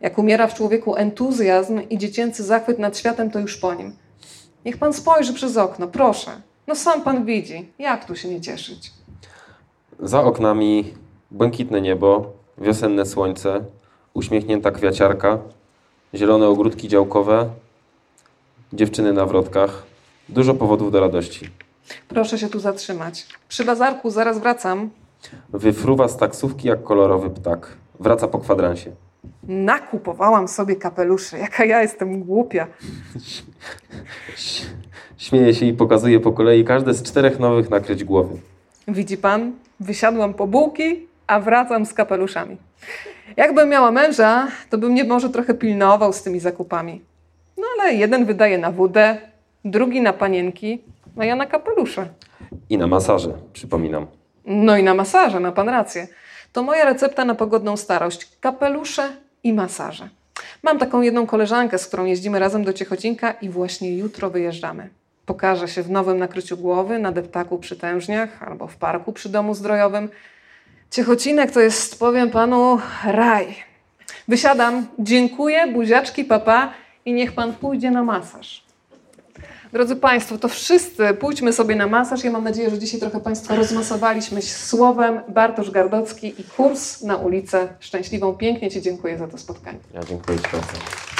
Jak umiera w człowieku entuzjazm i dziecięcy zachwyt nad światem, to już po nim. Niech pan spojrzy przez okno, proszę. No sam pan widzi, jak tu się nie cieszyć. Za oknami błękitne niebo, wiosenne słońce, uśmiechnięta kwiaciarka, zielone ogródki działkowe, dziewczyny na wrotkach. Dużo powodów do radości. Proszę się tu zatrzymać. Przy bazarku zaraz wracam. Wyfruwa z taksówki jak kolorowy ptak. Wraca po kwadransie. Nakupowałam sobie kapelusze. Jaka ja jestem głupia. Śmieje się i pokazuje po kolei każde z czterech nowych nakryć głowy. Widzi pan? Wysiadłam po bułki, a wracam z kapeluszami. Jakbym miała męża, to bym mnie może trochę pilnował z tymi zakupami. No ale jeden wydaje na wódę, drugi na panienki, a ja na kapelusze. I na masaże, przypominam. No i na masaże, ma pan rację. To moja recepta na pogodną starość. Kapelusze i masaże. Mam taką jedną koleżankę, z którą jeździmy razem do Ciechocinka i właśnie jutro wyjeżdżamy. Pokaże się w nowym nakryciu głowy, na deptaku przy tężniach albo w parku przy domu zdrojowym. Ciechocinek to jest, powiem panu, raj. Wysiadam, dziękuję, buziaczki, papa i niech pan pójdzie na masaż. Drodzy Państwo, to wszyscy pójdźmy sobie na masaż. Ja mam nadzieję, że dzisiaj trochę Państwa rozmasowaliśmy słowem Bartosz Gardocki i kurs na ulicę Szczęśliwą. Pięknie Ci dziękuję za to spotkanie. Ja dziękuję Ci bardzo.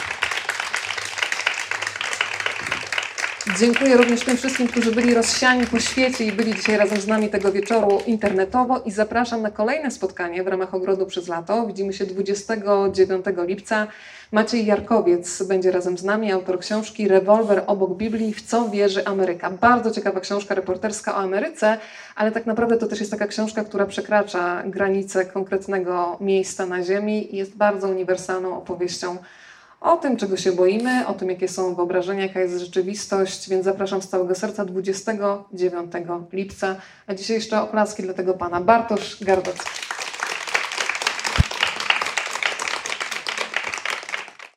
Dziękuję również tym wszystkim, którzy byli rozsiani po świecie i byli dzisiaj razem z nami tego wieczoru internetowo i zapraszam na kolejne spotkanie w ramach Ogrodu przez lato. Widzimy się 29 lipca. Maciej Jarkowiec będzie razem z nami, autor książki Rewolwer obok Biblii, w co wierzy Ameryka. Bardzo ciekawa książka reporterska o Ameryce, ale tak naprawdę to też jest taka książka, która przekracza granice konkretnego miejsca na Ziemi i jest bardzo uniwersalną opowieścią o tym, czego się boimy, o tym, jakie są wyobrażenia, jaka jest rzeczywistość, więc zapraszam z całego serca 29 lipca. A dzisiaj jeszcze oklaski dla tego pana Bartosz Gardocki.